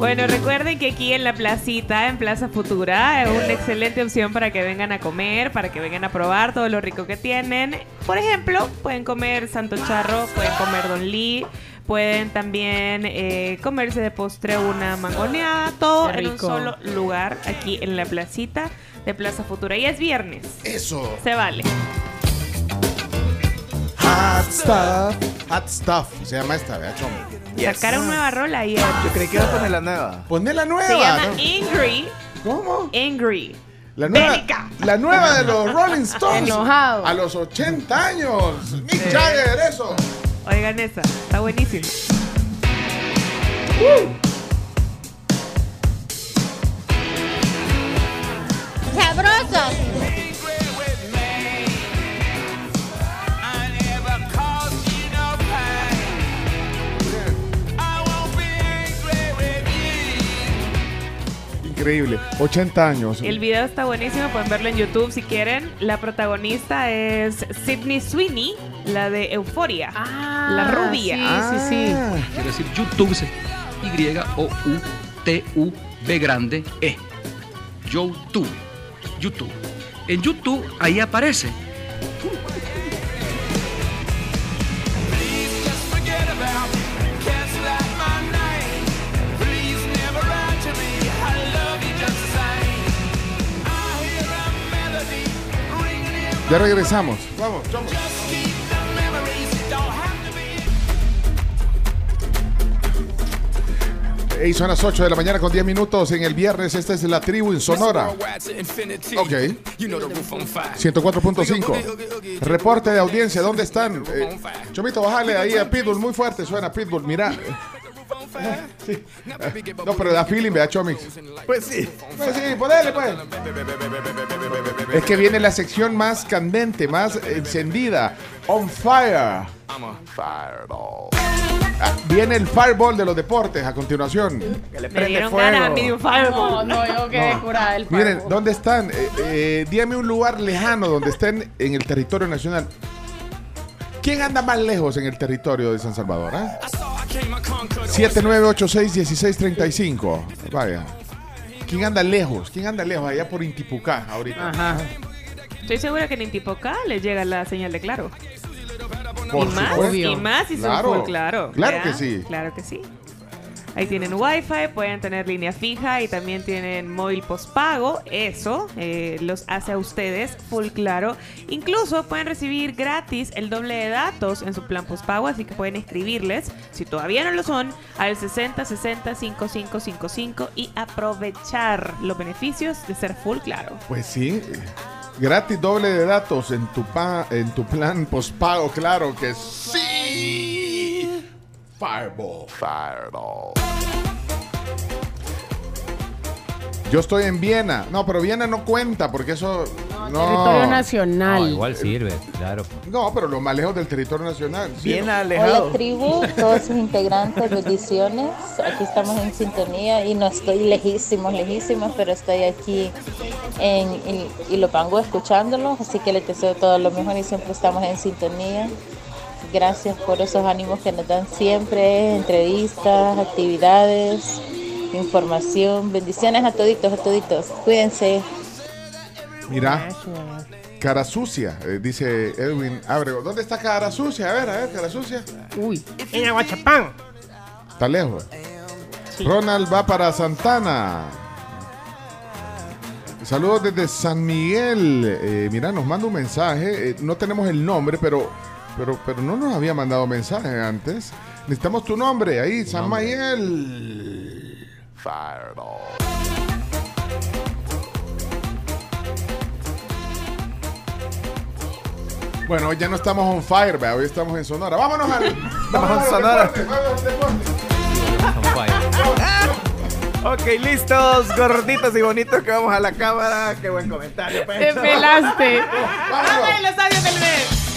Bueno, recuerden que aquí en la placita, en Plaza Futura, es una excelente opción para que vengan a comer, para que vengan a probar todo lo rico que tienen. Por ejemplo, pueden comer Santo Charro, pueden comer Don Lee, pueden también eh, comerse de postre una mangoneada, todo en un rico. solo lugar, aquí en la placita de Plaza Futura. Y es viernes. Eso. Se vale. Hot stuff. Hot stuff. Se llama esta, vea, chomo. Sacaron nueva rola ayer. Yo creí que iba a poner la nueva. Ponme la nueva. Se llama ¿no? Angry. ¿Cómo? Angry. La nueva, Bélica. la nueva de los Rolling Stones. Enojado. A los 80 años. Mick Jagger, eso. Oigan esa, está buenísimo. ¡Sabrosos! Increíble. 80 años. El video está buenísimo, pueden verlo en YouTube si quieren. La protagonista es Sydney Sweeney, la de Euforia. la rubia. sí, sí, sí. Quiere decir YouTube, Y-O-U-T-U-B grande E. YouTube. YouTube. En YouTube, ahí aparece. Ya regresamos. Vamos, vamos. Son las 8 de la mañana con 10 minutos en el viernes. Esta es la tribu en Sonora. Ok. 104.5. Reporte de audiencia. ¿Dónde están? Eh, Chomito, bájale ahí a Pitbull. Muy fuerte suena Pitbull. Mira. Sí. No, pero da feeling, vea, Chomix. Pues sí. Pues sí, ponele, pues. Es que viene la sección más candente, más encendida. On fire. Ah, Viene el fireball de los deportes a continuación. Que le Me dieron ganas a mí de un fireball. No, no, yo quedé No. curada del Miren, fireball. ¿dónde están? Eh, eh, dígame un lugar lejano donde estén en el territorio nacional. ¿Quién anda más lejos en el territorio de San Salvador? ah? 7986-1635. Vaya. ¿Quién anda lejos? ¿Quién anda lejos allá por Intipucá ahorita? Ajá. Estoy segura que en Intipocá les llega la señal de claro. Por y más, y más si son Claro. full claro. Claro ¿verdad? que sí. Claro que sí. Ahí tienen wifi, pueden tener línea fija y también tienen móvil postpago. Eso eh, los hace a ustedes full claro. Incluso pueden recibir gratis el doble de datos en su plan postpago, así que pueden escribirles, si todavía no lo son, al 60 60 5555 y aprovechar los beneficios de ser full claro. Pues sí. Gratis doble de datos en tu, pa- en tu plan postpago, claro que sí. Fireball. Fireball. Yo estoy en Viena. No, pero Viena no cuenta porque eso. No, Territorio nacional. No, igual sirve, claro. No, pero lo más lejos del territorio nacional. sí, Bien ¿no? alejado. Hola tribu, todos sus integrantes, bendiciones. Aquí estamos en sintonía y no estoy lejísimos, lejísimos, pero estoy aquí en Il- Ilopango escuchándolos, así que les deseo todo lo mejor y siempre estamos en sintonía. Gracias por esos ánimos que nos dan siempre, entrevistas, actividades, información. Bendiciones a toditos, a toditos. Cuídense. Mira, cara sucia, eh, dice Edwin Abrego. ¿Dónde está cara sucia? A ver, a ver, cara sucia. Uy, en Aguachapán. Está lejos. Ronald va para Santana. Saludos desde San Miguel. Eh, mira, nos manda un mensaje. Eh, no tenemos el nombre, pero, pero, pero no nos había mandado mensaje antes. Necesitamos tu nombre ahí, San Miguel. Fireball. Bueno, hoy ya no estamos on fire, ¿verdad? hoy estamos en Sonora. Vámonos al, en al Sonora. vámonos. Ok, listos, gorditos y bonitos que vamos a la cámara. Qué buen comentario. pues. Te pelaste. ¡Dame los audios del mes!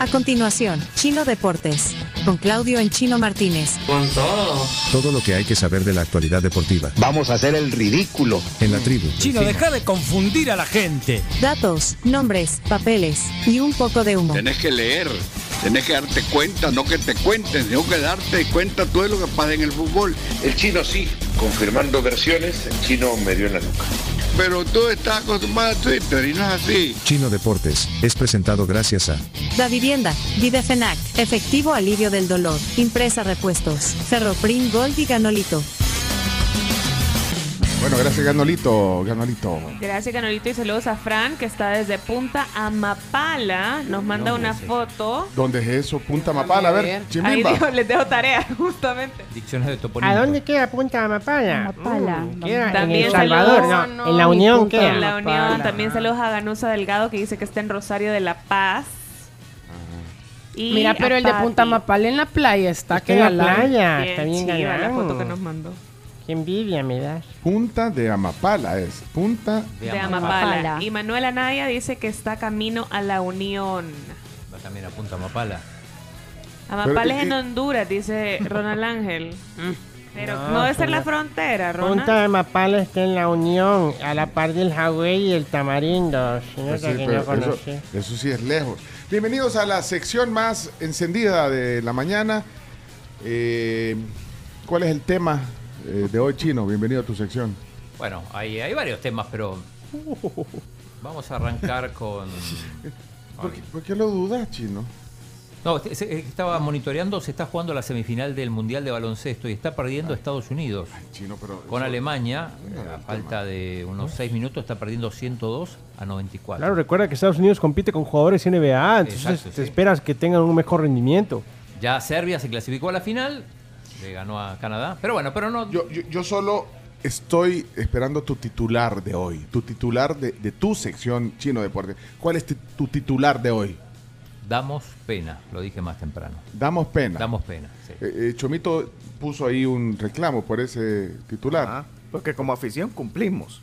A continuación, Chino Deportes, con Claudio en Chino Martínez. Con todo. Todo lo que hay que saber de la actualidad deportiva. Vamos a hacer el ridículo. En la tribu. Chino, deja de confundir a la gente. Datos, nombres, papeles y un poco de humo. Tenés que leer, tenés que darte cuenta, no que te cuenten, tengo que darte cuenta todo lo que pasa en el fútbol. El chino sí, confirmando versiones, el chino me dio en la nuca. Pero tú estás acostumbrado a Twitter y no es así. Chino Deportes es presentado gracias a Da Vivienda, Videfenac, Efectivo Alivio del Dolor, Impresa Repuestos, Ferroprim Gold y Ganolito. Bueno, gracias, Ganolito. Ganolito. Gracias, Canolito, y saludos a Fran, que está desde Punta Amapala. Nos manda una foto. ¿Dónde es eso? Punta Mapala. A ver, Ahí digo, les dejo tarea, justamente. Dicciones de toponimia. ¿A dónde queda Punta Amapala? Amapala. Mm, queda en También El Salvador, saludos- no, en la Unión queda. En la Unión. También saludos a Ganusa Delgado, que dice que está en Rosario de la Paz. Y Mira, pero el de. Punta Mapal en la playa está Está en la que la playa, Bien está bien chiva la foto que nos mandó. Qué envidia me das. Punta de Amapala es. Punta De Amapala. Y Manuel Anaya dice que está camino a la Unión. Va también a Punta Mapala. Amapala Pero, es en y- Honduras, dice Ronald Ángel. Pero no, debe ser la frontera, Ronald. Punta de Mapala está en la Unión, a la par del Hawái y el Tamarindo. Si no, Pues sí, que pero no conocí. eso, eso sí es lejos. Bienvenidos a la sección más encendida de la mañana. Eh, ¿Cuál es el tema eh, de hoy, Chino? Bienvenido a tu sección. Bueno, hay, hay varios temas, pero vamos a arrancar con... ¿Por qué, por qué lo dudas, Chino? No, se- estaba monitoreando, se está jugando la semifinal del Mundial de Baloncesto y está perdiendo Estados Unidos. Chino, pero Con Alemania, eh, a falta de unos 6 minutos, está perdiendo 102 a 94. Claro, recuerda que Estados Unidos compite con jugadores NBA, entonces Exacto, te sí. esperas que tengan un mejor rendimiento. Ya Serbia se clasificó a la final, le ganó a Canadá, pero bueno, pero no... Yo, yo, yo solo estoy esperando tu titular de hoy, tu titular de, de tu sección Chino Deporte. ¿Cuál es tu titular de hoy? Damos pena, lo dije más temprano. Damos pena. Damos pena, sí. Eh, eh, Chomito puso ahí un reclamo por ese titular. Porque como afición cumplimos.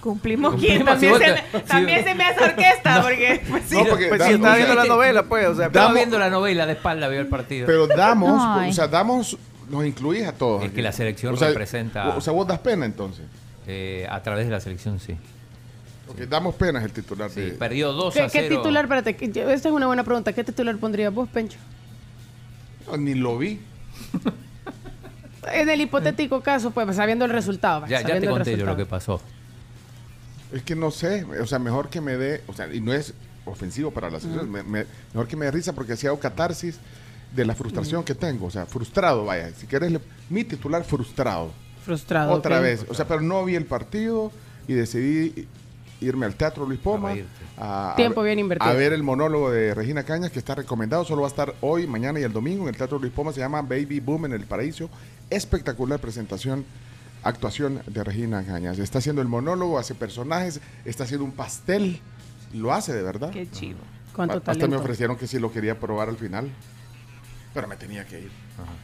Cumplimos quién. También, se, te- me, también se me hace orquesta, porque pues sí. No, porque Pues da- si estaba o sea, viendo la novela, pues, o sea, Estaba damos- viendo la novela de espalda, vio el partido. Pero damos, Ay. o sea, damos, nos incluís a todos. Es que la selección O sea, representa- O sea, vos das pena entonces. Eh, a través de la selección, sí. Porque damos pena es el titular de. Perdió 2 ¿Qué, a qué 0. titular? Espérate, esta es una buena pregunta. ¿Qué titular pondrías vos, Pencho? No, ni lo vi. En el hipotético caso, pues sabiendo el resultado. Ya, ya te conté yo resultado. lo que pasó. Es que no sé, o sea, mejor que me dé, o sea, y no es ofensivo para la selección, me- me- mejor que me dé risa porque así hago catarsis de la frustración que tengo, o sea, frustrado, vaya, si querés, le- mi titular frustrado. Frustrado. Otra vez, o sea, pero no vi el partido y decidí irme al Teatro Luis Poma. A, a- Tiempo bien invertido. A ver el monólogo de Regina Cañas, que está recomendado, solo va a estar hoy, mañana y el domingo en el Teatro Luis Poma, se llama Baby Boom en el Paraíso. Espectacular presentación, actuación de Regina Cañas. Está haciendo el monólogo, hace personajes, está haciendo un pastel, lo hace de verdad. Qué chivo. Cuánto Hasta me ofrecieron que si lo quería probar al final, pero me tenía que ir.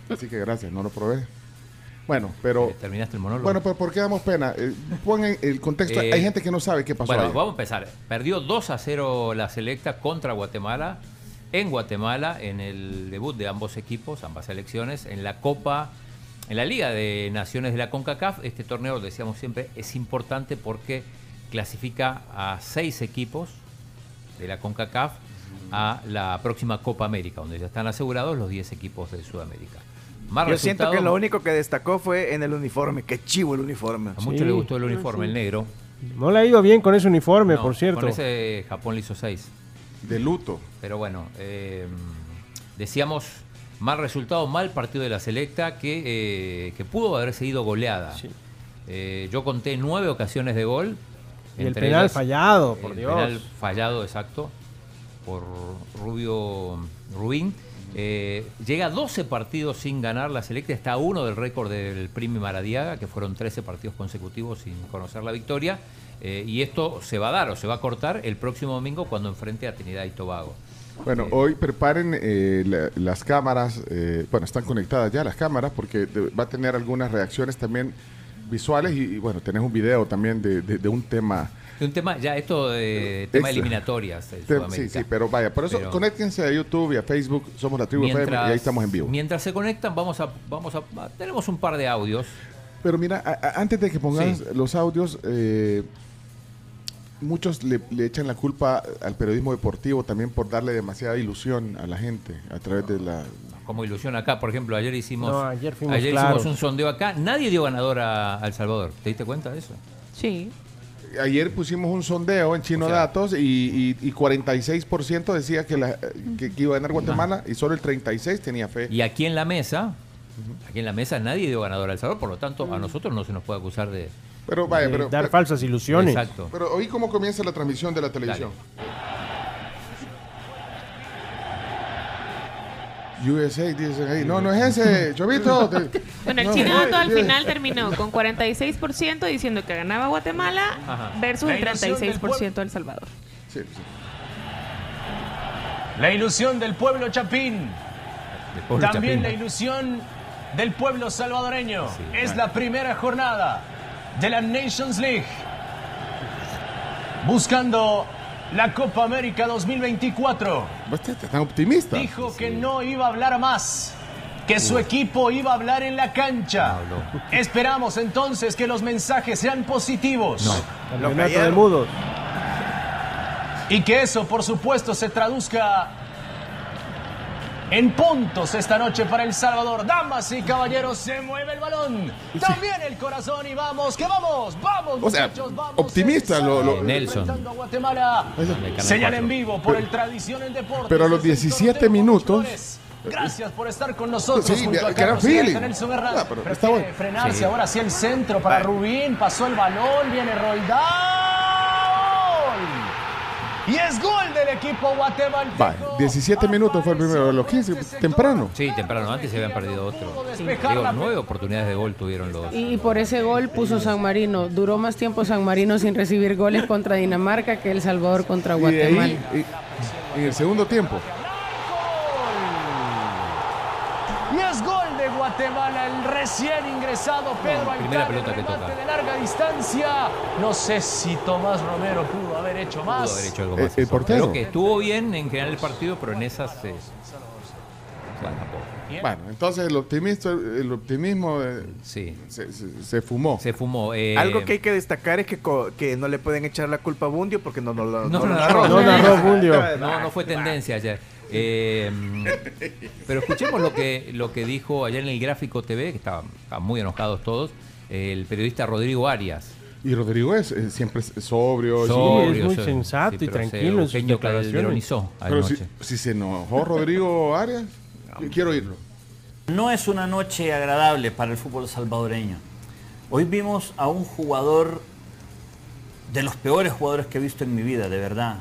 Así que gracias, no lo probé. Bueno, pero... Terminaste el monólogo. Bueno, pero ¿por qué damos pena? Eh, pon en el contexto. Eh, Hay gente que no sabe qué pasó Bueno, ahí. vamos a empezar. Perdió 2 a 0 la selecta contra Guatemala. En Guatemala, en el debut de ambos equipos, ambas selecciones, en la Copa, en la Liga de Naciones de la CONCACAF. Este torneo, decíamos siempre, es importante porque clasifica a seis equipos de la CONCACAF a la próxima Copa América, donde ya están asegurados los 10 equipos de Sudamérica. Más Yo siento que lo único que destacó fue en el uniforme. Qué chivo el uniforme. A muchos les gustó el uniforme, el negro. No le ha ido bien con ese uniforme, No, por cierto. Con ese Japón le hizo 6. De luto. Pero bueno, eh, decíamos mal resultado, mal partido de la selecta que, eh, que pudo haber seguido goleada. Eh, yo conté nueve ocasiones de gol. Y el penal ellas, fallado, por el Dios. penal fallado, exacto, por Rubio Rubín. Eh, llega a 12 partidos sin ganar la selecta, está a uno del récord del Primi Maradiaga, que fueron 13 partidos consecutivos sin conocer la victoria. Eh, y esto se va a dar o se va a cortar el próximo domingo cuando enfrente a Trinidad y Tobago. Bueno, hoy preparen eh, la- las cámaras, eh, bueno, están conectadas ya las cámaras porque va a tener algunas reacciones también visuales y, y, bueno, tenés un video también de, de- de un tema. De un tema, ya esto de tema Extra. eliminatorias sí, sí, pero vaya, por eso Pero conéctense a YouTube y a Facebook, somos la tribu FM y ahí estamos en vivo. Mientras se conectan, vamos a, vamos a, a- tenemos un par de audios. Pero mira, a- a- antes de que pongas Sí. los audios, eh, muchos le, le echan la culpa al periodismo deportivo también por darle demasiada ilusión a la gente a través de la... Como ilusión acá, por ejemplo, ayer hicimos, No, ayer fuimos ayer hicimos un sondeo acá. Nadie dio ganador a, a El Salvador. ¿Te diste cuenta de eso? Sí. Ayer pusimos un sondeo en Chino O sea- Datos y, y, y 46% decía que, la, que, que iba a ganar Guatemala y solo el 36% tenía fe. Y aquí en la mesa, aquí en la mesa nadie dio ganador a El Salvador, por lo tanto, a nosotros no se nos puede acusar de, Pero vaya, de pero, dar pero, falsas ilusiones. Exacto. pero hoy cómo comienza la transmisión de la televisión. USA dicen ahí. No, no es ese, Chovito. te- Bueno, el no, chino no, al yeah. final terminó con 46% diciendo que ganaba Guatemala Ajá. versus el La ilusión del 36% de El Salvador. Sí, sí. La ilusión del pueblo chapín. pueblo También chapín. la ilusión del pueblo salvadoreño. Sí, es la primera jornada de la Nations League. Buscando la Copa América 2024. Vos estás tan optimista. Dijo que no iba a hablar más. que su equipo iba a hablar en la cancha. Esperamos entonces que los mensajes sean positivos. Campeonato de mudos. Y que eso, por supuesto, se traduzca en puntos esta noche para El Salvador. Damas y caballeros, se mueve el balón. También el corazón y vamos, que vamos, vamos, O sea, muchachos, vamos. optimista lo, lo- Enfrentando a Guatemala. Señal en vivo por el Tradición en Deportes. Pero a los 17 minutos. Gracias por estar con nosotros Sí, junto a que era Carlos. Nelson. Ah, pero Prefiere está bueno. frenarse Sí. ahora hacia el centro para Rubín. Pasó el balón, viene Roldán. Y es gol del equipo guatemalteco. Va, 17 minutos fue el primero, los 15, temprano. Sí, temprano. Antes se habían perdido otro. Digo, nueve oportunidades de gol tuvieron los. Y por ese gol puso San Marino. Duró más tiempo San Marino sin recibir goles contra Dinamarca que El Salvador contra Y de Guatemala. ahí, y- en el segundo tiempo, Guatemala, el recién ingresado Pedro primera Alcántara, pelota que toca. de larga distancia. No sé si Tomás Romero pudo haber hecho más. Pudo haber hecho algo Eh, más. el portero. Creo que estuvo bien en general el partido, pero en esas escapó. bueno, entonces el optimismo, el optimismo eh, Sí. se, se- se fumó. Se fumó. eh, Algo que hay que destacar es que, que no le pueden echar la culpa a Bundio porque no, no, lo- No, no no, lo narró. No narró Bundio. No, no fue tendencia ayer. Eh, pero escuchemos lo que, lo que dijo ayer en el Gráfico TV, que estaban, estaban muy enojados todos, el periodista Rodrigo Arias. Y Rodrigo es eh, siempre es sobrio. es- Sobrio, es muy sí, sensato y tranquilo en sus declaraciones. Pero si, si se enojó Rodrigo Arias, quiero oírlo. No es una noche agradable para el fútbol salvadoreño. Hoy vimos a un jugador de los peores jugadores que he visto en mi vida, de verdad.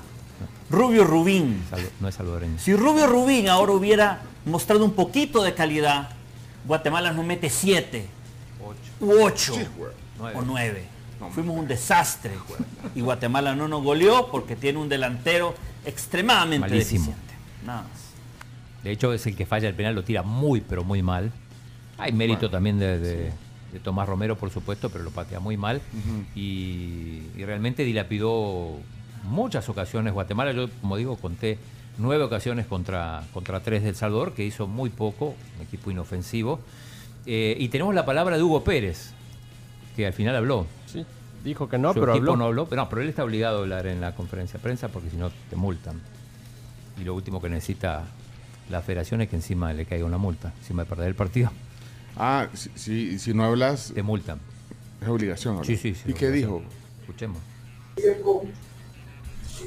Rubio Rubín. No es salvadoreño. Si Rubio Rubín ahora hubiera mostrado un poquito de calidad, Guatemala nos mete 7, u 8 o 9. Fuimos un desastre. Y Guatemala no nos goleó porque tiene un delantero extremadamente Malísimo. deficiente. Nada más. De hecho, es el que falla el penal, lo tira muy, pero muy mal. Hay mérito también de, de- de Tomás Romero, por supuesto, pero lo patea muy mal. y, y realmente dilapidó muchas ocasiones Guatemala. Yo, como digo, conté nueve ocasiones contra, contra tres del Salvador, que hizo muy poco, un equipo inofensivo. Eh, y tenemos la palabra de Hugo Pérez, que al final habló. Sí, dijo que no, Su pero equipo habló. no habló, pero, no, pero él está obligado a hablar en la conferencia de prensa porque si no te multan. Y lo último que necesita la federación es que encima le caiga una multa, encima de perder el partido. Ah, si, si, si no hablas, Te multan. es obligación. hablar. Sí, sí, sí. ¿Y qué dijo? Escuchemos.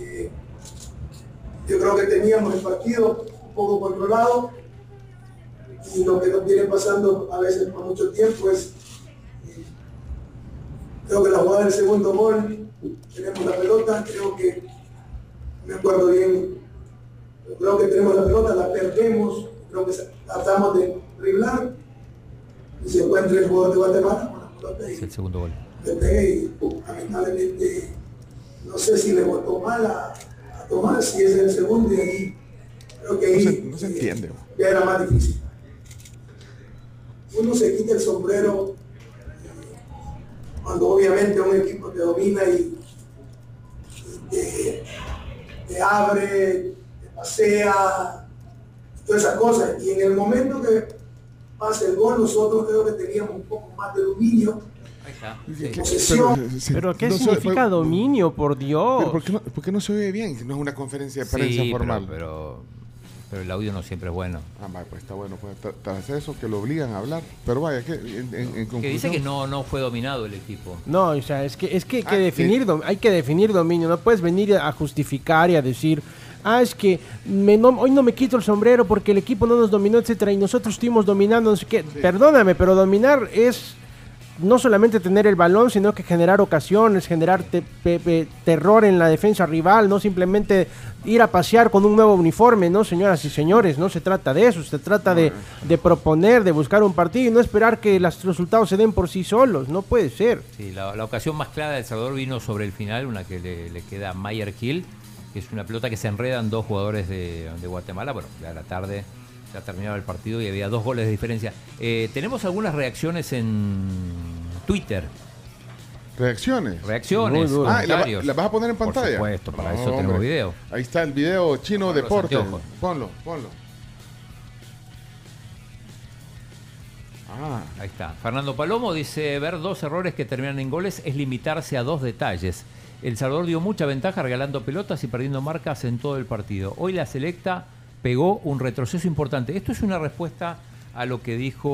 Eh, yo creo que teníamos el partido un poco controlado y lo que nos viene pasando a veces por mucho tiempo es eh, creo que la jugada del segundo gol tenemos la pelota creo que me acuerdo bien creo que tenemos la pelota la perdemos creo que tratamos de driblar y se encuentra el jugador de Guatemala con la pelota y Es el segundo gol. y lamentablemente no sé si le votó mal a, a Tomás, si es el segundo y ahí creo que No ahí se, no se entiende. ya era más difícil. Uno se quita el sombrero eh, cuando obviamente un equipo te domina y, y te, te abre, te pasea, todas esas cosas. Y en el momento que pasa el gol, nosotros creo que teníamos un poco más de dominio. Pero ¿qué no se- significa dominio, por Dios? Pero ¿por qué, no, por qué no se oye bien? No es una conferencia de prensa Sí, formal. pero, pero, pero el audio no siempre es bueno. Ah, pues está bueno. Pues, tra- tras eso que lo obligan a hablar. Pero vaya, que en, en- en Que dice que no, no fue dominado el equipo. No, o sea, es que, es que hay que Ah, definir, hay que definir dominio. No puedes venir a justificar y a decir, ah, es que me no- hoy no me quito el sombrero porque el equipo no nos dominó, etcétera, y nosotros estuvimos dominando, no sé qué. Perdóname, pero dominar es no solamente tener el balón, sino que generar ocasiones, generar terror en la defensa rival, no simplemente ir a pasear con un nuevo uniforme, ¿no, señoras y señores? No se trata de eso, se trata de, de proponer, de buscar un partido y no esperar que los resultados se den por sí solos, no puede ser. Sí, la, ocasión más clara de Salvador vino sobre el final, una que le, queda a Mayer Hill, que es una pelota que se enredan dos jugadores de, Guatemala. Bueno, ya la tarde ya terminaba el partido y había dos goles de diferencia. Eh, tenemos algunas reacciones en Twitter. ¿Reacciones? Reacciones, Muy duro. Ah, ¿la, va- comentarios. la vas a poner en Por pantalla? supuesto, para No, eso tenemos hombre. video. Ahí está el video chino Con los deporte. Ponlo, ponlo. Ah. Ahí está. Fernando Palomo dice, ver dos errores que terminan en goles es limitarse a dos detalles. El Salvador dio mucha ventaja regalando pelotas y perdiendo marcas en todo el partido. Hoy la selecta pegó un retroceso importante. Esto es una respuesta a lo que dijo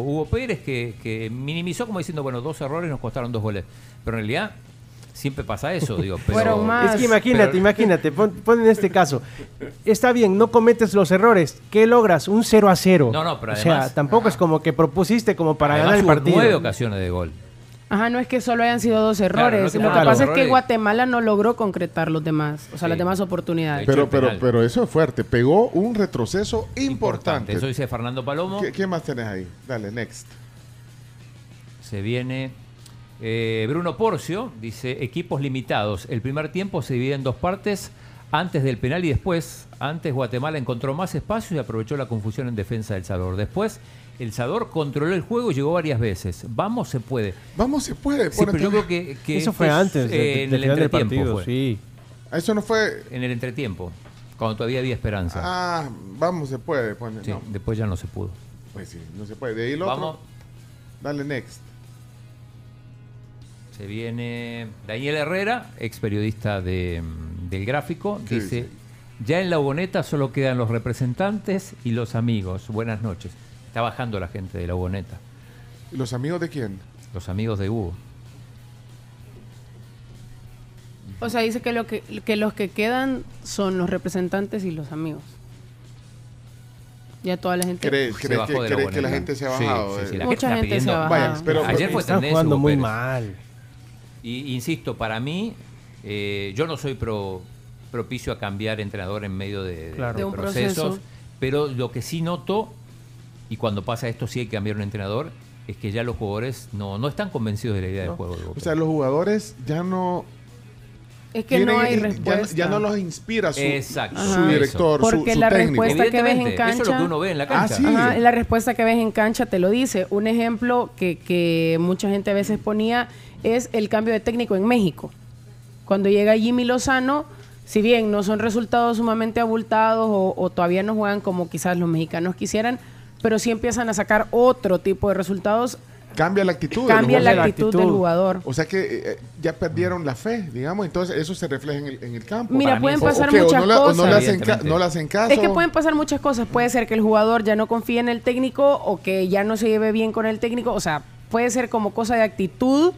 Hugo Pérez, que, que minimizó como diciendo, bueno, dos errores nos costaron dos goles. Pero en realidad siempre pasa eso, digo. Pero, más. Es que imagínate, pero- imagínate, pon, pon en este caso. Está bien, no cometes los errores. ¿Qué logras? Un 0 a 0. No, no, pero O sea, además- tampoco es como que propusiste como para Además, ganar el hubo partido. nueve ocasiones de gol. Ajá, no es que solo hayan sido dos Claro, errores. no Lo que pasa es que. Guatemala no logró concretar los demás, o sea, Sí. las demás oportunidades. Pero, pero, pero eso es fuerte. Pegó un retroceso importante. Eso dice Fernando Palomo. ¿Qué, qué más tenés ahí? Dale, next. Se viene eh, Bruno Porcio, dice equipos limitados. El primer tiempo se divide en dos partes, antes del penal y después. Antes Guatemala encontró más espacio y aprovechó la confusión en defensa del Salvador. Después el Salvador controló el juego y llegó varias veces. Vamos, se puede. Vamos, se puede. Sí, pero yo creo que, que Eso fue es, antes eh, de- en del el entretiempo partido, fue. sí. Eso no fue. En el entretiempo, cuando todavía había esperanza. Ah, vamos, se puede. Sí, no. después ya no se pudo. Pues sí, no se puede. De ahí lo Vamos. otro. Dale, next. Se viene Daniel Herrera, ex periodista de, del gráfico, ¿Qué dice, dice? ya en la Uboneta solo quedan los representantes y los amigos. Buenas noches. Está bajando la gente de la Uboneta. ¿Y los amigos de quién? Los amigos de Hugo. O sea, dice que, lo que, que los que quedan son los representantes y los amigos. Ya toda la gente... ¿Crees, Se crees bajó que, de la crees que la gente se ha bajado? sí, sí, la Mucha está gente se pidiendo- ha bajado. Vaya, pero Ayer fue Están tendencia jugando Hugo muy Pérez. mal. Y insisto, para mí, eh, yo no soy pro- propicio a cambiar entrenador en medio de, de- Claro. de De un procesos, proceso. pero lo que sí noto, y cuando pasa esto sí hay que cambiar un entrenador, es que ya los jugadores no, no están convencidos de la idea del juego de O sea, los jugadores ya no. Es que no hay respuesta. Ya, no los inspira su, Exacto. su director, Porque su, la técnico. respuesta que ves en Evidentemente, eso es lo cancha- que uno ve en la Ah, cancha. sí. Ajá, la respuesta que ves en cancha te lo dice. Un ejemplo que, que mucha gente a veces ponía es el cambio de técnico en México. Cuando llega Jimmy Lozano, si bien no son resultados sumamente abultados o, o todavía no juegan como quizás los mexicanos quisieran, pero sí empiezan a sacar otro tipo de resultados, Cambia la actitud. cambia la jugadores. actitud, del jugador. O sea que eh, eh, ya perdieron la fe, digamos, entonces eso se refleja en el, en el campo. Mira, Para pueden O- pasar o muchas no la- o no cosas. le hacen ca- Evidentemente. no le hacen caso. Es que pueden pasar muchas cosas. Puede ser que el jugador ya no confíe en el técnico o que ya no se lleve bien con el técnico. O sea, puede ser como cosa de actitud.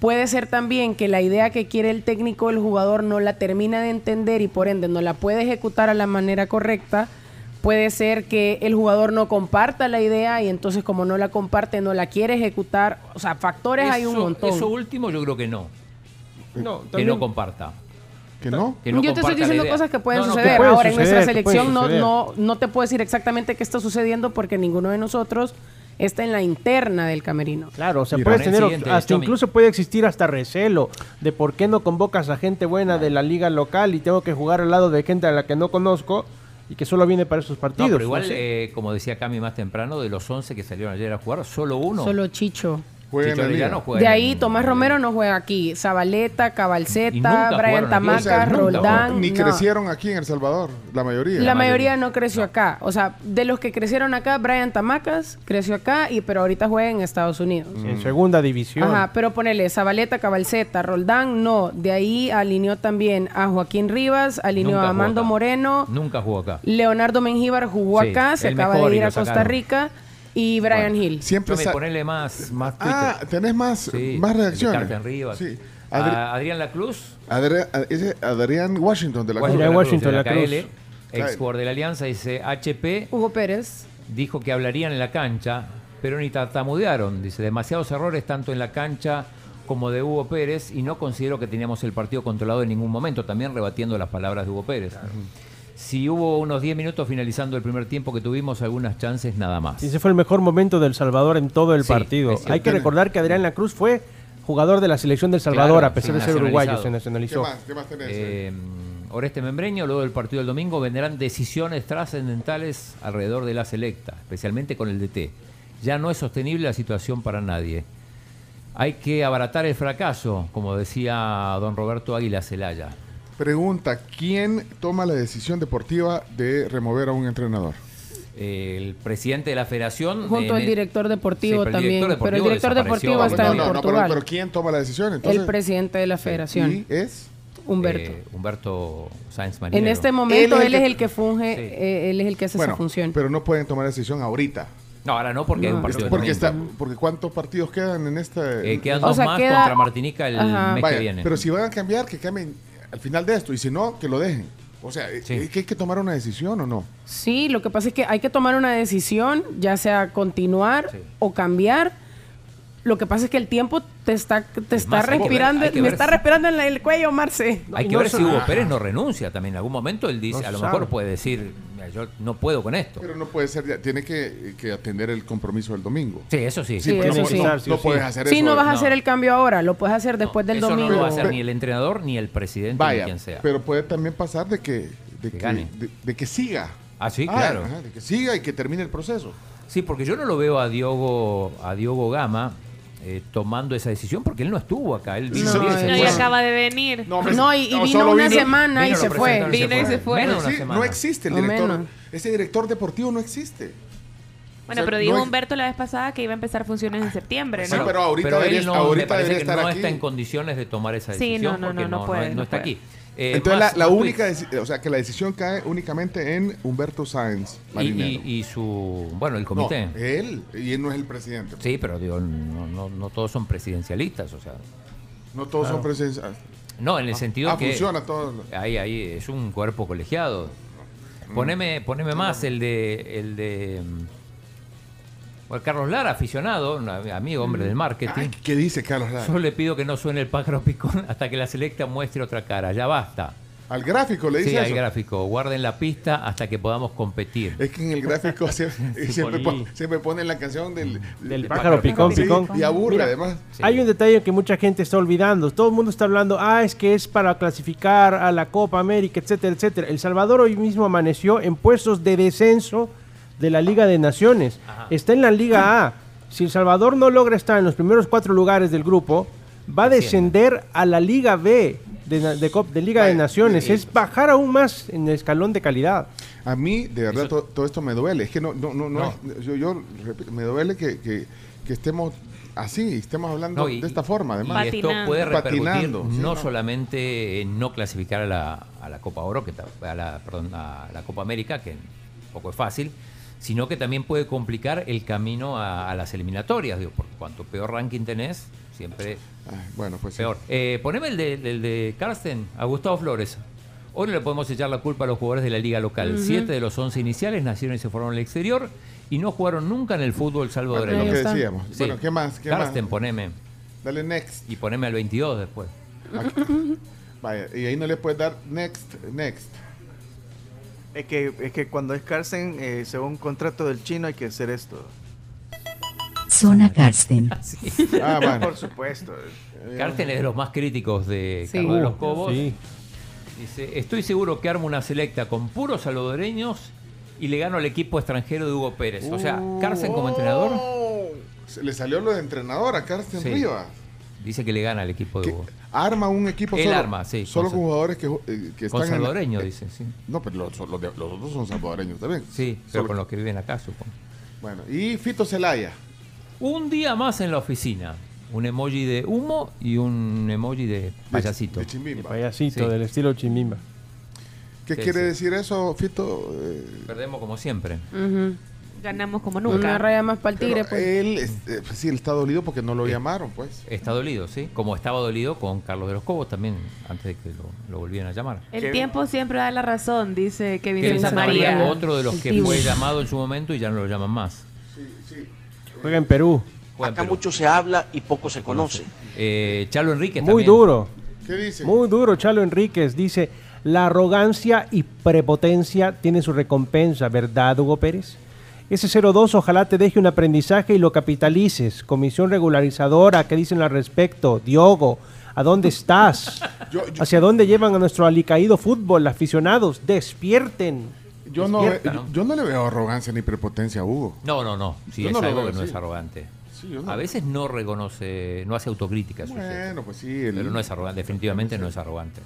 Puede ser también que la idea que quiere el técnico, el jugador no la termina de entender y por ende no la puede ejecutar a la manera correcta. Puede ser que el jugador no comparta la idea y entonces como no la comparte, no la quiere ejecutar. O sea, factores hay un montón. Eso último yo creo que no. No, Que no comparta. ¿Que no? Que no Yo te estoy diciendo cosas que pueden No, no, suceder. Ahora, en nuestra selección no, no, no te puedo decir exactamente qué está sucediendo porque ninguno de nosotros está en la interna del camerino. Claro, o sea, puedes tener, hasta incluso puede existir hasta recelo de por qué no convocas a gente buena de la liga local y tengo que jugar al lado de gente a la que no conozco y que solo viene para esos No, partidos. pero igual, no eh, como decía Cami más temprano, de los 11 que salieron ayer a jugar, solo uno. Solo Chicho. Juega en Chicho la liga. Orellano juega De en- ahí Tomás Romero no juega aquí. Zabaleta, Cabalceta, Brian. Tamaca, O sea, nunca, Roldán. Ni no. crecieron aquí en El Salvador, la mayoría. La mayoría mayoría. no creció acá. O sea, de los que crecieron acá, Brian Tamacas creció acá, y pero ahorita juega en Estados Unidos. en segunda división. Ajá, pero ponele Zabaleta, Cabalceta, Roldán, no. De ahí alineó también a Joaquín Rivas, alineó Nunca a Amando. Moreno, Nunca jugó acá. Leonardo Mengíbar jugó Sí, acá, se acaba de ir a Costa sacaron. Rica, y Brian Bueno, Hill. Siempre Chomi, sa- ponele más, más Twitter. Ah, tenés más, Sí, más de reacciones. Carten Rivas. Sí. A- Adri- Adrián Lacruz, Adri- ese Adrián Washington de la Washington, Cruz. Washington, de la la Cruz. KL, ex jugador de la Alianza, dice HP, Hugo Pérez. dijo que hablarían en la cancha, pero ni tartamudearon. Dice, demasiados errores tanto en la cancha como de Hugo Pérez y no considero que teníamos el partido controlado en ningún momento, también rebatiendo las palabras de Hugo Pérez. Si hubo unos 10 minutos finalizando el primer tiempo que tuvimos algunas chances nada más. Y ese fue el mejor momento del Salvador en todo el Sí, partido. Hay que recordar que Adrián La Cruz fue jugador de la selección del Salvador, Claro, a pesar sí, de ser uruguayo, se ¿Qué nacionalizó. más? ¿Qué más tenés? Eh, Oreste Membreño, luego del partido del domingo, vendrán decisiones trascendentales alrededor de la selecta, especialmente con el DT. Ya no es sostenible la situación para nadie. Hay que abaratar el fracaso, como decía don Roberto Águila Celaya. Pregunta, ¿quién toma la decisión deportiva de remover a un entrenador? el presidente de la federación. Junto al director deportivo Sí, pero el también. director pero el deportivo director deportivo está no, en no, no, pero, Portugal. pero ¿quién toma la decisión? Entonces, el presidente de la federación. ¿Y es? Humberto. eh, Humberto Sáenz Marinero. en este momento Él él es es el el que funge, eh, él es el que hace bueno, esa función. pero no pueden tomar decisión ahorita. No, ahora no, porque hay un No. partido de Porque, está, porque ¿cuántos partidos quedan en esta? Eh, quedan O dos sea, más queda- contra Martinica el Ajá. mes Vaya, que viene. Pero si van a cambiar, que cambien al final de esto. Y si no, que lo dejen. O sea, es que hay que tomar una decisión o no. Sí, lo que pasa es que hay que tomar una decisión, ya sea continuar o cambiar. Lo que pasa es que el tiempo te está, te está más, ver- respirando, que me ver está si- respirando en el cuello, Marce. Hay que ver si Hugo Pérez no renuncia también. En algún momento él dice, No a lo sabe. mejor puede decir, "Mira, yo no puedo con esto. Pero no puede ser, ya, tiene que, que atender el compromiso del domingo. Sí, eso sí. Sí, eso no, sí. no- no puedes hacer Sí, no vas a hacer el cambio ahora, lo puedes hacer después del Eso domingo. no lo va a hacer ni el entrenador ni el presidente ni Vaya, quien sea. pero puede también pasar de que, de que, gane. de, de que siga. Ah, sí, claro. ajá, de que siga y que termine el proceso. Sí, porque yo no lo veo a Diogo, a Diogo Gama eh, tomando esa decisión porque él no estuvo acá. Él vino No, y se acaba de venir. No, y, y vino una semana y vino, se fue. presentaron Vino y se fue. Menos No, una exi- semana. no existe el director. Ese director deportivo no existe. Bueno, O sea, pero dijo no Humberto la vez pasada que iba a empezar funciones en septiembre, ¿no? Sí, pero ahorita pero debería- él no, ahorita me parece debería que estar no aquí. está en condiciones de tomar esa Sí, decisión no, no, porque no, no, no puede, no no está puede. aquí. Eh, Entonces más- la, la única, o sea, que la decisión cae únicamente en Humberto Sáenz y, Marinero. y- y su, bueno, el No, comité. él, y él no es el presidente. Sí, pero digo, no, no, no todos son presidencialistas, o sea. No todos son presidenciales. No, en el Ah, sentido ah, que funciona todo. ahí, ahí es un cuerpo colegiado. Mm. Poneme, poneme más el de, el de mm, Carlos Lara, aficionado, amigo, hombre del marketing. ¿Qué dice Carlos Lara? Yo le pido que no suene el pájaro picón hasta que la selecta muestre otra cara. Ya basta. Al gráfico le dice Sí, al eso. gráfico. Guarden la pista hasta que podamos competir. Es que en el gráfico siempre, siempre, pon- siempre ponen la canción del, Del pájaro picón. Y aburre Mira, además. Hay un detalle que mucha gente está olvidando. Todo el mundo está hablando, ah, es que es para clasificar a la Copa América, etcétera, etcétera. El Salvador hoy mismo amaneció en puestos de descenso de la Liga de Naciones. Está en la Liga A. Si El Salvador no logra estar en los primeros cuatro lugares del grupo, va a descender a la Liga B de, de Cop- de Liga de Naciones. Es bajar aún más en el escalón de calidad. A mí, de verdad, to- todo, esto me duele. Es que no, no, no, no No. yo, yo me duele que, que, que estemos así, estemos hablando No, y- de esta forma, además. Y esto puede repercutir Patinando, sí, no solamente en no clasificar a la, a la Copa Oro, que a la, perdón, a la Copa América, que poco es fácil, sino que también puede complicar el camino a, a las eliminatorias, digo, porque cuanto peor ranking tenés, siempre bueno, pues sí. peor. Eh, poneme el de, el de Carsten, a Gustavo Flores. Hoy no le podemos echar la culpa a los jugadores de la liga local. Ujú. Siete de los once iniciales nacieron y se fueron al exterior y no jugaron nunca en el fútbol salvadoreño. Bueno, lo que decíamos. Bueno, ¿qué más? ¿Qué Carsten, más? poneme. Dale next. Y poneme al 22 después. Vaya, y ahí no le puedes dar next, next. Es que, es que cuando es Carsten, eh, según un contrato del chino, hay que hacer esto. Zona Karsten. Ah, bueno. Por supuesto. Carsten es de los más críticos de Sí. Carlos de los Uh, Cobos. sí. Dice, estoy seguro que armo una selecta con puros salvadoreños y le gano al equipo extranjero de Hugo Pérez. O sea, Carsten como entrenador Se le salió lo de entrenador a Carsten Sí. Dice que le gana al equipo de Hugo. Arma un equipo Él solo, arma, sí, solo con con jugadores que, eh, que Con están en- salvadoreños, eh, dice, sí. No, pero los, los de- los otros son salvadoreños también. Sí, pero Solo- con los que viven acá, supongo. Bueno, y Fito Celaya. Un día más en la oficina. Un emoji de humo y un emoji de payasito. de chimbimba. Payasito Sí. del estilo chimbimba. ¿Qué Sí, quiere sí. decir eso, Fito? Eh, Perdemos como siempre. Ujú. Ganamos como Una nunca. raya más para el tigre, pero pues. Él, es- eh, pues sí, él está dolido porque no lo llamaron, pues. Está dolido, sí. Como estaba dolido con Carlos de los Cobos también, antes de que lo, lo volvieran a llamar. El tiempo siempre da la razón, dice Kevin Kevin Santa Santa María, María. otro de los El que fue llamado en su momento y ya no lo llaman más. Juega en Perú. Acá mucho se habla y poco se conoce. Eh, Chalo Enrique Muy también. duro. ¿Qué dice? Muy duro, Chalo Enríquez. Dice, la arrogancia y prepotencia tienen su recompensa, ¿verdad, Hugo Pérez? Ese 02 ojalá te deje un aprendizaje y lo capitalices. Comisión regularizadora, ¿qué dicen al respecto? Diogo, ¿a dónde estás? ¿Hacia dónde llevan a nuestro alicaído fútbol? Aficionados, despierten. Yo no, yo, yo no le veo arrogancia ni prepotencia a Hugo. No, no, no. Sí, Yo es no algo veo que no es arrogante. Sí, yo no. A veces no reconoce, no hace autocrítica. Bueno, pues sí. el- Pero no es arrogante, definitivamente no es arrogante.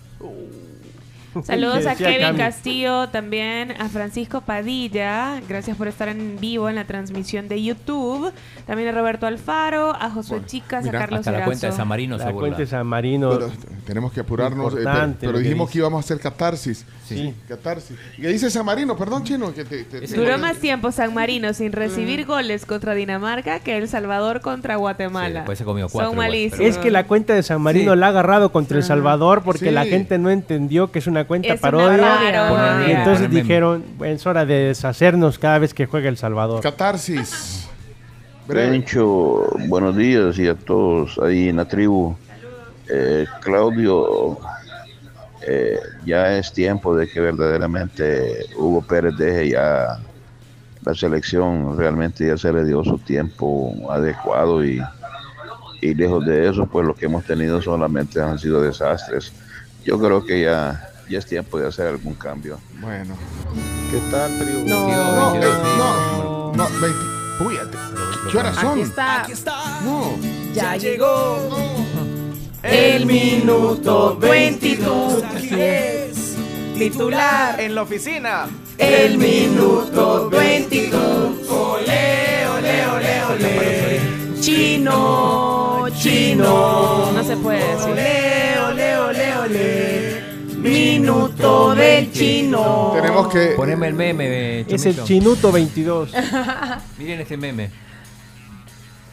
Saludos a Kevin Cami. Castillo, también a Francisco Padilla. Gracias por estar en vivo en la transmisión de YouTube. También a Roberto Alfaro, a Josué Chicas, mira, a Carlos hasta la cuenta de. San Marino La se cuenta de San Marino. Pero tenemos que apurarnos, eh, pero, que dijimos dice. que íbamos a hacer catarsis. Sí. Catarsis. ¿Y qué dice San Marino? Perdón, chino. Que te, te- te- Duró más tiempo San Marino sin recibir goles contra Dinamarca que El Salvador contra Guatemala. Sí, se comió cuatro Son igual, malísimos. Es que la cuenta de San Marino Sí. la ha agarrado contra El Salvador porque Sí. la gente no entendió que es una cuenta Es una parodia. Y entonces dijeron, "Bueno, es hora de deshacernos cada vez que juega El Salvador. Catarsis. Breve. Pencho, buenos días y a todos ahí en la tribu. Eh, Claudio, eh, ya es tiempo de que verdaderamente Hugo Pérez deje ya la selección, realmente ya se le dio su tiempo adecuado y, y lejos de eso, pues lo que hemos tenido solamente han sido desastres. Yo creo que ya, ya es tiempo de hacer algún cambio. Bueno. ¿Qué tal, tribu? No, no, eh, no, no, 20. Uy, ¿qué horas son? Aquí está. No. Ya llegó. El minuto 22 es titular. En la oficina. El minuto 22. Ole, ole, ole, ole. Chino, chino. No se puede decir. Ole, ole, ole, ole. Minuto del chino. Tenemos que. Poneme el meme, Es el. Chinuto 22. Miren este meme.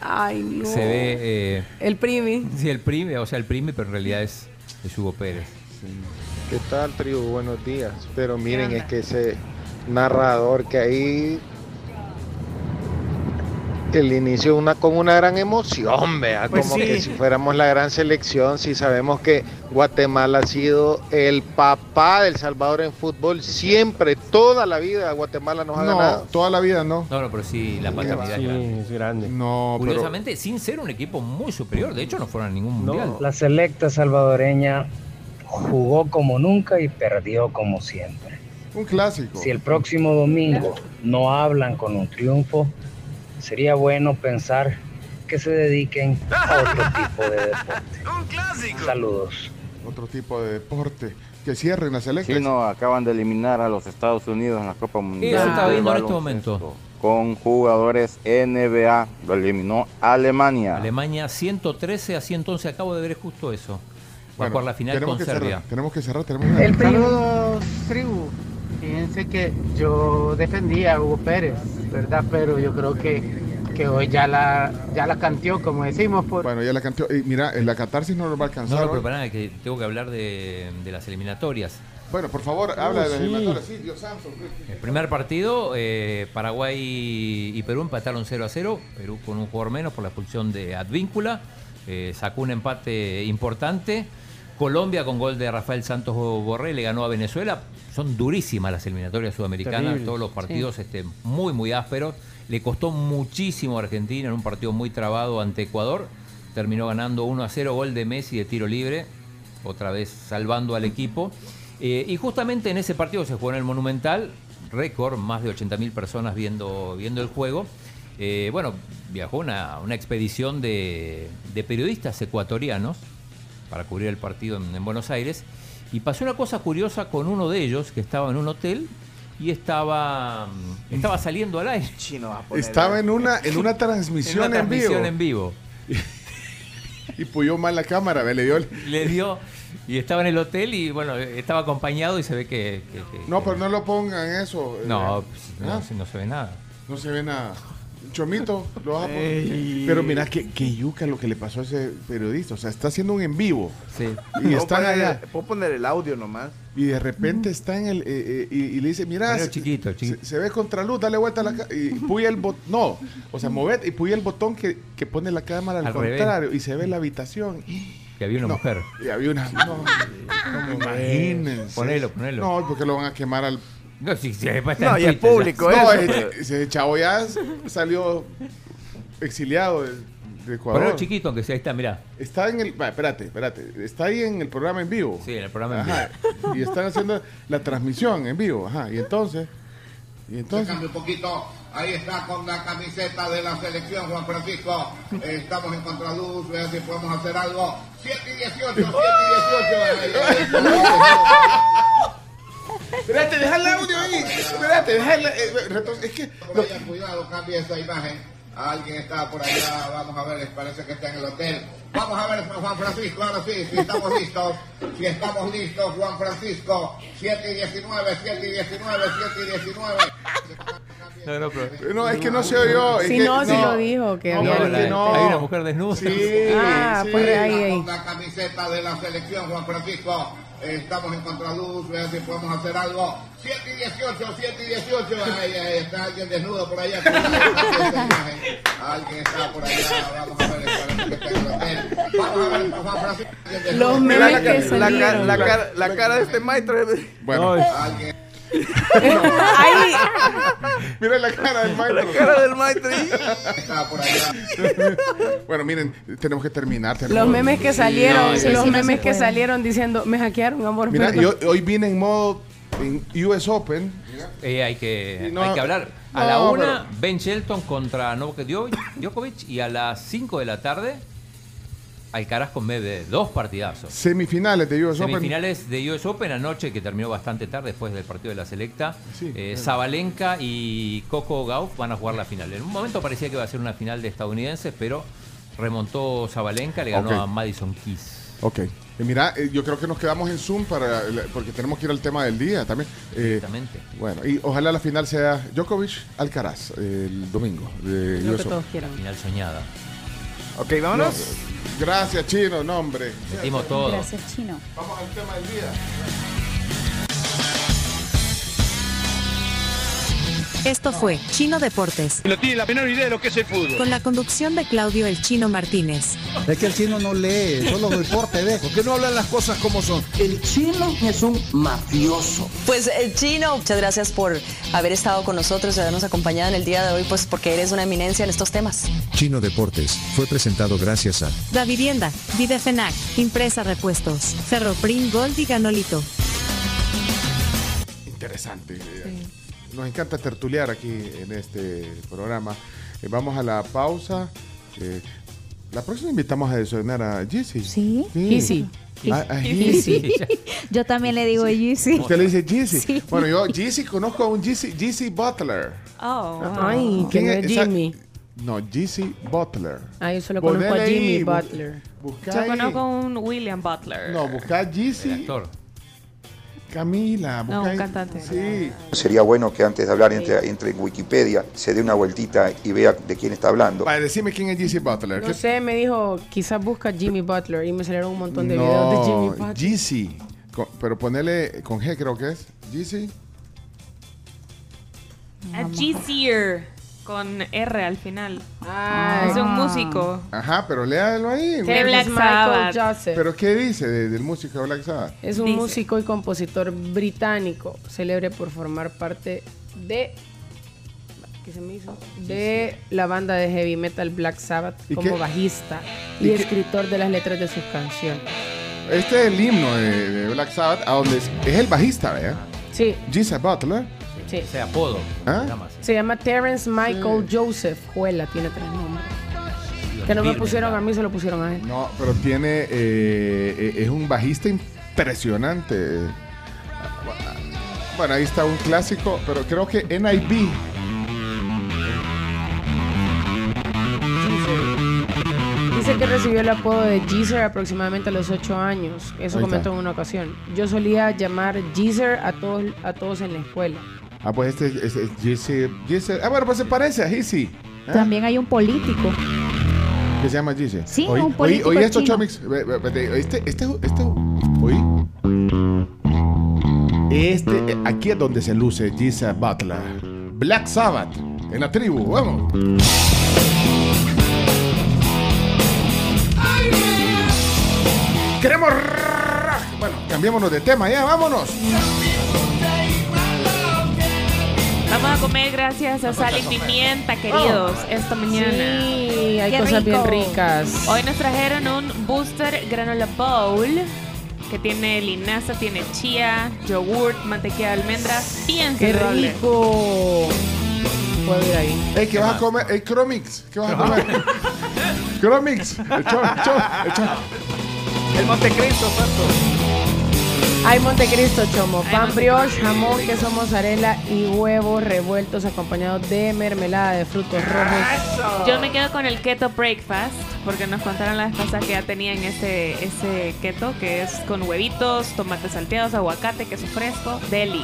Ay, no. Se ve. eh, El primi. sí, el prime, o sea, el prime, pero en realidad es, es Hugo Pérez. ¿Qué tal, tribu? Buenos días. Pero miren, es que ese narrador que ahí. El inicio una con una gran emoción, vea, Pues como sí. que si fuéramos la gran selección, si sabemos que Guatemala ha sido el papá del Salvador en fútbol, siempre, toda la vida Guatemala nos ha No, ganado. toda la vida no. No, no, pero sí, la paternidad Sí, es grande. es grande. No, pero. Curiosamente, sin ser un equipo muy superior. De hecho, no fueron a ningún mundial. La selecta salvadoreña jugó como nunca y perdió como siempre. Un clásico. Si el próximo domingo no hablan con un triunfo, sería bueno pensar que se dediquen a otro tipo de deporte. Saludos. Otro tipo de deporte. Que cierren la selección. Sí, no, acaban de eliminar a los Estados Unidos en la Copa Mundial. Eso de viendo en este momento. Con jugadores NBA. Lo eliminó Alemania. Alemania 113 a 111. Acabo de ver justo eso. Va a Bueno, jugar la final tenemos con que Serbia. cerrar. Tenemos que cerrar. Tenemos El primi. Saludos, tribu. Fíjense que yo defendía a Hugo Pérez, ¿verdad? Pero yo creo que, que hoy ya la, ya la canteó, como decimos. Por... Bueno, ya la cantó. Y mira, en la catarsis no nos va a alcanzar. No, pero para nada, que tengo que hablar de, de las eliminatorias. Bueno, por favor, habla de las sí. eliminatorias. Sí, Dios santo. El primer partido, eh, Paraguay y Perú empataron 0 a 0. Perú con un jugador menos por la expulsión de Advíncula. Eh, sacó un empate importante. Colombia con gol de Rafael Santos Borré le ganó a Venezuela. Son durísimas las eliminatorias sudamericanas, Terrible, todos los partidos este, muy, muy ásperos. Le costó muchísimo a Argentina en un partido muy trabado ante Ecuador. Terminó ganando 1 a 0, gol de Messi de tiro libre, otra vez salvando al equipo. Eh, y justamente en ese partido se jugó en el Monumental, récord, más de 80.000 personas viendo, viendo el juego. Eh, bueno, viajó una, una expedición de, de periodistas ecuatorianos para cubrir el partido en, en Buenos Aires. Y pasó una cosa curiosa con uno de ellos que estaba en un hotel y estaba, mm, estaba saliendo al aire. Estaba en una, en una transmisión, En una en, vivo. transmisión en vivo. Y puyó mal la cámara, ve, le dio el- Le dio y estaba en el hotel y bueno, estaba acompañado y se ve que... que- que- No, pero no lo pongan eso. eh. no, pues, no, ¿Ah? no se ve nada. No se ve nada. Chomito, lo vas a poner. Ey. Pero mira que, que yuca lo que le pasó a ese periodista. O sea, está haciendo un en vivo. Sí. Y poner- allá. Puedo poner el audio nomás. Y de repente está en el. eh, eh, y, y le dice: Mira, se, chiquito, chiquito. se- se ve contra luz, dale vuelta a la cámara. Y puya el botón. No, o sea, mover y puya el botón que, que pone la cámara al, Al revés. contrario. Y se ve la habitación. Que había una No, mujer. Y había una. No, no, imagínense. Ponelo, ponelo. No, porque lo van a quemar al. No, si, si después está No, en y el Twitter, ya. público, No, eso. ese, ese chavo ya salió exiliado de, de Ecuador. Ponelo chiquito, aunque sea, ahí está, mirá. Está en el. va, espérate, espérate. Está ahí en el programa en vivo. Sí, en el programa en Ajá. Y están haciendo la transmisión en vivo. Ajá. Y entonces. Y Se entonces. cambia un poquito. Ahí está con la camiseta de la selección, Juan Francisco. Eh, Estamos en contraluz, vean si podemos hacer algo. 7 y 18, 7 y 18. Ahí, ahí, ahí, ahí. Espérate, deja el audio ahí. Espérate, deja el. eh, reto- Es que. Cuidado, cambie esa imagen. Alguien está por allá, vamos a ver, parece que está en el hotel. Vamos a ver, Juan Francisco, ahora sí, si estamos listos. Si estamos listos, Juan Francisco. 7 y 19, 7 y 19, 7 y 19. No, no, pero- No, es que no se oyó. es Si que- no, si lo dijo, que No, es que no. Hay una mujer desnuda. Sí, Ah, sí. pues ahí, ahí. La camiseta de la selección, Juan Francisco. Estamos en contraluz, vean si podemos hacer algo. 7 y 18, 7 y 18. Ahí, ahí está alguien desnudo por allá. Imagen. Alguien está por allá. Vamos a ver, parece que está en el hotel. Vamos a ver, alguien desnudo. Los memes la, que cara- la, la la cara de este maestro. Bueno, Alguien. Ahí, mira la cara del maestro. La cara del maestro. Está por allá. Bueno, miren, tenemos que terminar. los memes que salieron, No, sí, los sí, memes que salieron diciendo, me hackearon, amor. Mira, perdón". yo hoy vine en modo en US Open. Eh, hay, que, no, hay que hablar. A no, la una, pero- Ben Shelton contra Novak Djo- Djokovic. Y a las 5 de la tarde, Alcaraz con Medvedev. Dos partidazos. Semifinales de US Open. Semifinales de US Open anoche, que terminó bastante tarde después del partido de la Selecta. Sí, Eh. Zabalenka y Coco Gauff van a jugar la final. En un momento parecía que iba a ser una final de estadounidenses, pero remontó Zabalenka, le ganó a Madison Keys. Ok. Eh, mira, eh, yo creo que nos quedamos en Zoom para porque tenemos que ir al tema del día también. Eh, Exactamente. bueno, y ojalá la final sea Djokovic Alcaraz el domingo de Lo que todos quieran. Final soñada. Ok, vámonos. No, gracias, Chino, no, hombre. Metimos todo. Gracias, Chino. Vamos al tema del día. Esto fue Chino Deportes. No tiene la menor idea de lo que es el fútbol. Con la conducción de Claudio El Chino Martínez. Es que el chino no lee, solo deporte ve. ¿Por qué no hablan las cosas como son? El chino es un mafioso. Pues el chino, muchas gracias por haber estado con nosotros y habernos acompañado en el día de hoy, pues porque eres una eminencia en estos temas. Chino Deportes fue presentado gracias a Da Vivienda, Videfenac, Impresa Repuestos, Ferroprim Gold y Ganolito. Interesante. Nos encanta tertuliar aquí en este programa. Eh, vamos a la pausa. Eh, la próxima invitamos a desayunar a Jessy. ¿Sí? Easy. Jessy. Yo también le digo Yeezy. Usted le dice Jessy. Sí. Bueno, yo Jessy conozco a un Jessy, Jessy Butler. Oh. Ay, que no es Jimmy. No, Jessy Butler. Ah, yo solo Ponele conozco a Jimmy ahí, bu- Butler. Busca Yo ahí. conozco a un William Butler. No, busca a El actor. Camila. No, un cantante. Sí. Sería bueno que antes de hablar entre, entre en Wikipedia se dé una vueltita y vea de quién está hablando. Vale, decime quién es Jessy Butler. No ¿Qué- sé, me dijo, quizás busca Jimmy Butler y me salieron un montón de videos de Jimmy Butler. Jessy. Con- Pero ponele con G creo que es. Jessy. A G-Sear. Con R al final. Ah, Es un músico. Ajá, pero léalo ahí. De Black Michael Sabbath. Joseph. ¿Pero qué dice de- del músico de Black Sabbath? Es un Dice. músico y compositor británico, célebre por formar parte de ¿qué se me hizo? De la banda de heavy metal Black Sabbath ¿Y como qué? bajista ¿Y y, qué? escritor de las letras de sus canciones. Este es el himno de, de Black Sabbath, a donde es, es el bajista, ¿verdad? Sí, Jesse Butler. sí. Ese apodo. ¿Ah? se llama así. Se llama Terence Michael Joseph Juela, tiene tres nombres. Que no me pusieron a mí, se lo pusieron a él. No, pero tiene. eh, eh, es un bajista impresionante. Bueno, ahí está un clásico, pero creo que NIB. Dice que recibió el apodo de Jeezer aproximadamente a los 8 años. Eso comentó en una ocasión. Yo solía llamar Jeezer a todos, a todos en la escuela. Ah, pues este es, es Jesse, Jesse- Ah, bueno, pues se parece a Jesse. ¿eh? También hay un político. Que se llama Jesse. Sí, Oí- un político oí esto. Chomix. Este, este, este, oí. Este, eh, aquí es donde se luce Jesse Butler. Black Sabbath, en la tribu, vamos. Queremos... Bueno, cambiémonos de tema ya, vámonos. Vamos a comer gracias a sal y pimienta, queridos, esta mañana. Sí, hay Qué cosas bien ricas. Hoy nos trajeron un Booster Granola Bowl que tiene linaza, tiene chía, yogurt, mantequilla de almendras, bien ¡Qué saludable. rico! Puedo ir ahí. Ey, ¿qué vas a comer? Ey, Cromix, ¿qué vas a comer? Cromix, echó, echó, echó. El Montecristo, santo. Hay Montecristo, chomo. Pan brioche, jamón, queso mozzarella y huevos revueltos acompañados de mermelada de frutos rojos. Yo me quedo con el keto breakfast porque nos contaron la vez pasada que ya tenían ese, ese keto que es con huevitos, tomates salteados, aguacate, queso fresco, deli.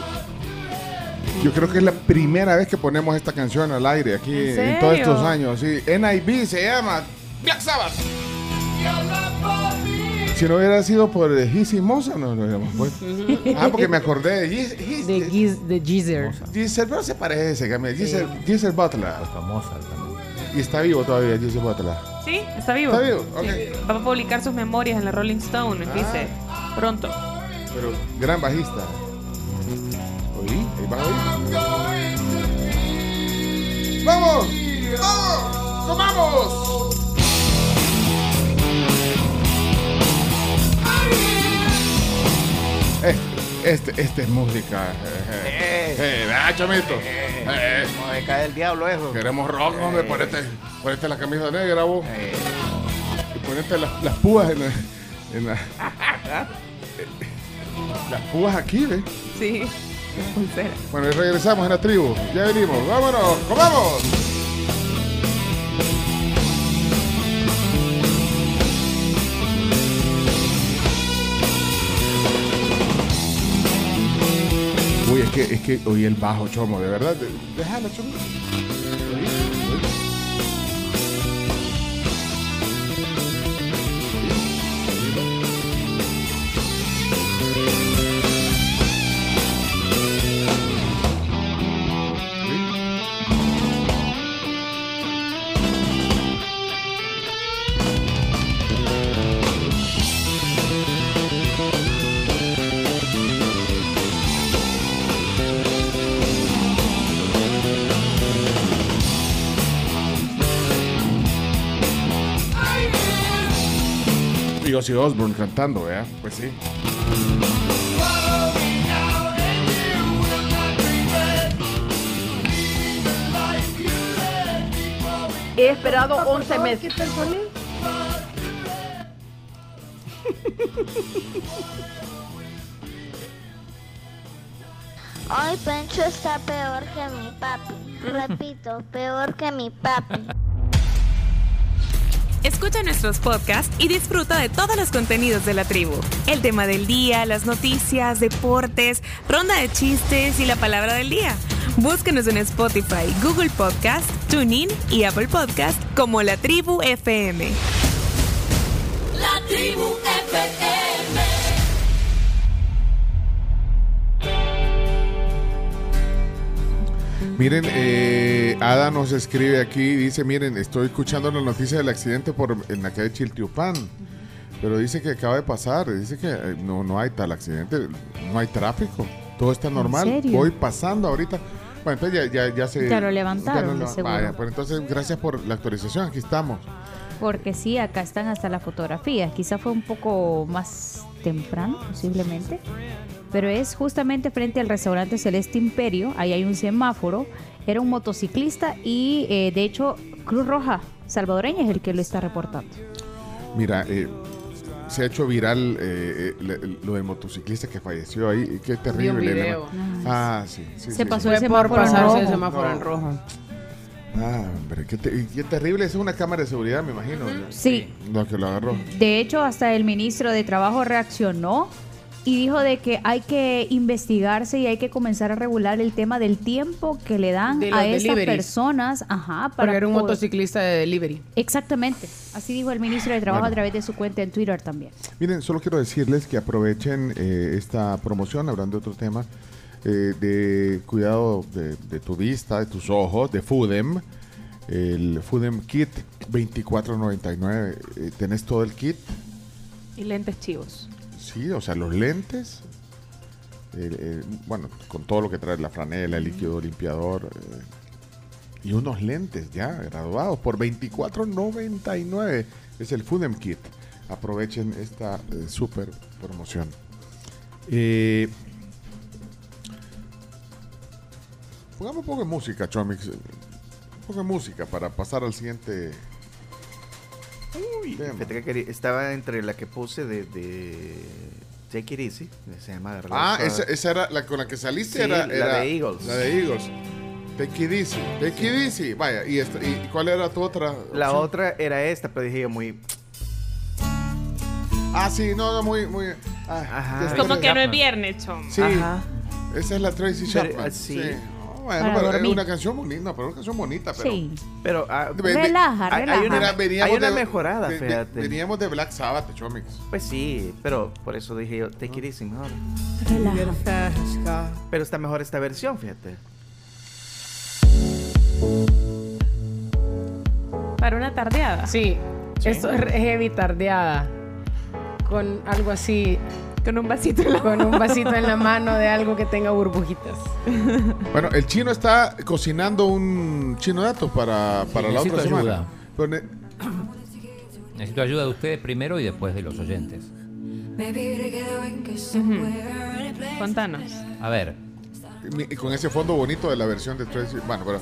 Yo creo que es la primera vez que ponemos esta canción al aire aquí ¿En en, todos estos años. Sí, NIB se llama Black Sabbath. Si no hubiera sido por eh, Hissy Mosa, no lo hubiéramos puesto. Ah, porque me acordé de His- De, Giz, de pero se parece, que me Giselle, Giselle Butler. Y está vivo todavía Giselle Butler. ¿Sí? ¿Está vivo? Está vivo, Sí. ok. Va a publicar sus memorias en la Rolling Stone, dice. Pronto. Pero gran bajista. ¿Oí? ¿Ahí va a oír? ¡Vamos! ¡Vamos! ¡Comamos! Este, este, este es música. Eh, eh, chomito. Eh, Como de caer el diablo eso. Queremos rock, hombre. Ponete, ponete la camisa negra, vos. Y ponete las, las púas en la. en la- las púas aquí, ¿ves? Sí. Pulsera. Bueno, y regresamos en la tribu. Ya venimos. ¡Vámonos! ¡Comamos! Que, es que oí el bajo, chomo, de verdad. Déjalo, chomo. Ozzy Osbourne cantando, ¿verdad? Pues sí. He esperado 11 meses. Hoy Pencho está peor que mi papi. Repito, peor que mi papi. Nuestros podcasts y disfruta de todos los contenidos de la tribu. El tema del día, las noticias, deportes, ronda de chistes y la palabra del día. Búscanos en Spotify, Google Podcast, TuneIn y Apple Podcast como La Tribu FM. La tribu FM. Miren, eh, Ada nos escribe aquí, dice, miren, estoy escuchando la noticia del accidente por en la calle Chiltiupán, pero dice que acaba de pasar, dice que eh, no, no hay tal accidente, no hay tráfico, todo está normal, serio? voy pasando ahorita. Bueno, entonces ya, ya, ya se... Ya lo levantaron, ya de seguro. Vaya, pues entonces gracias por la actualización, aquí estamos. Porque sí, acá están hasta las fotografías. Quizá fue un poco más temprano, posiblemente. Pero es justamente frente al restaurante Celeste Imperio. Ahí hay un semáforo. Era un motociclista y, eh, de hecho, Cruz Roja salvadoreña es el que lo está reportando. Mira, eh, se ha hecho viral eh, eh, le- lo del motociclista que falleció ahí, qué terrible. Ah, sí, sí. Se sí, pasó sí. el por semáforo en pasarse el rojo. en. Ah, hombre, qué, te- qué terrible. Es una cámara de seguridad, me imagino. Sí. Lo que lo agarró. De hecho, hasta el ministro de Trabajo reaccionó y dijo de que hay que investigarse y hay que comenzar a regular el tema del tiempo que le dan De a esas deliveries. personas, ajá, Porque para era un poder- motociclista de delivery. Exactamente. Así dijo el ministro de Trabajo Bueno. a través de su cuenta en Twitter también. Miren, solo quiero decirles que aprovechen eh, esta promoción, hablando de otro tema, eh, de cuidado de, de tu vista, de tus ojos, de Foodem. El Foodem Kit 24.99. Eh, tenés todo el kit. Y lentes chivos. Sí, o sea, los lentes. el- el- bueno, con todo lo que trae la franela, el líquido limpiador. eh, y unos lentes ya graduados por 24.99. Es el Foodem Kit. Aprovechen esta eh, super promoción. Eh, pongamos un poco de música, Chomix. Un poco de música para pasar al siguiente. Uy, tema. fíjate que quería- estaba entre la que puse de, de Take It Easy, se llama de Ah, esa, esa era la con la que saliste. Sí, era, la de Eagles. La de Eagles. Take it easy. Take it easy. Vaya, ¿y, esta- y cuál era tu otra? La otra era esta, pero dije yo muy. Ah, sí, no, no, muy. muy ah, Ajá. esta Como que no es viernes, chom. Sí. Ajá. Esa es la Tracy Pero, Chapman. ah, sí. Bueno, Para pero es una canción bonita, no, pero una canción bonita, pero. Sí. Pero. ah, Relaja, hay- relaja. Hay una, veníamos hay una de- mejorada, de- fíjate. veníamos de Black Sabbath, Chomix. Pues sí, pero por eso dije yo, take it easy mejor. Relaja. Pero está mejor esta versión, fíjate. Para una tardeada. Sí, esto es heavy tardeada. Con algo así. Con un vasito en la Con un vasito en la mano de algo que tenga burbujitas. Bueno, el chino está cocinando un chino dato para, para la otra semana. ayuda. Pero ne- Necesito ayuda de ustedes primero y después de los oyentes. Contanos. A ver, con ese fondo bonito de la versión de Tracy. Bueno, pero.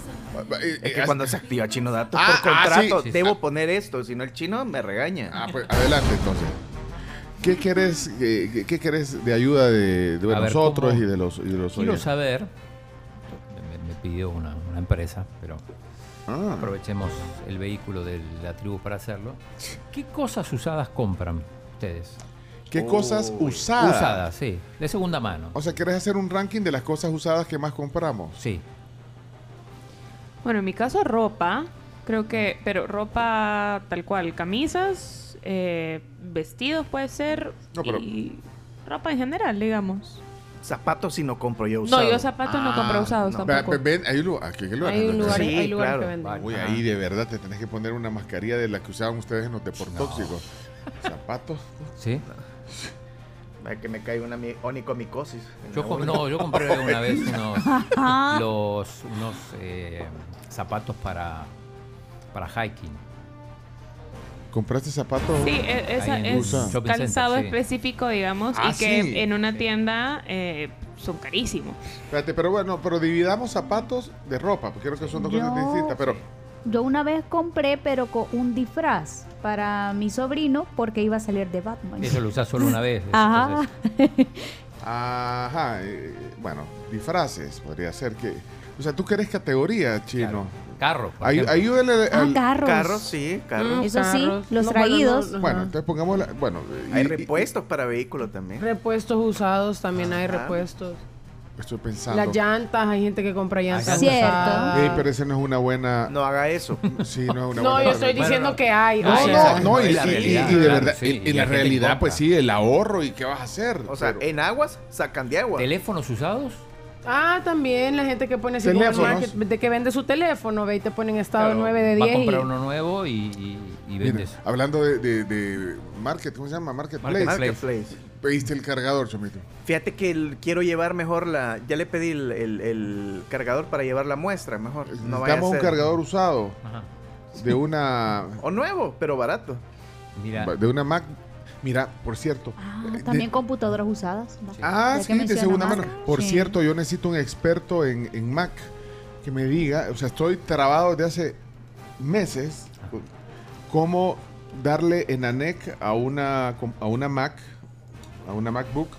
eh, Es que eh, cuando se activa Chino Datos Ah, por ah, contrato, sí, sí, debo poner esto, si no el chino me regaña. Ah, pues adelante entonces. ¿Qué querés, eh, qué, qué querés de ayuda de, de A ver, nosotros y de los, y de los quiero oyentes? saber, me, me pidió una, una empresa, pero Ah. aprovechemos el vehículo de la tribu para hacerlo. ¿Qué cosas usadas compran ustedes? ¿Qué cosas usadas? Usadas, sí, de segunda mano. O sea, ¿querés hacer un ranking de las cosas usadas que más compramos? Sí. Bueno, en mi caso ropa, creo que, pero ropa tal cual, camisas, eh, vestidos puede ser No, pero- y ropa en general, digamos. Zapatos si no compro yo No, usados. yo zapatos no compro usados no. tampoco. Ve- ven, hay un lugar, ¿qué- qué lugar? Hay un lugar, Sí, hay lugares claro. que venden. Uy, ahí de verdad te tenés que poner una mascarilla de la que usaban ustedes en los deportóxicos. Zapatos. ¿Sí? Que me cae una mi- onicomicosis. Yo, no, yo compré una vez unos, los, unos eh, zapatos para, para hiking. ¿Compraste zapatos? Sí, e- esa es calzado sí. específico, digamos, Ah, y que sí. en una tienda eh, son carísimos. Espérate, pero bueno, pero dividamos zapatos de ropa, porque creo que son dos cosas distintas. Pero Yo una vez compré, pero con un disfraz para mi sobrino porque iba a salir de Batman. Eso lo usás solo una vez. Ajá. entonces- Ajá, eh, bueno, disfraces podría ser que. O sea, tú querés categoría, chino. Carro. por Ay- ejemplo. Ah, al. carros. Carros, sí, carros. Eso sí, Carros. los No, bueno, traídos. no, no. Bueno, Ajá. entonces pongamos la. Bueno, y- Hay y- repuestos para vehículos también. Repuestos usados, también hay Ajá. repuestos. Estoy pensando. Las llantas, hay gente que compra llantas Cierto. usadas. Ey, pero esa no es una buena. No haga eso. Sí, no es una No, buena. yo estoy diciendo no. que hay. No, o sea, no, no, y, la y- y- realidad, y de claro, verdad, sí, y- y y la la gente realidad, compra. pues sí, el ahorro y qué vas a hacer. O sea, Pero- en aguas sacan de agua. ¿Teléfonos usados? Ah, también la gente que pone así como el Teléfonos. market, de que vende su teléfono, ve y te ponen estado Claro, 9 de Va 10. a comprar y- uno nuevo y, y, y Mira, vendes. hablando de, de, de market, ¿cómo se llama? Marketplace. Marketplace. Pediste el cargador, Chomito. Fíjate que el- quiero llevar mejor la. Ya le pedí el, el- el cargador para llevar la muestra, mejor. No vaya a Necesitamos un cargador usado Ajá. de una O nuevo, pero barato. Mira, de una Mac. Mira, por cierto. Ah, eh, de- también computadoras usadas. Ah, sí, de segunda Mac. mano. Por Sí. cierto, yo necesito un experto en, en Mac que me diga, o sea, estoy trabado desde hace meses, cómo darle en ANEC a una, a una Mac, a una MacBook.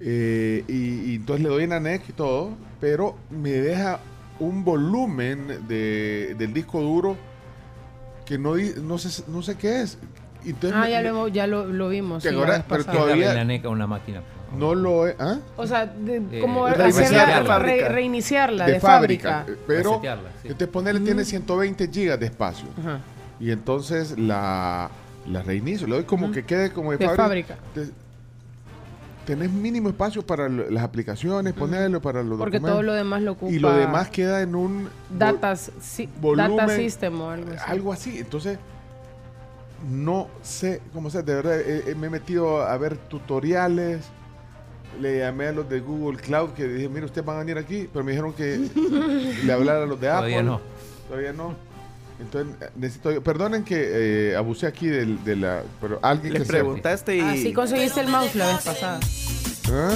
Eh, y, y entonces le doy en ANEC y todo, pero me deja un volumen de, del disco duro que no, no, sé, no sé qué es. Entonces Ah, ya, me- lo, ya lo, lo vimos. Que sí, pero todavía- la neca a una máquina. no lo he... ¿ah? O sea, de- Eh, como reiniciarla hacerla, de fábrica. re- reiniciarla de, de, fábrica. fábrica. eh, Pero sí. entonces ponerle tiene 120 gigas de espacio. Ajá. Y entonces la, la reinicio. Le doy como que quede como de, De fábrica. Te- tenés mínimo espacio para lo- las aplicaciones, ponerlo para los Porque documentos. todo lo demás lo ocupa. Y lo demás queda en un... Data, si- volumen- data system o algo así. Algo así. Entonces, no sé cómo ser. De verdad, eh, eh, me he metido a ver tutoriales. Le llamé a los de Google Cloud que dije, mira, ustedes van a venir aquí. Pero me dijeron que le hablara a los de Todavía Apple. no. Todavía no. Entonces, eh, necesito... Perdonen que eh, abusé aquí del- de, la... Pero alguien Le que sepa. preguntaste y. Así conseguiste el mouse la vez pasada. ¿Ah?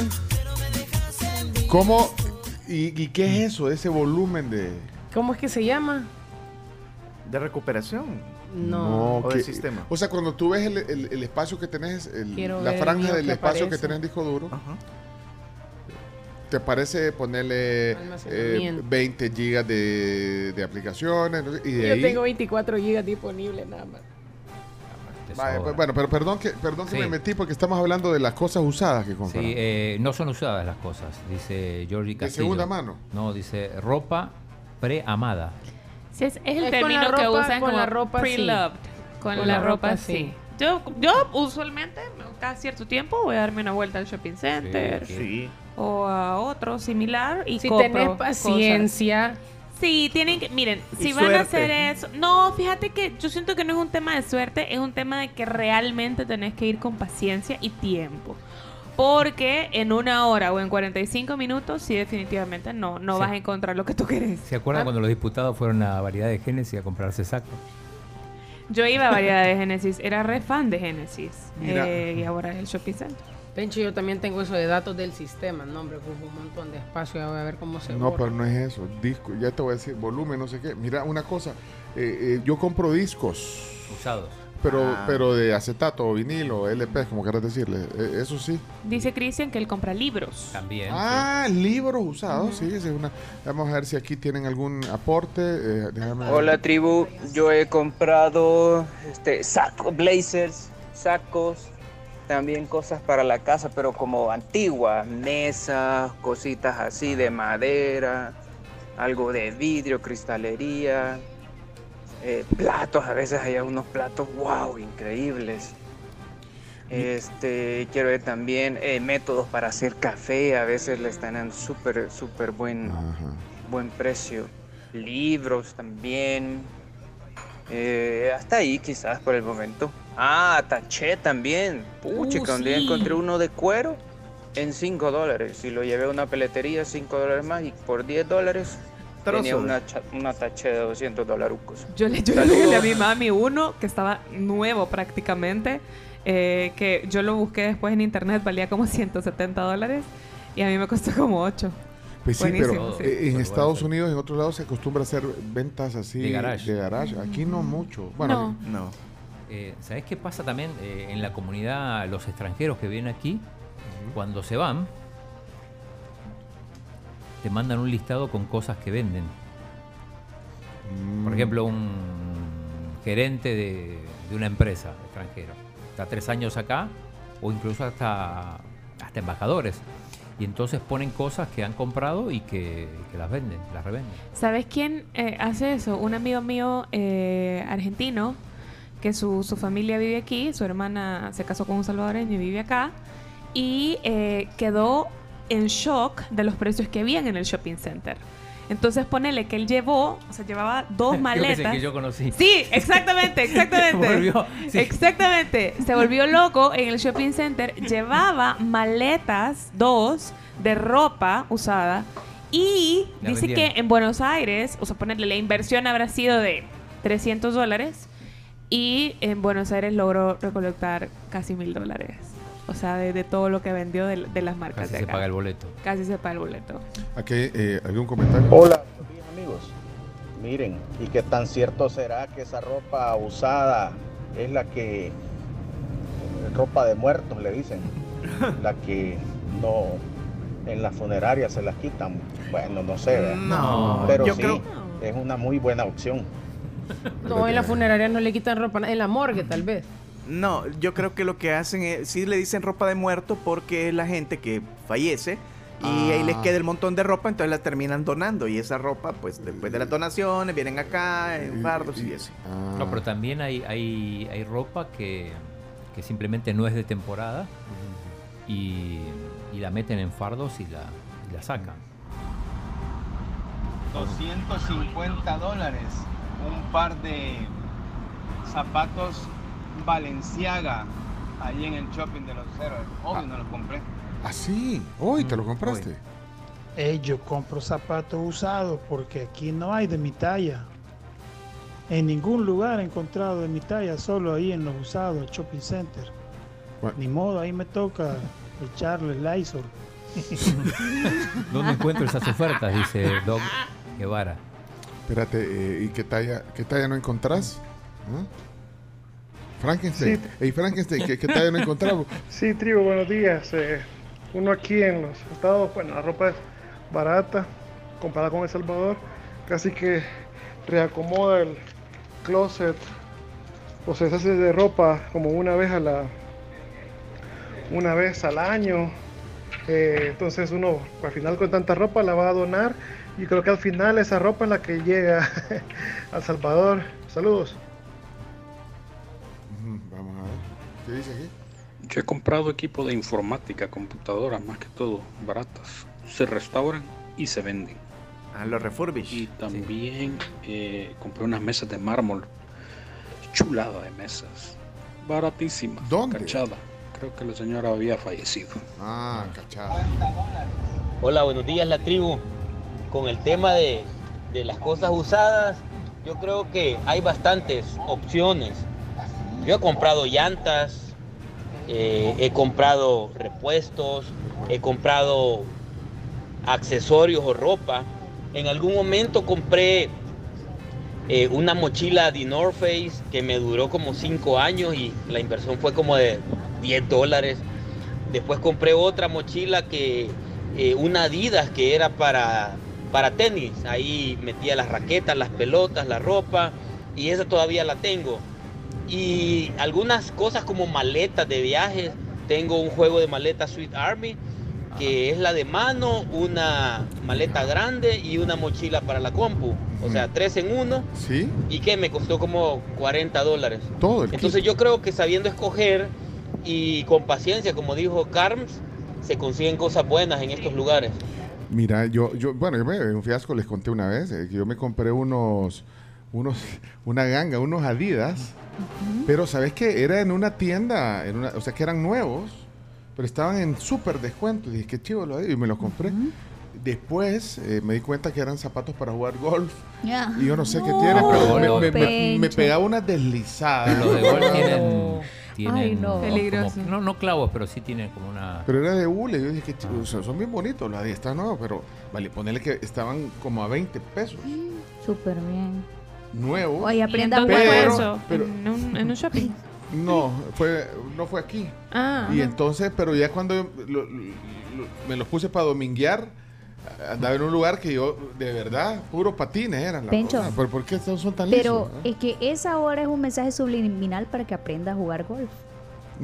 ¿Cómo? ¿Y, y qué es eso? Ese volumen de... ¿Cómo es que se llama? De recuperación. No. O del que- sistema. O sea, cuando tú ves el, el- el espacio que tenés, el- la franja del que espacio que tenés en disco duro, te parece ponerle eh, Almacenamiento. 20 gigas de, de aplicaciones no y de Yo ahí... tengo 24 gigas disponibles nada más. Vaya, pues, bueno, pero perdón que, perdón que Sí. me metí porque estamos hablando de las cosas usadas que compran. Sí, eh, no son usadas las cosas, dice Georgie ¿De Castillo. segunda mano? No, dice ropa preamada. Sí, es, es el Es término que usan con como la ropa, sí. pre-loved. Con, Con la, la ropa, ropa, sí. sí. Yo, yo usualmente, cada cierto tiempo, voy a darme una vuelta al shopping center. Sí. O a otro similar y Si compro tenés cosas. paciencia. Sí, tienen que, miren, si van a hacer eso, no, fíjate que yo siento que no es un tema de suerte, es un tema de que realmente tenés que ir con paciencia y tiempo. Porque en una hora o en 45 minutos, sí, definitivamente no, no Sí. vas a encontrar lo que tú querés. ¿Se acuerdan cuando los diputados fueron a Variedad de Génesis a comprarse sacos? Yo iba a variedad de Génesis, era re fan de Génesis. Eh, y ahora es el shopping center. Pencho, yo también tengo eso de datos del sistema. No, hombre, ocupo un montón de espacio. Ya voy a ver cómo se No, borra. pero no es eso. Disco, ya te voy a decir, volumen, no sé qué. Mira, una cosa, eh, eh, yo compro discos, Usados. Pero, Ah. pero de acetato o vinilo, LP, como quieras decirle. Eh, eso sí. Dice Cristian que él compra libros. También. Ah, libros usados, sí, esa es una. Vamos a ver si aquí tienen algún aporte. eh, déjame ver. Hola tribu, yo he comprado este sacos, blazers, sacos, también cosas para la casa, pero como antiguas, mesas, cositas así de madera, algo de vidrio, cristalería, eh, platos, a veces hay unos platos, wow, increíbles. Este, quiero ver también eh, métodos para hacer café, a veces le están en súper, súper buen, buen precio. Libros también. Eh, hasta ahí quizás por el momento. Ah, taché también. Puchica, Uh, un día sí. encontré uno de cuero en 5 dólares. Y lo llevé a una peletería, 5 dólares más. Y por 10 dólares Trozo tenía de- una, una taché de 200 dolarucos. Yo le, yo le regalé a mi mami uno que estaba nuevo prácticamente, eh, que yo lo busqué después en internet, valía como 170 dólares y a mí me costó como 8. Pues sí, Buenísimo, pero sí. eh, en Estados. Unidos, en otros lados, se acostumbra a hacer ventas así De garage. Aquí no mucho. Bueno, No. Eh, ¿Sabes qué pasa también eh, en la comunidad, los extranjeros que vienen aquí, cuando se van, te mandan un listado con cosas que venden? Mm. Por ejemplo, un gerente de, de una empresa extranjera. Está tres años acá o incluso hasta, hasta embajadores. Y entonces ponen cosas que han comprado y que, que las venden, las revenden. ¿Sabes quién eh, hace eso? Un amigo mío eh, argentino, que su, su familia vive aquí, su hermana se casó con un salvadoreño y vive acá, y eh, quedó en shock de los precios que habían en el shopping center. Entonces ponele que él llevó, o sea, llevaba dos Creo que es el maletas. que yo conocí. Sí, exactamente, exactamente. Volvió, sí. Exactamente. Se volvió loco en el shopping center. Llevaba maletas, dos, de ropa usada. Y La dice vendían. que en Buenos Aires, o sea, ponerle la inversión habrá sido de 300 dólares. Y en Buenos Aires logró recolectar casi mil dólares. O sea, de, de todo lo que vendió de, de las marcas Casi de se acá. paga el boleto. Casi se paga el boleto. aquí eh, algún comentario. Hola, amigos. Miren, ¿y qué tan cierto será que esa ropa usada es la que ropa de muertos le dicen? La que no en las funerarias se las quitan. Bueno, no sé, ¿verdad? No, pero yo sí, creo- es una muy buena opción. No, en la funeraria no le quitan ropa. En la morgue, tal vez. No, yo creo que lo que hacen es, sí le dicen ropa de muerto porque es la gente que fallece y ahí les Ah. queda el montón de ropa, entonces la terminan donando y esa ropa, pues después de las donaciones, vienen acá en fardos y eso. Ah. No, pero también hay, hay, hay ropa que, que simplemente no es de temporada y, y la meten en fardos y la, y la sacan. 250 dólares un par de zapatos Valenciaga ahí en el shopping de los ceros. Obvio no los compré. Ah, sí. Hoy te lo Mm, compraste. Yo compro zapatos usados porque aquí no hay de mi talla. En ningún lugar he encontrado de mi talla, solo ahí en los usados, el shopping center. Bueno. Ni modo, ahí me toca echarle el Lysol. ¿Dónde encuentro esas ofertas? Dice Doc Guevara. Espérate, eh, ¿y qué talla, qué talla no encontrás? Frankenstein. Ey, Frankenstein, ¿qué, qué talla no encontramos? Sí, tribu, buenos días. Eh, uno aquí en los estados, bueno, la ropa es barata comparada con El Salvador. Casi que reacomoda el closet o se hace de ropa como una vez a la una vez al año. Eh, entonces uno al final con tanta ropa la va a donar y creo que al final esa ropa es la que llega a El Salvador. Saludos. ¿Qué dice aquí? Yo he comprado equipo de informática, computadoras, más que todo, baratas. Se restauran y se venden. Ah, los refurbish. Y también eh, compré unas mesas de mármol. Chulada de mesas. Baratísimas. ¿Dónde? Cachada. Creo que la señora había fallecido. Ah, cachada. Hola, buenos días la tribu. Con el tema de, de las cosas usadas, yo creo que hay bastantes opciones. Yo he comprado llantas, eh, he comprado repuestos, he comprado accesorios o ropa. En algún momento compré eh, una mochila de North Face que me duró como 5 años y la inversión fue como de 10 dólares. Después compré otra mochila que, eh, una Adidas que era para, para tenis. Ahí metía las raquetas, las pelotas, la ropa y esa todavía la tengo. Y algunas cosas como maletas de viajes. Tengo un juego de maletas Sweet Army que es la de mano, una maleta grande y una mochila para la compu. O sea, tres en uno. ¿Sí? Y que me costó como 40 dólares. Todo el Entonces yo creo que sabiendo escoger y con paciencia, como dijo Carms, se consiguen cosas buenas en estos lugares. Mira, yo, yo, bueno, yo me, en un fiasco les conté una vez eh, que yo me compré unos, unos, una ganga, unos Adidas, pero sabes que era en una tienda, en una, o sea que eran nuevos, pero estaban en súper descuento. Y dije, qué chivo lo y me los compré. Después eh, me di cuenta que eran zapatos para jugar golf. Ya. Y yo no sé qué No, tiene, pero me, me- me- me Pencho. pegaba una deslizada. Los de golf tienen, tienen Ay, no. como- no, no clavos, pero sí tienen como una... Pero era de hule. Yo dije, qué chivo, o sea, son bien bonitos los Adidas, están nuevos, pero vale, ponerle que estaban como a 20 pesos. Súper bien. Nuevos. Oye, aprenda a ¿Dónde jugar fue pero- eso? pero- ¿En, un, en un shopping? No, fue, no fue aquí. Ah, y ajá. entonces, pero ya cuando yo lo- lo- lo- me los puse para dominguear, andaba en un lugar que yo, de verdad, puro patines eran. La Pencho. cosa. ¿Por, por qué estos son tan Pero lisos? eh? es que esa hora es un mensaje subliminal para que aprenda a jugar golf.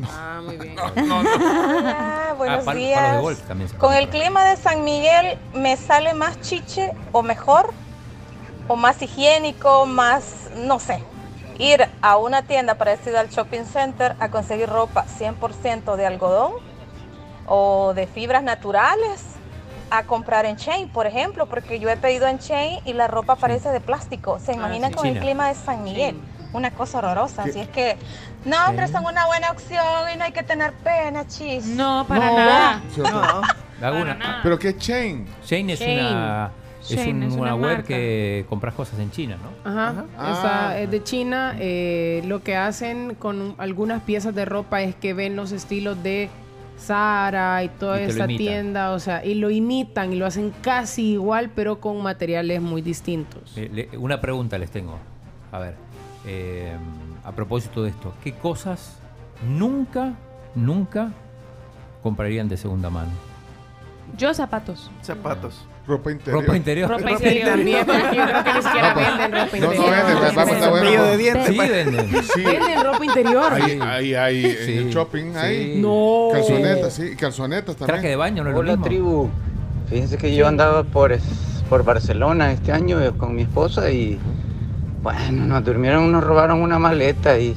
Ah, muy bien. Hola, buenos Ah, palos de días. golf Con el clima de San Miguel, ¿me sale más chiche o mejor? ¿O más higiénico? Más, no sé. Ir a una tienda parecida al shopping center a conseguir ropa 100% de algodón o de fibras naturales a comprar en Chain, por ejemplo, porque yo he pedido en Chain y la ropa parece de plástico. ¿Se imaginan sí. con el clima de San Miguel? Una cosa horrorosa. ¿Qué? Así es que, no, hombre, son una buena opción y no hay que tener pena, chis. No, para No. nada. Sí, otra. Hago una- nada. ¿Pero qué chain? Shane es Shane. una... Es un- es una una web marca. que compras cosas en China, ¿no? Ajá, Ah. esa es de China. eh, lo que hacen con algunas piezas de ropa es que ven los estilos de Zara y toda Y esa tienda, o sea, y lo imitan y lo hacen casi igual, pero con materiales muy distintos. Eh, le- una pregunta les tengo. A ver, eh, a propósito de esto, ¿qué cosas nunca, nunca comprarían de segunda mano? Yo zapatos. Zapatos. Ropa interior. Ropa interior. Ropa interior. yo creo que ni siquiera No, venden ropa No, interior. no venden, vamos, de dientes. Sí, venden. Sí. Venden ropa interior. Ahí, ahí, ahí, en Sí, el shopping, ahí. No. Calzonetas, sí, calzonetas también. Traje de baño no es lo Hola tribu, fíjense que yo andaba por, por Barcelona este año eh, con mi esposa y bueno, nos durmieron, nos robaron una maleta y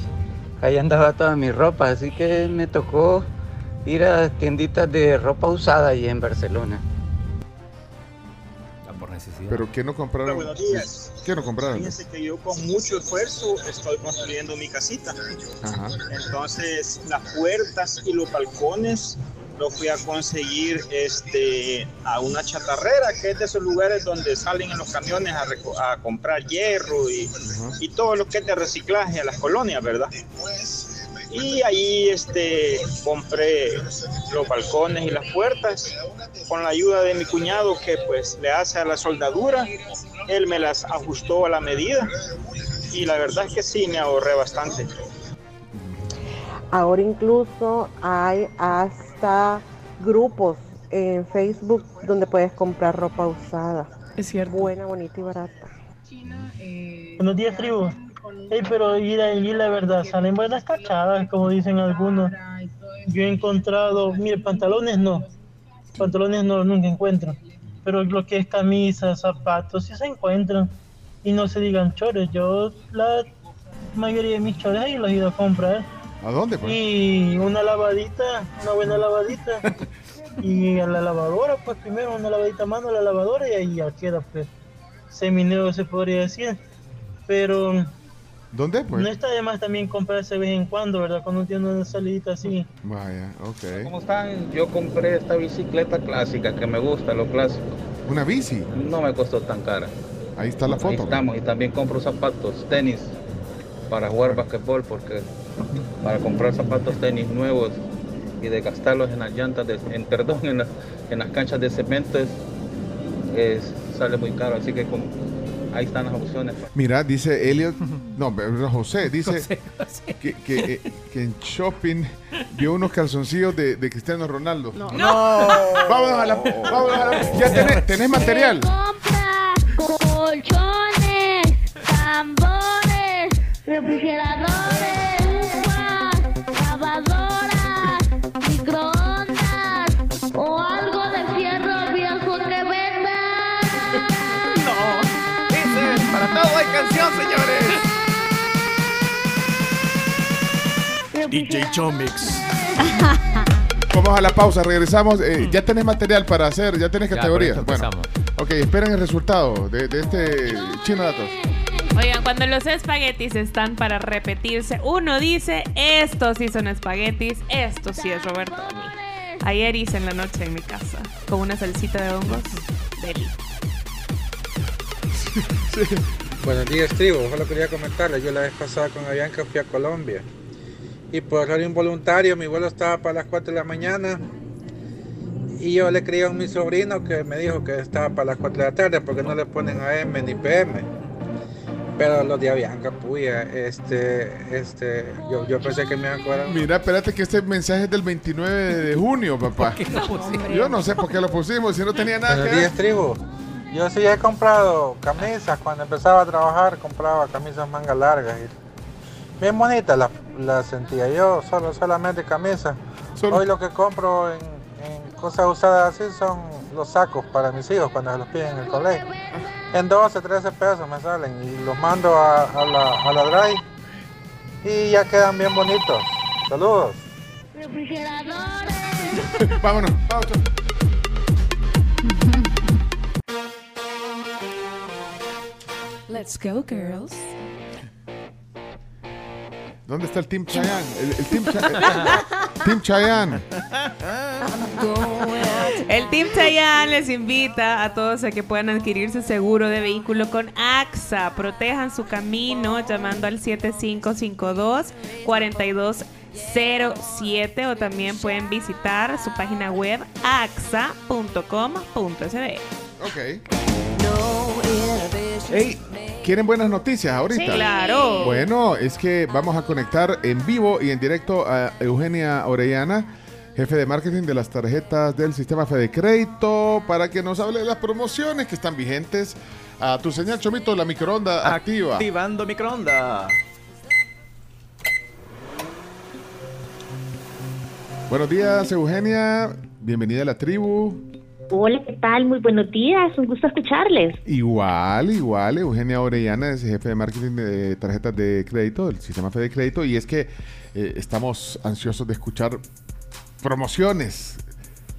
ahí andaba toda mi ropa, así que me tocó ir a tienditas de ropa usada ahí en Barcelona. Pero ¿qué no compraron? Buenos días. ¿Qué no compraron? Fíjense que yo con mucho esfuerzo estoy construyendo mi casita. Ajá. Entonces las puertas y los balcones los fui a conseguir este, a una chatarrera, que es de esos lugares donde salen en los camiones a, a comprar hierro y, y todo lo que es de reciclaje a las colonias, ¿verdad? Y ahí este, compré los balcones y las puertas con la ayuda de mi cuñado que pues le hace a la soldadura. Él me las ajustó a la medida y la verdad es que sí, me ahorré bastante. Ahora incluso hay hasta grupos en Facebook donde puedes comprar ropa usada. Es cierto. Buena, bonita y barata. Buenos días, tribu. Ey, pero y la, y la verdad, salen buenas cachadas, como dicen algunos. Yo he encontrado, mire, pantalones no. Pantalones no, nunca encuentro. Pero lo que es camisas, zapatos, sí se encuentran. Y no se digan chores. Yo la mayoría de mis chores ahí los he ido a comprar. ¿A dónde, pues? Y una lavadita, una buena lavadita. y a la lavadora, pues primero una lavadita a mano a la lavadora y ahí ya queda, pues, seminuevo se podría decir. Pero ¿Dónde, pues? no está de más también comprarse de vez en cuando, ¿verdad? Cuando tiene una salidita así. Vaya, ok. ¿Cómo están? Yo compré esta bicicleta clásica que me gusta, lo clásico. ¿Una bici? No me costó tan cara. Ahí está la Ahí foto. estamos. Y también compro zapatos, tenis, para jugar basquetbol, porque para comprar zapatos tenis nuevos y de gastarlos en las llantas, de- en, perdón, en las, en las canchas de cemento es, es- sale muy caro. Así que como- ahí están las opciones. Mira, dice Elliot, no, José, dice José, Que, que, eh, que en shopping vio unos calzoncillos de, de Cristiano Ronaldo. No. Vámonos a la, vámonos a la- ya tenés, tenés material. Colchones, tambores, refrigeradores, DJ Chomix. Vamos a la pausa, regresamos. Eh, ya tenés material para hacer, ya tenés Ya, categoría. esto Bueno, ok, esperen el resultado de, de este chino datos. Oigan, cuando los espaguetis están para repetirse, uno dice, estos sí son espaguetis, esto sí es Roberto. Ayer hice en la noche en mi casa, con una salsita de hongos. Deli. Buenos días, tribu. Solo quería comentarles. Yo la vez pasada con Avianca fui a Colombia. Y por error involuntario, mi vuelo estaba para las 4 de la mañana. Y yo le creí a mi sobrino que me dijo que estaba para las 4 de la tarde porque no le ponen AM ni PM. Pero los de Avianca, puya, este, este, yo, yo pensé que me iban a cobrar. Mira, espérate que este mensaje es del 29 de junio, papá. Yo no sé por qué lo pusimos, si no tenía nada Buenos que ver. días, tribu. Yo sí he comprado camisas. Cuando empezaba a trabajar, compraba camisas manga largas. Y bien bonitas las las sentía yo, solo, solamente camisas. Hoy lo que compro en, en cosas usadas así son los sacos para mis hijos cuando se los piden en el colegio. En 12, 13 pesos me salen y los mando a, a la, a la drive y ya quedan bien bonitos. Saludos. Vámonos, vámonos. Let's go, girls. ¿Dónde está el Team Chayanne? El, el Team, Cha- el Team Chayanne. El Team Chayanne les invita a todos a que puedan adquirir su seguro de vehículo con AXA. Protejan su camino llamando al 7552-4207 o también pueden visitar su página web axa.com.sd. Ok. Hey, ¿quieren buenas noticias ahorita? Sí, claro. Bueno, es que vamos a conectar en vivo y en directo a Eugenia Orellana, jefe de marketing de las tarjetas del sistema Fede Crédito, para que nos hable de las promociones que están vigentes. A tu señal, Chomito, la microonda activa. Activando microondas. Buenos días, Eugenia. Bienvenida a la tribu. Hola, ¿qué tal? Muy buenos días, un gusto escucharles. Igual, igual, Eugenia Orellana es jefe de marketing de tarjetas de crédito del sistema Fede Crédito y es que eh, estamos ansiosos de escuchar promociones.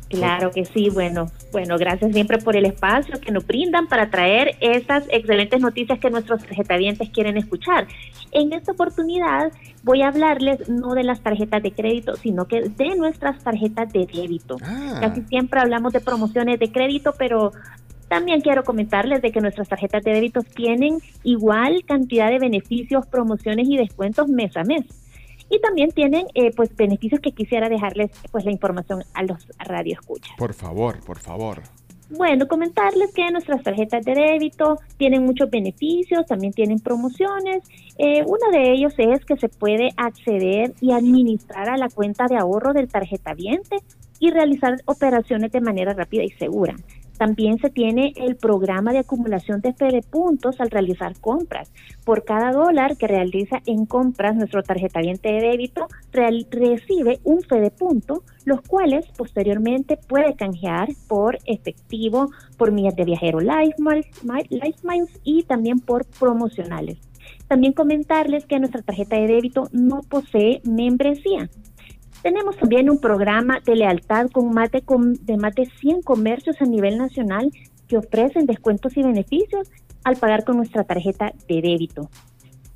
Claro que sí, bueno, bueno, gracias siempre por el espacio que nos brindan para traer esas excelentes noticias que nuestros tarjetavientes quieren escuchar. En esta oportunidad voy a hablarles no de las tarjetas de crédito, sino que de nuestras tarjetas de débito. Casi siempre hablamos de promociones de crédito, pero también quiero comentarles de que nuestras tarjetas de débito tienen igual cantidad de beneficios, promociones y descuentos mes a mes. Y también tienen eh, pues beneficios que quisiera dejarles pues la información a los radioescuchas. Por favor, por favor. Bueno, comentarles que nuestras tarjetas de débito tienen muchos beneficios, también tienen promociones. Eh, uno de ellos es que se puede acceder y administrar a la cuenta de ahorro del tarjetaviente y realizar operaciones de manera rápida y segura. También se tiene el programa de acumulación de Puntos al realizar compras. Por cada dólar que realiza en compras, nuestro tarjetaviente de débito recibe un Punto, los cuales posteriormente puede canjear por efectivo, por millas de viajero Life Miles y también por promocionales. También comentarles que nuestra tarjeta de débito no posee membresía. Tenemos también un programa de lealtad con más de, com- de más de 100 comercios a nivel nacional que ofrecen descuentos y beneficios al pagar con nuestra tarjeta de débito.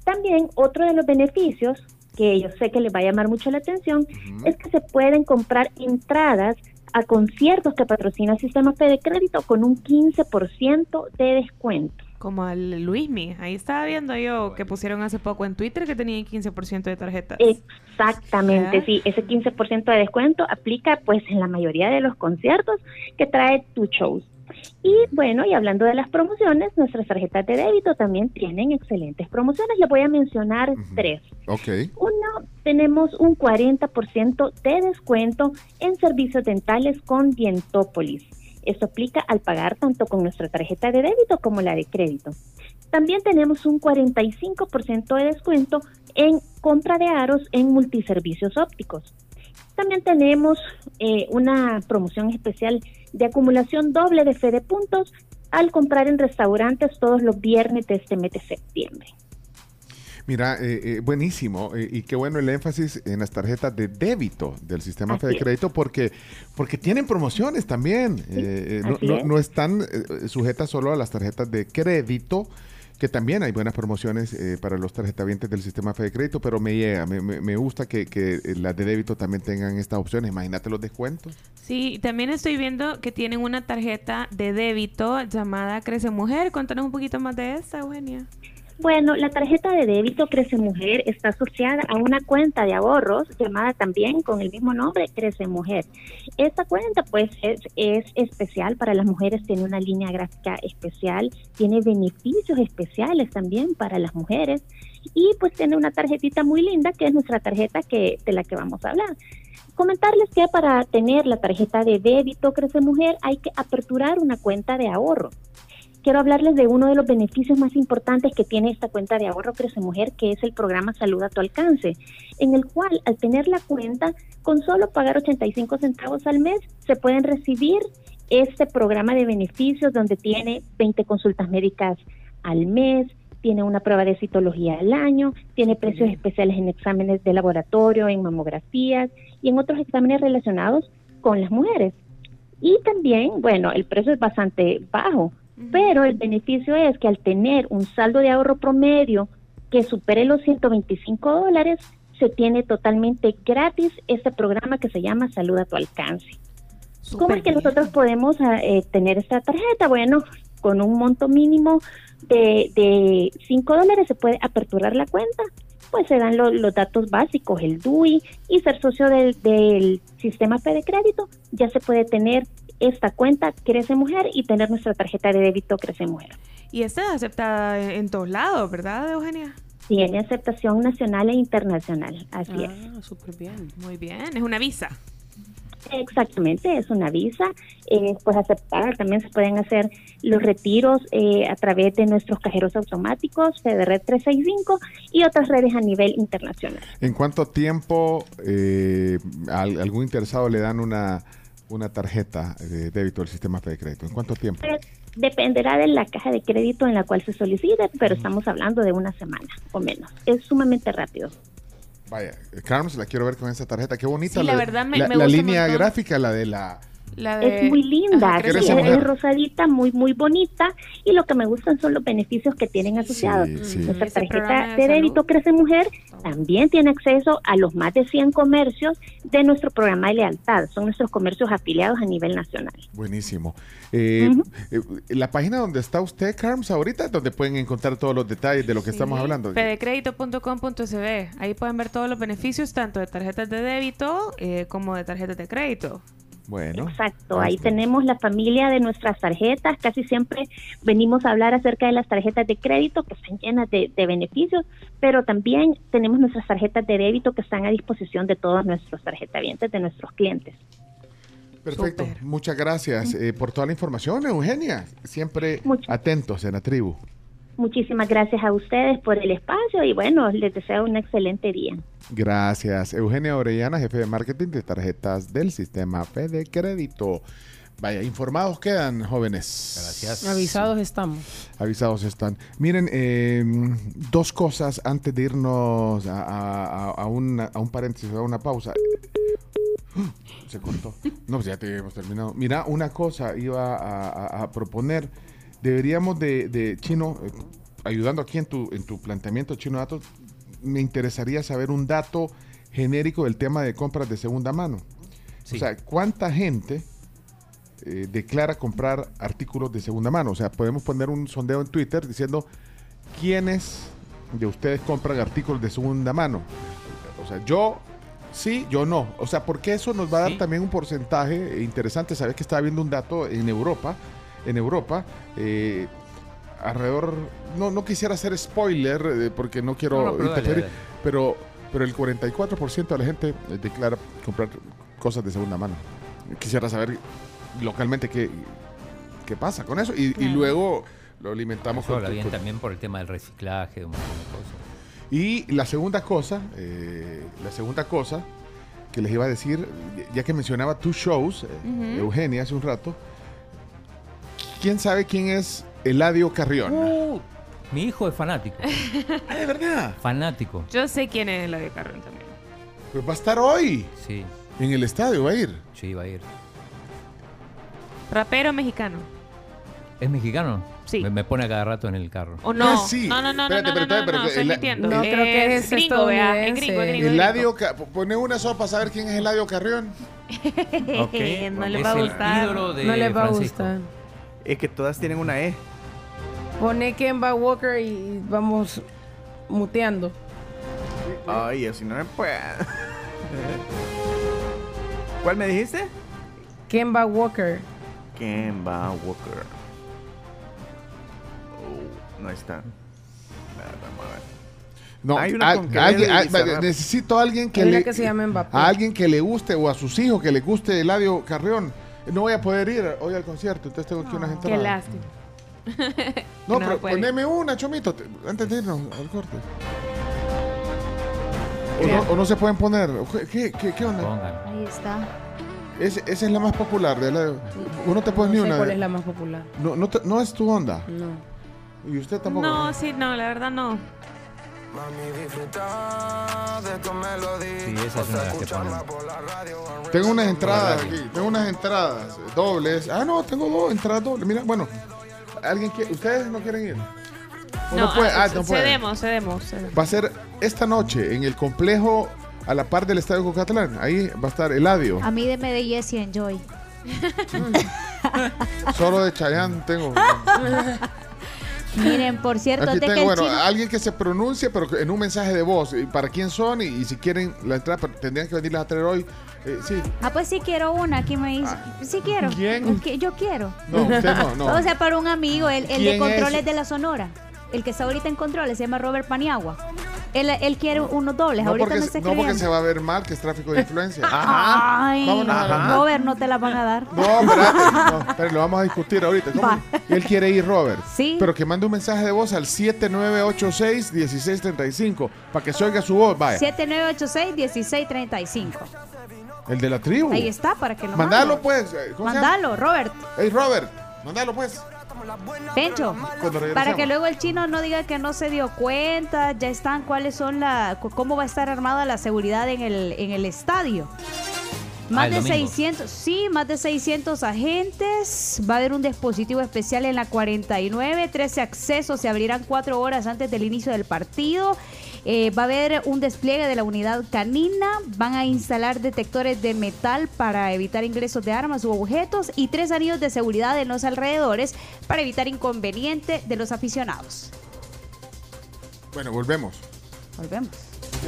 También otro de los beneficios que yo sé que les va a llamar mucho la atención es que se pueden comprar entradas a conciertos que patrocina el sistema Fede Crédito con un 15% de descuento. Como al Luismi. Ahí estaba viendo yo que pusieron hace poco en Twitter que tenían 15% de tarjetas. Exactamente, ¿Ya? sí, ese 15% de descuento aplica pues en la mayoría de los conciertos que trae tu shows. Y bueno, y hablando de las promociones, nuestras tarjetas de débito también tienen excelentes promociones. Les voy a mencionar tres. Ok. Uno, tenemos un 40% de descuento en servicios dentales con Dientópolis. Esto aplica al pagar tanto con nuestra tarjeta de débito como la de crédito. También tenemos un 45% de descuento en compra de aros en multiservicios ópticos. También tenemos eh, una promoción especial de acumulación doble de fe de puntos al comprar en restaurantes todos los viernes de este mes de septiembre. Mira, eh, eh, buenísimo. eh, y qué bueno el énfasis en las tarjetas de débito del sistema Así Fede. Crédito porque, porque tienen promociones también. Eh, no, no- no están sujetas solo a las tarjetas de crédito, que también hay buenas promociones eh, para los tarjetavientes del sistema Fede Crédito, pero me llega, me, me- gusta que, que las de débito también tengan estas opciones. Imagínate los descuentos. Sí, también estoy viendo que tienen una tarjeta de débito llamada Crece Mujer. Cuéntanos un poquito más de esta, Eugenia. Bueno, la tarjeta de débito Crece Mujer está asociada a una cuenta de ahorros llamada también con el mismo nombre Crece Mujer. Esta cuenta pues es, es especial para las mujeres, tiene una línea gráfica especial, tiene beneficios especiales también para las mujeres y pues tiene una tarjetita muy linda que es nuestra tarjeta que de la que vamos a hablar. Comentarles que para tener la tarjeta de débito Crece Mujer hay que aperturar una cuenta de ahorro quiero hablarles de uno de los beneficios más importantes que tiene esta cuenta de ahorro Crece Mujer, que es el programa Salud a tu alcance, en el cual al tener la cuenta, con solo pagar 85 centavos al mes, se pueden recibir este programa de beneficios donde tiene 20 consultas médicas al mes, tiene una prueba de citología al año, tiene precios especiales en exámenes de laboratorio, en mamografías y en otros exámenes relacionados con las mujeres. Y también, bueno, el precio es bastante bajo, pero el beneficio es que al tener un saldo de ahorro promedio que supere los 125 dólares, se tiene totalmente gratis este programa que se llama Salud a tu alcance. ¿Cómo es que nosotros podemos ah, eh, tener esta tarjeta? Bueno, con un monto mínimo de, de 5 dólares se puede aperturar la cuenta, pues se dan lo- los datos básicos, el DUI y ser socio del, del sistema Fede Crédito, ya se puede tener esta cuenta Crece Mujer y tener nuestra tarjeta de débito Crece Mujer. Y esta es aceptada en, todos lados, ¿verdad, Eugenia? Tiene aceptación nacional e internacional, así es. Ah, súper bien. Muy bien. Es una visa. Exactamente, es una visa, eh, pues aceptada. También se pueden hacer los retiros eh, a través de nuestros cajeros automáticos, FEDERED 365 y otras redes a nivel internacional. ¿En cuánto tiempo eh, a al- algún interesado le dan una, una tarjeta de débito del sistema Fede Crédito? ¿En cuánto tiempo? Pues, dependerá de la caja de crédito en la cual se solicite, pero estamos hablando de una semana o menos. Es sumamente rápido. Vaya, Carlos, la quiero ver con esa tarjeta. Qué bonita Sí, la de- verdad me- la, me la línea gráfica, la de la... Es muy linda, Ajá, sí, Crece es, rosadita, muy muy bonita y lo que me gustan son los beneficios que tienen asociados. sí. Nuestra tarjeta de de débito Crece Mujer también tiene acceso a los más de 100 comercios de nuestro programa de lealtad. Son nuestros comercios afiliados a nivel nacional. Buenísimo. Eh, eh, la página donde está usted, Carms, ahorita, donde pueden encontrar todos los detalles de lo que estamos hablando. Fedecredito.com.sb. Ahí pueden ver todos los beneficios, tanto de tarjetas de débito eh, como de tarjetas de crédito. Bueno. Exacto, ahí tenemos la familia de nuestras tarjetas. Casi siempre venimos a hablar acerca de las tarjetas de crédito que están llenas de, de beneficios, pero también tenemos nuestras tarjetas de débito que están a disposición de todos nuestros tarjetavientes, de nuestros clientes. Perfecto. Muchas gracias eh, por toda la información, Eugenia. Siempre atentos en la tribu. Muchísimas gracias a ustedes por el espacio y bueno, les deseo un excelente día. Gracias. Eugenia Orellana, jefe de marketing de tarjetas del sistema Fede Crédito. Vaya, informados quedan, jóvenes. Gracias. Avisados estamos. Avisados están. Miren, eh, dos cosas antes de irnos a, a- a- a una- a un paréntesis, a una pausa. Se cortó. No, pues ya te hemos terminado. Mira, una cosa iba a, a- a proponer. Deberíamos de, de Chino, eh, ayudando aquí en tu, en tu planteamiento, Chino Datos, me interesaría saber un dato genérico del tema de compras de segunda mano. O sea, ¿cuánta gente eh, declara comprar artículos de segunda mano? O sea, podemos poner un sondeo en Twitter diciendo quiénes de ustedes compran artículos de segunda mano. O sea, yo sí, yo no. O sea, porque eso nos va a dar también un porcentaje interesante. Sabes que estaba viendo un dato en Europa. En Europa, eh, alrededor, no, no quisiera hacer spoiler eh, porque no quiero No, no, pero dale, interferir, dale. pero, pero el 44% de la gente eh, declara comprar cosas de segunda mano. Quisiera saber localmente qué, qué pasa con eso y, y Claro. luego lo alimentamos Eso con, habla bien con- también por el tema del reciclaje, un montón de cosas. y la segunda cosa, eh, la segunda cosa que les iba a decir, ya que mencionaba tus shows, eh, Ujú. Eugenia, hace un rato, ¿quién sabe quién es Eladio Carrión? Uh, mi hijo es fanático. ¿Es verdad? Fanático. Yo sé quién es la de Carrón también. Pues va a estar hoy. Sí. En el estadio va a ir. Sí, va a ir. Rapero mexicano. ¿Es mexicano? Sí. Me, me pone a cada rato en el carro. ¿O no? Ah, sí. No, no, no, Espérate, no, no, espérate, no, espérate, no, estoy el- mintiendo. No, creo que es gringo, vea, es estadounidense. gringo, es gringo. Eladio, pone una sola para saber quién es Eladio Carrión. Ok, no le es va a el gustar. ídolo de no les va a Francisco. gustar. Es que todas tienen una E. Pone Kemba Walker y vamos muteando. Ay, así no me puede. ¿Cuál me dijiste? Kemba Walker. Kemba Walker. Oh, no está. Vamos a ver. No, Hay una al- alguien- al- necesito a alguien que le que se Mbappé. a alguien que le guste o a sus hijos que le guste Eladio Carrión. No voy a poder ir hoy al concierto, entonces tengo aquí unas Qué entradas. lástima. No, No pero puede. poneme una, Chomito, te- antes de irnos al corte. O no, o no se pueden poner. ¿Qué, qué, qué onda? Ahí está. Es- esa es la más popular. De la, uno te pones No ni sé una. cuál de- es la más popular. no, no, te- no es tu onda. No. Y usted tampoco. No, sí, no, la verdad no. Sí, esa es una de las que ponen. Tengo unas entradas aquí. Tengo unas entradas dobles. Ah, no, tengo dos entradas dobles. Mira, bueno. ¿Alguien quiere? ¿Ustedes no quieren ir? ¿O No, puede? ah, Ah, no puede. cedemos, cedemos, cedemos. Va a ser esta noche en el complejo a la par del Estadio Cocatlán. Ahí va a estar Eladio. A mí de de Jesse Enjoy. Solo de Chayanne tengo. Miren, por cierto, Aquí que tengo, bueno, chino- alguien que se pronuncie, pero que en un mensaje de voz. Y ¿Para quién son? Y, y si quieren la entrada, pero tendrían que venirlas a traer hoy. Eh, sí. Ah, pues sí quiero una, aquí me dice. Sí quiero. ¿Quién? Yo quiero. No, usted no, no. O sea, para un amigo, el, el de ¿Quién controles es? de la Sonora. El que está ahorita en controles, se llama Robert Paniagua. Él, él quiere unos dobles, No ahorita porque, me está no porque se va a ver mal, que es tráfico de influencia. Ay, Robert, no te la van a dar. No, espérate, no, espérate, lo vamos a discutir ahorita. ¿Cómo? Él quiere ir, Robert. Sí. Pero que mande un mensaje de voz al 7986-1635 para que se oiga su voz. Vaya. 7986-1635. El de la tribu. Ahí está, para que lo Mandalo, mande. pues. eh. Mandalo, Robert. Hey, Robert, mandalo, pues. Pencho, para que luego el chino no diga que no se dio cuenta, ya están cuáles son la cómo va a estar armada la seguridad en el en el estadio. Más Ah, el de domingo. 600, sí, más de 600 agentes. Va a haber un dispositivo especial en la 49. 13 accesos se abrirán cuatro horas antes del inicio del partido. Eh, va a haber un despliegue de la unidad canina. Van a instalar detectores de metal para evitar ingresos de armas u objetos. Y tres anillos de seguridad en los alrededores para evitar inconveniente de los aficionados. Bueno, volvemos. Volvemos.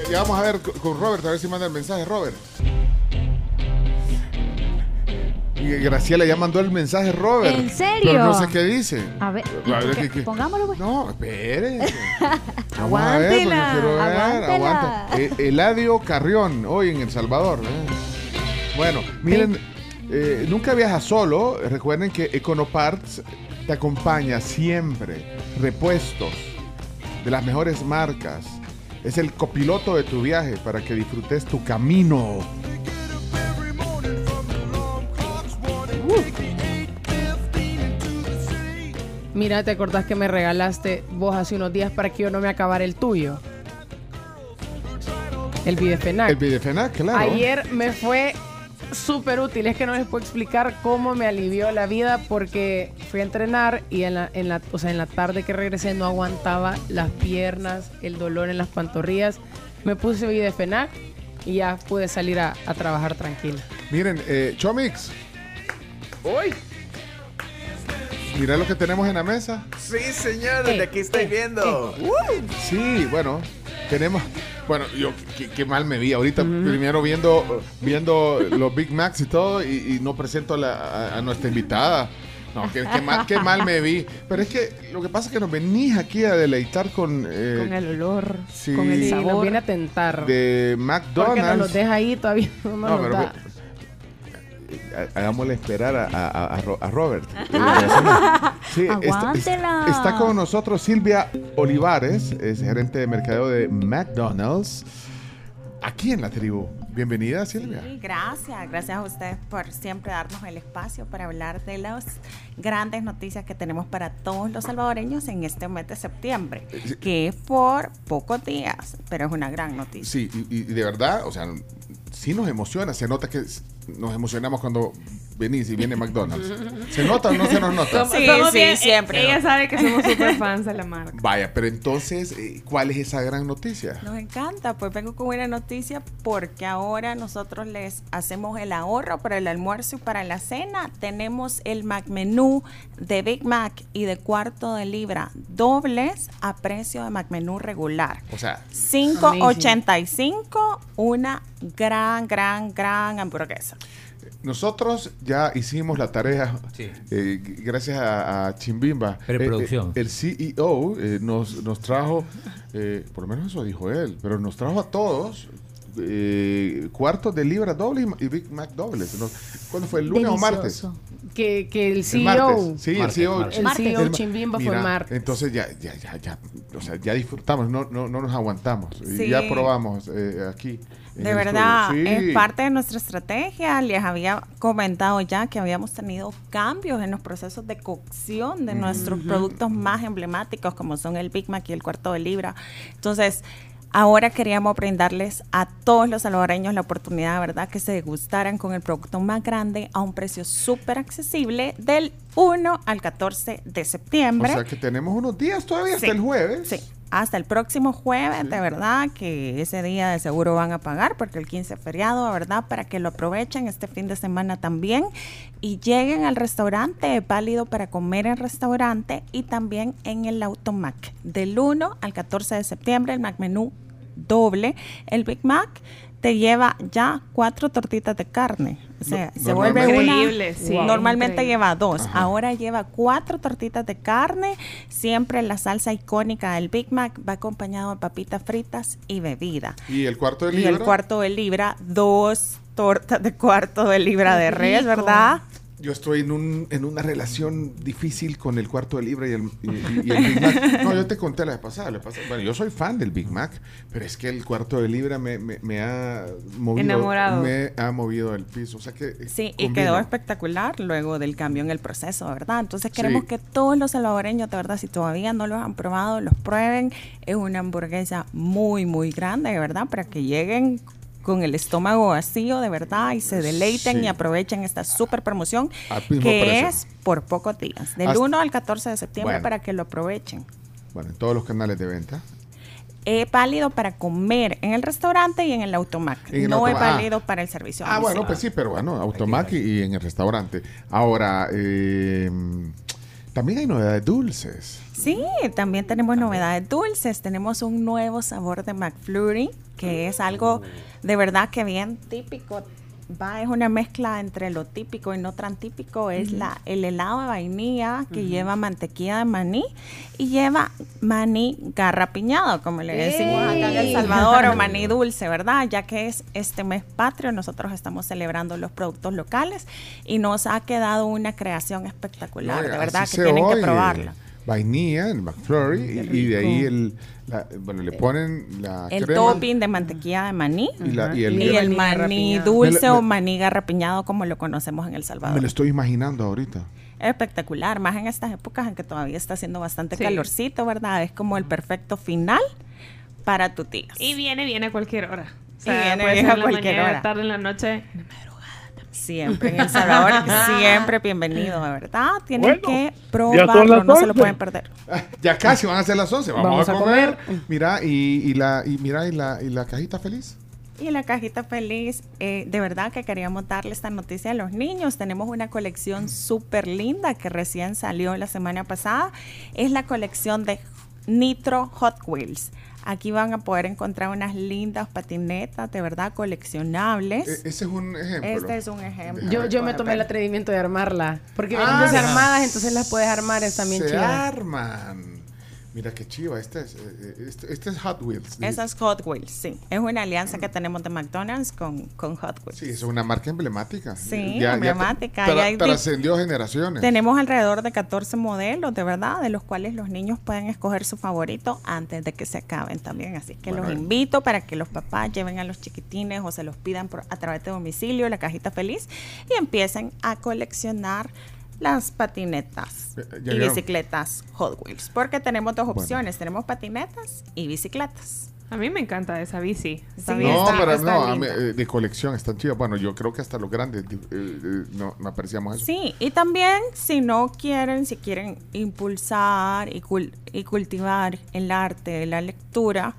Ya, ya vamos a ver co- con Robert, a ver si manda el mensaje, Robert. Graciela ya mandó el mensaje, Robert. ¿En serio? Pero no sé qué dice. A ver, A ver, ¿qué- ¿qué- qué? pongámoslo, pues. No, ver, porque Aguántela, aguántela. Eh, Eladio Carrión, hoy en El Salvador. ¿eh? Bueno, miren, eh, nunca viajas solo. Recuerden que Econoparts te acompaña siempre. Repuestos de las mejores marcas. Es el copiloto de tu viaje para que disfrutes tu camino. Mira, ¿te acordás que me regalaste vos hace unos días para que yo no me acabara el tuyo? El Bidefenac. El Bidefenac, claro. Ayer me fue súper útil. Es que no les puedo explicar cómo me alivió la vida porque fui a entrenar y en la, en la, o sea, en la tarde que regresé no aguantaba las piernas, el dolor en las pantorrillas. Me puse Bidefenac y ya pude salir a, a trabajar tranquila. Miren, eh, Chomix. Hoy. Mira lo que tenemos en la mesa. Sí, señor, desde aquí estoy viendo. Sí, bueno, tenemos. Bueno, yo qué, qué mal me vi ahorita. Primero viendo, viendo los Big Macs y todo, y, y no presento a, la- a- a nuestra invitada. No, qué, qué mal, qué mal me vi. Pero es que lo que pasa es que nos venís aquí a deleitar con. eh, con el olor, sí, con el sabor. Nos viene a tentar. De Porque nos los McDonald's. deja ahí todavía. No, nos No, pero da. Ha- hagámosle esperar a, a- a Ro- a Robert. Sí, está- con nosotros Silvia Olivares, es gerente de mercadeo de McDonald's, aquí en la tribu. Bienvenida, Silvia. Sí, gracias, gracias a usted por siempre darnos el espacio para hablar de las grandes noticias que tenemos para todos los salvadoreños en este mes de septiembre, que es por pocos días, pero es una gran noticia. Sí, y, y de verdad, o sea, sí nos emociona, se nota que nos emocionamos cuando venís y viene McDonald's. ¿Se nota o no se nos nota? Somos- somos bien- Ella sabe que somos super fans de la marca. Vaya, pero entonces, eh, ¿cuál es esa gran noticia? Nos encanta, pues vengo con una noticia porque ahora nosotros les hacemos el ahorro para el almuerzo y para la cena. Tenemos el Mac Menú de Big Mac y de cuarto de libra dobles a precio de Mac Menú regular. O sea, 5.85, una gran, gran, gran hamburguesa. Nosotros ya hicimos la tarea, eh, gracias a, a Chimbimba. Preproducción. Eh, eh, el CEO eh, nos, nos trajo, eh, por lo menos eso dijo él, pero nos trajo a todos eh, cuartos de libra doble y, Big Mac dobles. ¿no? ¿Cuándo fue? ¿El lunes o martes? Que, que el El CEO. martes. Sí, el CEO. El CEO Chimbimba fue Mira, martes. Entonces ya, ya, ya, ya, o sea, ya disfrutamos, no, no, no nos aguantamos. Y. Ya probamos eh, aquí. De verdad. Sí. es parte de nuestra estrategia. Les había comentado ya que habíamos tenido cambios en los procesos de cocción de nuestros productos más emblemáticos, como son el Big Mac y el cuarto de libra. Entonces, ahora queríamos brindarles a todos los salvadoreños la oportunidad, ¿verdad?, que se degustaran con el producto más grande a un precio súper accesible del 1 al 14 de O septiembre. sea que tenemos unos días todavía hasta el jueves. Sí, hasta el próximo jueves, de verdad, que ese día de seguro van a pagar, porque el 15 es feriado, de verdad, para que lo aprovechen este fin de semana también y lleguen al restaurante, es válido para comer en restaurante y también en el Automac. Del 1 al 14 de septiembre, el Mac Menú doble. El Big Mac te lleva ya cuatro tortitas de carne. O sea, No- se vuelve una. Increíble, sí. Wow. Normalmente Increíble. lleva dos. Ajá. Ahora lleva cuatro tortitas de carne. Siempre la salsa icónica del Big Mac va acompañado de papitas fritas y bebida. Y el cuarto de Y libra. el cuarto de libra, dos tortas de cuarto de libra de res, rico. ¿verdad? Yo estoy en, un, en una relación difícil con el cuarto de libra y el, y- y- y el Big Mac. No, yo te conté la pasada. la pasada. Bueno, yo soy fan del Big Mac, pero es que el cuarto de libra me, me- me ha movido. Enamorado. Me ha movido el piso. O sea que. eh, Sí, y quedó espectacular luego del cambio en el proceso, ¿verdad? Entonces queremos Sí. que todos los salvadoreños, de verdad, si todavía no los han probado, los prueben. Es una hamburguesa muy, muy grande, de verdad, para que lleguen con el estómago vacío, de verdad, y se deleiten Sí. y aprovechen esta super promoción que precio. es por pocos días, del Hasta- 1 al 14 de septiembre, Bueno. para que lo aprovechen. Bueno, en todos los canales de venta. Es válido para comer en el restaurante y en el automac. En el no es automac. Ah. válido para el servicio. Ah, bueno, pues sí, pero bueno, Automac y, y en el restaurante. Ahora, eh, también hay novedades dulces. Sí, también tenemos novedades dulces. Tenemos un nuevo sabor de McFlurry, que es algo de verdad que bien típico va, es una mezcla entre lo típico y no tan típico, es la, el helado de vainilla que lleva mantequilla de maní y lleva maní garrapiñado, como le decimos acá en El ¡Ey! Salvador, o maní dulce, ¿verdad? Ya que es este mes patrio, nosotros estamos celebrando los productos locales y nos ha quedado una creación espectacular, de verdad que tienen que probarla. Vainilla, el McFlurry, y de ahí el, la- bueno, le ponen la El crema. topping de mantequilla de maní Y la- y el- y el Maní dulce Me o maní garrapiñado como lo conocemos en El Salvador. Me lo estoy imaginando ahorita. Espectacular, más en estas épocas en que todavía está haciendo bastante Sí. calorcito, ¿verdad? Es como el perfecto final para tu tía. Y viene, viene a cualquier hora. O Y viene, puede viene ser a en la cualquier mañana, hora. tarde, en la noche. Siempre en El Salvador, siempre bienvenido, de verdad. Tienen Bueno, que probarlo, no se lo 11. pueden perder. Ya casi van a ser las 11. Vamos, Vamos a, a comer. Mira, y, y la, y mira, y la, y la cajita feliz. Y la cajita feliz, eh, de verdad que queríamos darle esta noticia a los niños. Tenemos una colección súper linda que recién salió la semana pasada. Es la colección de Nitro Hot Wheels. Aquí van a poder encontrar unas lindas patinetas, de verdad, coleccionables. E- ese es un ejemplo. Este es un ejemplo. Yo, yo me tomé el atrevimiento de armarla. Porque Ah, vienen desarmadas, entonces las puedes armar, están bien Se chidas. arman. Mira qué chiva. Este es, eh, este, este es Hot Wheels. Esa es Hot Wheels, sí. Es una alianza que tenemos de McDonald's con, con Hot Wheels. Sí, es una marca emblemática. Sí, emblemática. Y hay trascendió generaciones. Tenemos alrededor de 14 modelos, de verdad, de los cuales los niños pueden escoger su favorito antes de que se acaben también. Así que Bueno, los eh. invito para que los papás lleven a los chiquitines o se los pidan por- a través de domicilio, la cajita feliz, y empiecen a coleccionar las patinetas Eh, ya y bicicletas Hot Wheels. Porque tenemos dos opciones, tenemos patinetas y bicicletas. A mí me encanta esa bici. Está Sí, bien. No, está- pero está no, mí, eh, de colección están chivas. Bueno, yo creo que hasta los grandes eh, eh, no, no apreciamos eso. Sí, y también si no quieren, si quieren impulsar y, cul- y cultivar el arte, la lectura,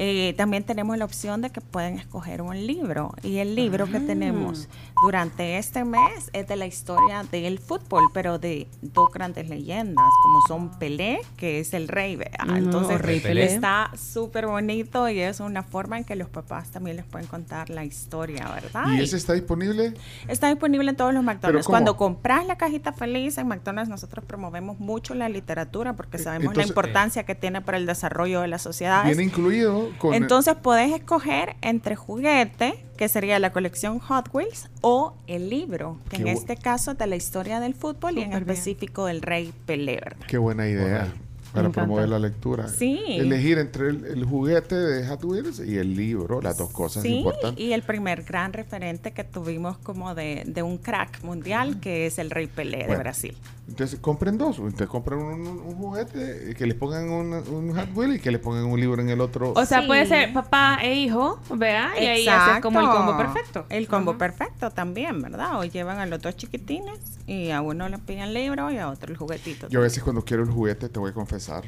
eh, también tenemos la opción de que pueden escoger un libro. Y el libro que tenemos durante este mes es de la historia del fútbol, pero de dos grandes leyendas, como son Pelé, que es el rey, Entonces rey Pelé. está súper bonito y es una forma en que los papás también les pueden contar la historia, ¿verdad? ¿Y ese está disponible? Está disponible en todos los McDonald's. Cuando compras la cajita feliz en McDonald's, nosotros promovemos mucho la literatura porque sabemos entonces- la importancia que tiene para el desarrollo de las sociedades. Viene incluido con. Entonces puedes escoger entre juguete, que sería la colección Hot Wheels, o el libro, que Qué en bu- este caso es de la historia del fútbol y en bien. específico del rey Pelé, ¿verdad? Qué buena idea. Para promover la lectura. Sí. Elegir entre el, el juguete de Hot Wheels y el libro, las dos cosas Sí, importantes. y el primer gran referente que tuvimos como de, de un crack mundial, que es el rey Pelé de. Brasil. Entonces compren dos. Entonces compren un, un- un juguete, que les pongan un, un Hot Wheel y que les pongan un libro en el otro. O sea, Sí. puede ser papá e hijo, vea, y ahí haces como el combo perfecto. El combo perfecto también, ¿verdad? O llevan a los dos chiquitines y a uno le piden el libro y a otro el juguetito. Yo a veces cuando quiero el juguete, te voy a confesar.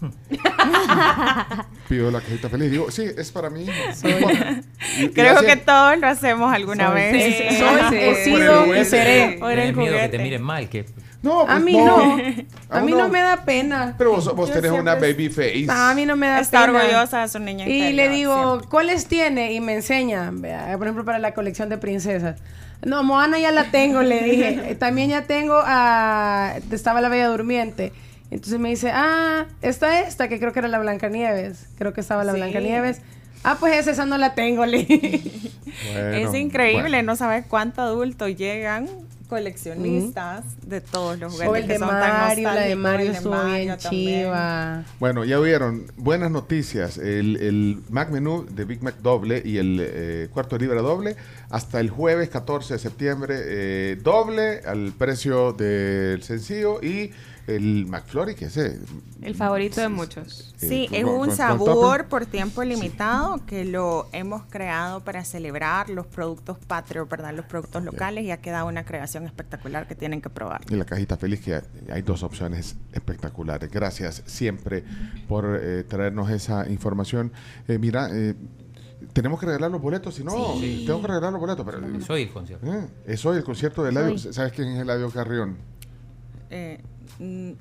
Pido la cajita feliz. Digo, sí, es para mí. Creo que todos lo hacemos alguna Soy- vez. sí, soy, Sí. he sido y seré. Por el miedo que te miren mal, que No, A pues mí no. no. A mí no me da pena. Pero vos, vos tenés una siempre- baby face. A mí no me da Está pena. orgullosa de su niña Y le digo, ¿cuáles tiene? Y me enseña, vea, por ejemplo, para la colección de princesas. No, Moana ya la tengo, le dije. También ya tengo a... Estaba la Bella Durmiente. Entonces me dice, ah, está esta, que creo que era la Blancanieves. Creo que estaba la Sí. Blancanieves. Ah, pues esa, esa no la tengo, le dije. es increíble, no sabes cuántos adultos llegan coleccionistas de todos los juguetes. O el que de son tan Mario, la de Mario estuvo Mario bien también. chiva. Bueno, ya vieron, buenas noticias. El, el Mac Menú de Big Mac doble y el eh, cuarto de libra doble hasta el jueves 14 de septiembre eh, doble al precio del sencillo y el McFlurry, que ese. El favorito de muchos. Sí, Eh, es con- un sabor por tiempo limitado que lo hemos creado para celebrar los productos patrios, ¿verdad? Los productos locales y ha quedado una creación espectacular que tienen que probar. Y la cajita feliz, que hay dos opciones espectaculares. Gracias siempre por eh, traernos esa información. Eh, mira, eh, tenemos que regalar los boletos, si no, Sí. tengo que regalar los boletos. Pero, Es hoy el concierto. Eh, es hoy el concierto de Eladio. ¿Sabes quién es Eladio Carrión? Eh, mm,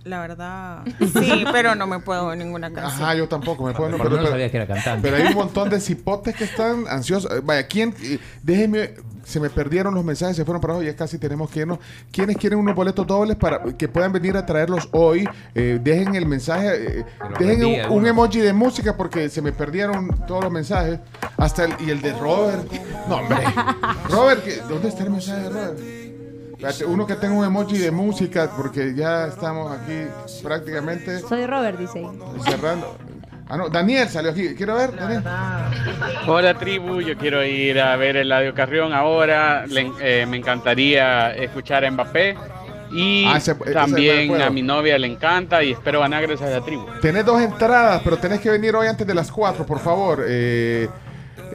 la verdad, sí, pero no me puedo en ninguna canción. Ajá, yo tampoco me puedo. Pero no sabía que era cantante. Pero hay un montón de cipotes que están ansiosos. Eh, Vaya, ¿quién? déjeme, se me perdieron los mensajes, se fueron para abajo, ya casi tenemos que irnos. ¿Quiénes quieren unos boletos dobles para que puedan venir a traerlos hoy? Eh, dejen el mensaje, eh, dejen un, un emoji de música porque se me perdieron todos los mensajes. Hasta el, y el de Robert. No, hombre. Robert, ¿qué- ¿dónde está el mensaje de Robert? Espérate, Uno que tenga un emoji de música porque ya estamos aquí prácticamente Soy Robert, dice ahí. cerrando. Ah, no, Daniel salió aquí. Quiero ver, Daniel. Hola tribu, yo quiero ir a ver el Eladio Carrión ahora. Le- eh, me encantaría escuchar a Mbappé. Y Ah, ese- ese también a mi novia le encanta y espero ganar gracias a la tribu. Tenés dos entradas, pero tenés que venir hoy antes de las 4, por favor. Eh,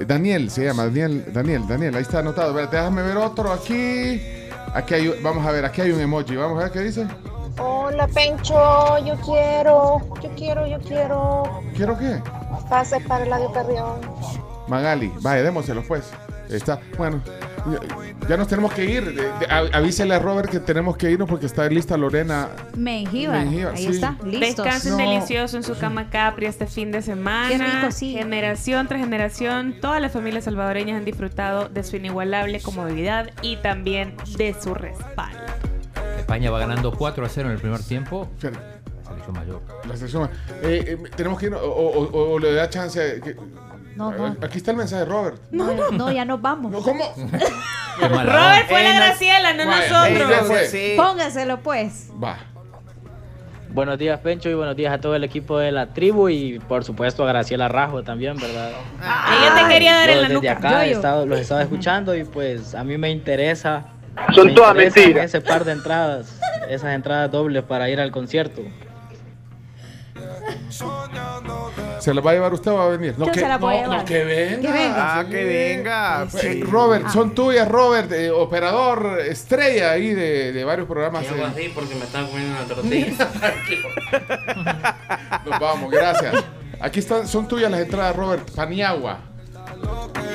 Daniel se llama, Daniel, Daniel, Daniel, ahí está anotado. Espérate, déjame ver otro aquí. Aquí hay, vamos a ver, aquí hay un emoji. Vamos a ver qué dice. Hola Pencho, yo quiero, yo quiero, yo quiero ¿Quiero qué? pase para el Eladio Carrión. Magali, vaya, démoselo pues. Ahí Está, bueno, ya, ya nos tenemos que ir. De- de- a- avísele a Robert que tenemos que irnos porque está lista Lorena. Mengíbar. Mengíbar, Ahí sí. está, listos. Descansen No. delicioso en su cama Capri este fin de semana. Qué rico, sí. Generación tras generación, todas las familias salvadoreñas han disfrutado de su inigualable comodidad y también de su respaldo. España va ganando 4 a 0 en el primer tiempo. Selección mayor. La sección. Eh, eh, tenemos que ir, o, o- o- o le da chance. que- No, no. Aquí está el mensaje de Robert. No, no, ya nos vamos. ¿Cómo? Robert fue la Graciela, no nosotros. Póngaselo pues. Va. Buenos días, Pencho, y buenos días a todo el equipo de la tribu y por supuesto a Graciela Rajo también, ¿verdad? Ella te quería dar en la desde nuca. acá he Yo-yo. estado- los he estado escuchando y pues a mí me interesa. Son me todas mentiras. Ese par de entradas, esas entradas dobles para ir al concierto. ¿Se la va a llevar usted o va a venir? Yo se la no, llevar. no, que venga. Que venga. Ah, que venga. Eh, Robert, Ah. son tuyas, Robert, eh, operador estrella ahí de, de varios programas. Yo eh. así porque me están comiendo una tortilla. Nos vamos, gracias. Aquí están, son tuyas las entradas, Robert. Paniagua.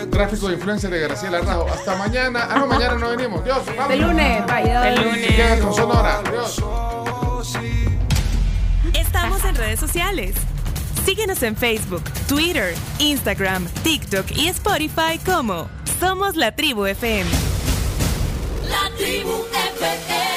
Tráfico de influencia de Graciela Rajo. Hasta mañana. Ah, no, mañana no venimos. Dios, vamos. De lunes, vaya. Se lunes. quedan con Sonora. Dios. Estamos en redes sociales. Síguenos en Facebook, Twitter, Instagram, TikTok y Spotify como Somos la Tribu FM. La tribu FM.